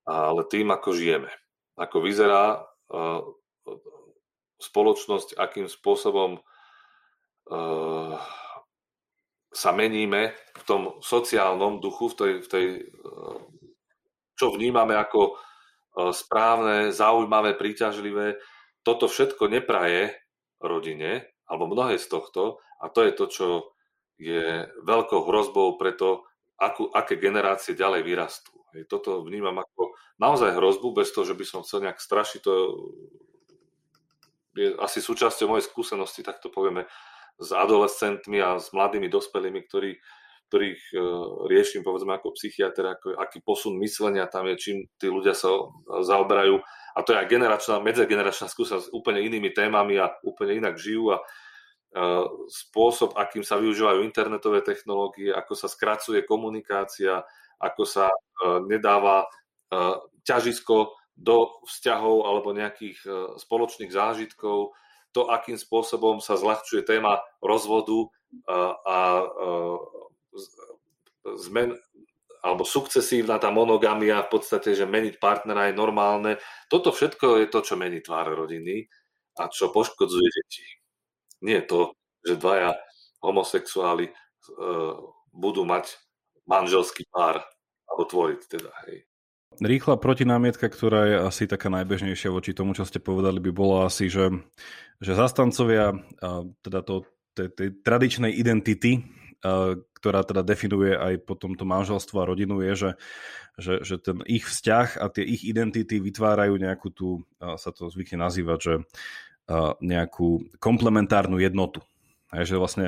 Ale tým, ako žijeme, ako vyzerá spoločnosť, akým spôsobom sa meníme v tom sociálnom duchu, v tej, v tej čo vnímame ako správne, zaujímavé, príťažlivé, toto všetko nepraje rodine, alebo mnohé z tohto, a to je to, čo je veľkou hrozbou pre to, akú, aké generácie ďalej vyrastú. Hej, toto vnímam ako naozaj hrozbu, bez toho, že by som chcel nejak strašiť. To je asi súčasťou mojej skúsenosti, tak to povieme, s adolescentmi a s mladými dospelými, ktorí, ktorých uh, riešim, povedzme, ako psychiatr, ako, aký posun myslenia tam je, čím tí ľudia sa zaoberajú a to je aj generačná, medzigeneračná skúsenosť úplne inými témami a úplne inak žijú a spôsob, akým sa využívajú internetové technológie, ako sa skracuje komunikácia, ako sa nedáva ťažisko do vzťahov alebo nejakých spoločných zážitkov, to, akým spôsobom sa zľahčuje téma rozvodu a zmen, alebo sukcesívna tá monogamia, v podstate, že meniť partnera je normálne. Toto všetko je to, čo mení tvár rodiny a čo poškodzuje deti. Nie to, že dvaja homosexuáli uh, budú mať manželský pár, alebo tvoriť teda, hej. Rýchla protinámietka, ktorá je asi taká najbežnejšia voči tomu, čo ste povedali, by bola asi, že, že zastancovia teda to, tej, tej tradičnej identity ktorá teda definuje aj potom to manželstvo a rodinu, je, že, že, že ten ich vzťah a tie ich identity vytvárajú nejakú tú, sa to zvykne nazývať, že nejakú komplementárnu jednotu. Hej, že vlastne,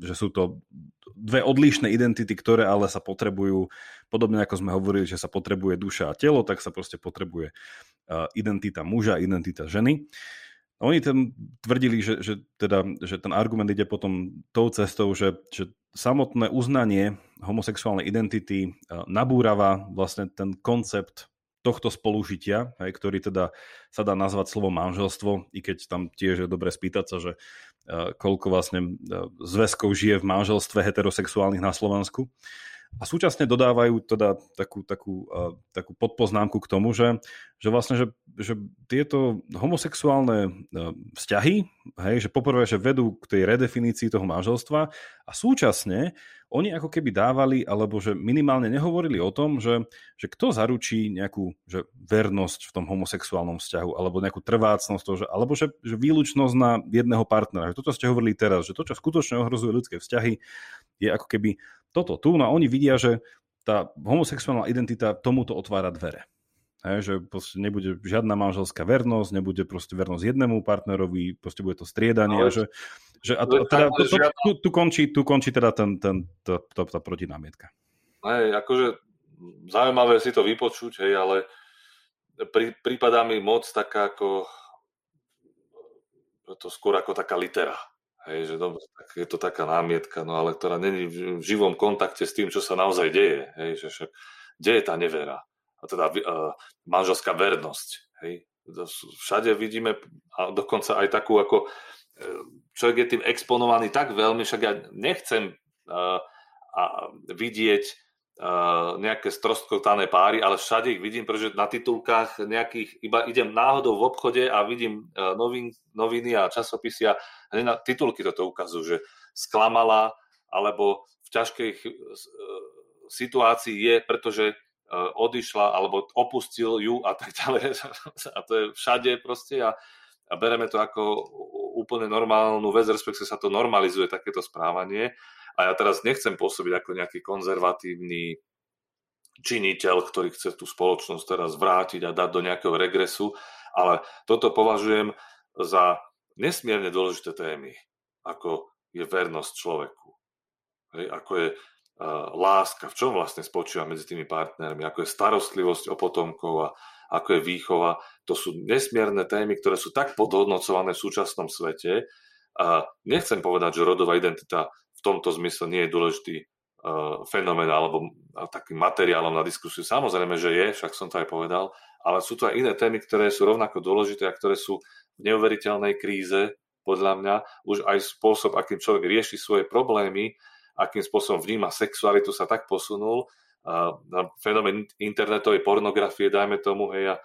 že sú to dve odlišné identity, ktoré ale sa potrebujú, podobne ako sme hovorili, že sa potrebuje duša a telo, tak sa proste potrebuje identita muža, identita ženy. Oni tam tvrdili, že, že, teda, že ten argument ide potom tou cestou, že, že samotné uznanie homosexuálnej identity nabúrava vlastne ten koncept tohto spolužitia, hej, ktorý teda sa dá nazvať slovo manželstvo, i keď tam tiež je dobre spýtať sa, že uh, koľko vlastne uh, zväzkov žije v manželstve heterosexuálnych na Slovensku. A súčasne dodávajú teda takú, takú, uh, takú podpoznámku k tomu, že, že vlastne, že, že tieto homosexuálne vzťahy, hej, že poprvé, že vedú k tej redefinícii toho manželstva a súčasne oni ako keby dávali, alebo že minimálne nehovorili o tom, že, že kto zaručí nejakú že vernosť v tom homosexuálnom vzťahu, alebo nejakú trvácnosť toho, že, alebo že, že výlučnosť na jedného partnera. Že toto ste hovorili teraz, že to, čo skutočne ohrozuje ľudské vzťahy, je ako keby toto tu. No a oni vidia, že tá homosexuálna identita tomuto otvára dvere. Hej, že nebude žiadna manželská vernosť, nebude proste vernosť jednému partnerovi, proste bude to striedanie. No, že, že a, to, teda, to, to, tu, tu, končí, tu končí teda ten, ten, to, to, tá protinámietka. Hej, akože zaujímavé si to vypočuť, hej, ale pri, prípadá mi moc taká ako to skôr ako taká litera. Hej, že dobre, tak je to taká námietka, no ale ktorá není v živom kontakte s tým, čo sa naozaj deje. Hej, že však, kde je tá nevera? Teda uh, manželská vernosť. Hej. Všade vidíme, a dokonca aj takú, ako uh, človek je tým exponovaný tak veľmi, však ja nechcem uh, a vidieť nejaké strostkotané páry, ale všade ich vidím, pretože na titulkách nejakých, iba idem náhodou v obchode a vidím novín, noviny a časopisy a na titulky toto ukazujú, že sklamala alebo v ťažkej situácii je, pretože odišla alebo opustil ju a tak ďalej. A to je všade proste a, a bereme to ako úplne normálnu vec, respektíve sa to normalizuje takéto správanie. A ja teraz nechcem pôsobiť ako nejaký konzervatívny činiteľ, ktorý chce tú spoločnosť teraz vrátiť a dať do nejakého regresu, ale toto považujem za nesmierne dôležité témy, ako je vernosť človeku, hej, ako je láska, v čom vlastne spočíva medzi tými partnermi, ako je starostlivosť o potomkov a ako je výchova. To sú nesmierne témy, ktoré sú tak podhodnocované v súčasnom svete. A nechcem povedať, že rodová identita tomto zmysle nie je dôležitý uh, fenomén alebo takým materiálom na diskusiu. Samozrejme, že je, však som to aj povedal, ale sú tu aj iné témy, ktoré sú rovnako dôležité a ktoré sú v neuveriteľnej kríze, podľa mňa, už aj spôsob, akým človek rieši svoje problémy, akým spôsobom vníma sexualitu, sa tak posunul. Uh, fenomén internetovej pornografie, dajme tomu, hej, a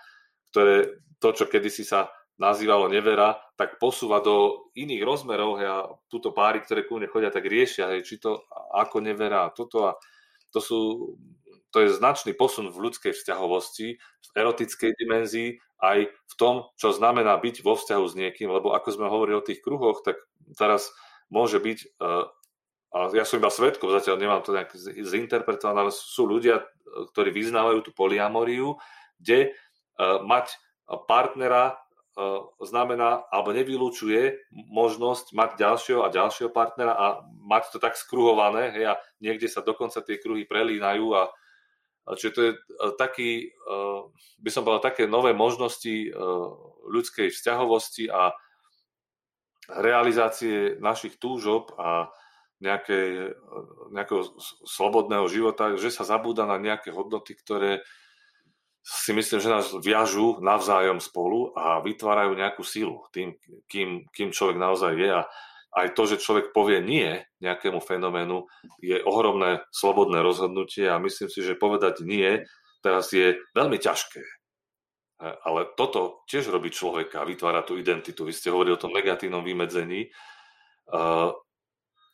ktoré to, čo kedysi sa nazývalo nevera, tak posúva do iných rozmerov hej, a túto páry, ktoré ku mne chodia, tak riešia, hej, či to ako nevera. Toto a to, sú, to je značný posun v ľudskej vzťahovosti, v erotickej dimenzii, aj v tom, čo znamená byť vo vzťahu s niekým, lebo ako sme hovorili o tých kruhoch, tak teraz môže byť, a ja som iba svetkom, zatiaľ nemám to nejak zinterpretované, ale sú ľudia, ktorí vyznávajú tú poliamoriu, kde uh, mať partnera E, znamená, alebo nevylúčuje možnosť mať ďalšieho a ďalšieho partnera a mať to tak skruhované, hej, a niekde sa dokonca tie kruhy prelínajú a čiže to je e, taký, e, by som povedal, také nové možnosti ľudskej vzťahovosti a realizácie našich túžob a nejaké, nejakého slobodného života, že sa zabúda na nejaké hodnoty, ktoré si myslím, že nás viažú navzájom spolu a vytvárajú nejakú silu tým, kým, kým človek naozaj je. A aj to, že človek povie nie nejakému fenoménu, je ohromné slobodné rozhodnutie a myslím si, že povedať nie teraz je veľmi ťažké. Ale toto tiež robí človeka, vytvára tú identitu. Vy ste hovorili o tom negatívnom vymedzení.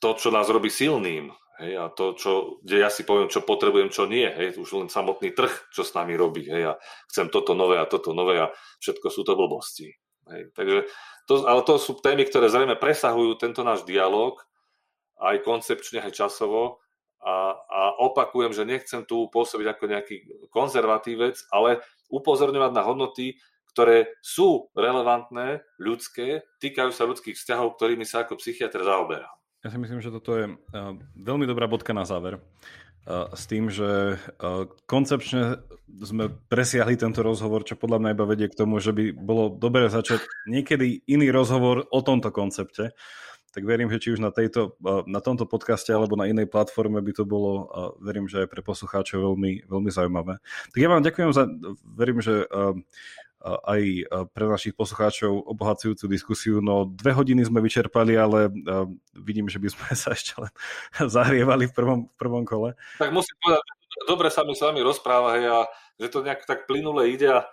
To, čo nás robí silným, Hej, a to, čo, kde ja si poviem, čo potrebujem, čo nie. Hej, už len samotný trh, čo s nami robí. Hej, a chcem toto nové a toto nové a všetko sú to blbosti. Hej, takže to, ale to sú témy, ktoré zrejme presahujú tento náš dialog aj koncepčne, aj časovo. A, a opakujem, že nechcem tu pôsobiť ako nejaký konzervatívec, ale upozorňovať na hodnoty, ktoré sú relevantné, ľudské, týkajú sa ľudských vzťahov, ktorými sa ako psychiatr zaoberám. Ja si myslím, že toto je uh, veľmi dobrá bodka na záver. Uh, s tým, že uh, koncepčne sme presiahli tento rozhovor, čo podľa mňa iba vedie k tomu, že by bolo dobré začať niekedy iný rozhovor o tomto koncepte. Tak verím, že či už na, tejto, na tomto podcaste alebo na inej platforme by to bolo, verím, že aj pre poslucháčov veľmi, veľmi zaujímavé. Tak ja vám ďakujem za, verím, že aj pre našich poslucháčov obohacujúcu diskusiu. No dve hodiny sme vyčerpali, ale vidím, že by sme sa ešte len zahrievali v prvom, v prvom kole. Tak musím povedať, dobre sa mi s vami rozpráva hej, a že to nejak tak plynule ide a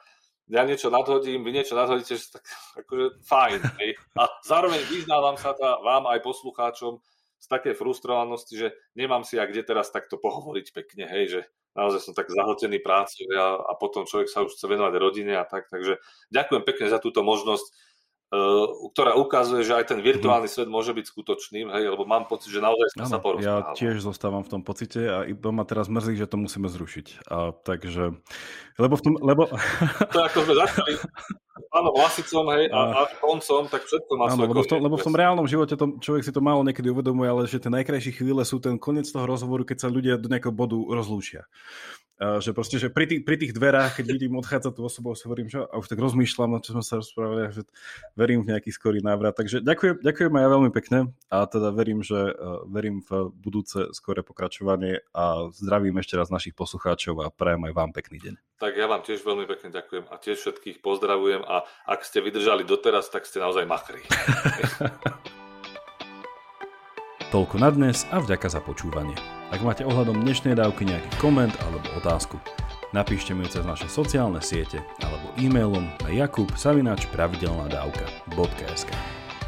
ja niečo nadhodím, vy niečo nadhodíte, že tak akože fajn. Hej. A zároveň vyznávam sa tá, vám aj poslucháčom z také frustrovanosti, že nemám si ja kde teraz takto pohovoriť pekne, hej, že naozaj som tak zahltený práci a, a potom človek sa už chce venovať rodine a tak. Takže ďakujem pekne za túto možnosť ktorá ukazuje, že aj ten virtuálny mm. svet môže byť skutočným, hej, lebo mám pocit, že naozaj sme sa porozprávali. Ja tiež zostávam v tom pocite a iba ma teraz mrzí, že to musíme zrušiť. A, takže, lebo v tom, lebo... To ako sme začali áno, Vlasicom, hej, a, a koncom, tak všetko má áno, lebo v, tom, lebo v tom reálnom živote to, človek si to málo niekedy uvedomuje, ale že tie najkrajšie chvíle sú ten koniec toho rozhovoru, keď sa ľudia do nejakého bodu rozlúčia že proste, že pri tých, pri tých dverách, keď vidím odchádzať tú osobu, si hovorím, že a už tak rozmýšľam, čo sme sa rozprávali, že verím v nejaký skorý návrat. Takže ďakujem, ďakujem aj ja veľmi pekne a teda verím, že verím v budúce skoré pokračovanie a zdravím ešte raz našich poslucháčov a prajem aj vám pekný deň. Tak ja vám tiež veľmi pekne ďakujem a tiež všetkých pozdravujem a ak ste vydržali doteraz, tak ste naozaj machri. Toľko na dnes a vďaka za počúvanie. Ak máte ohľadom dnešnej dávky nejaký koment alebo otázku, napíšte mi cez naše sociálne siete alebo e-mailom na jakubsavinač.pravidelnadavka.sk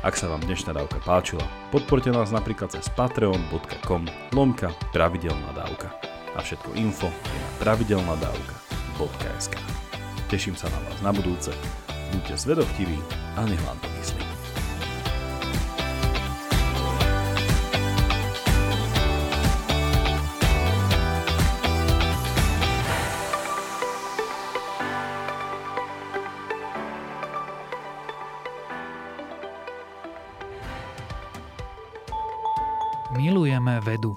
Ak sa vám dnešná dávka páčila, podporte nás napríklad cez patreon.com lomka pravidelná dávka. A všetko info je na pravidelnadavka.sk Teším sa na vás na budúce. Buďte zvedovtiví a nech vám to myslí. Milujeme vedu.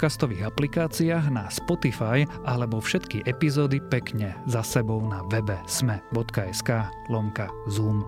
podcastových aplikáciách na Spotify alebo všetky epizódy pekne za sebou na webe sme.sk lomka Zoom.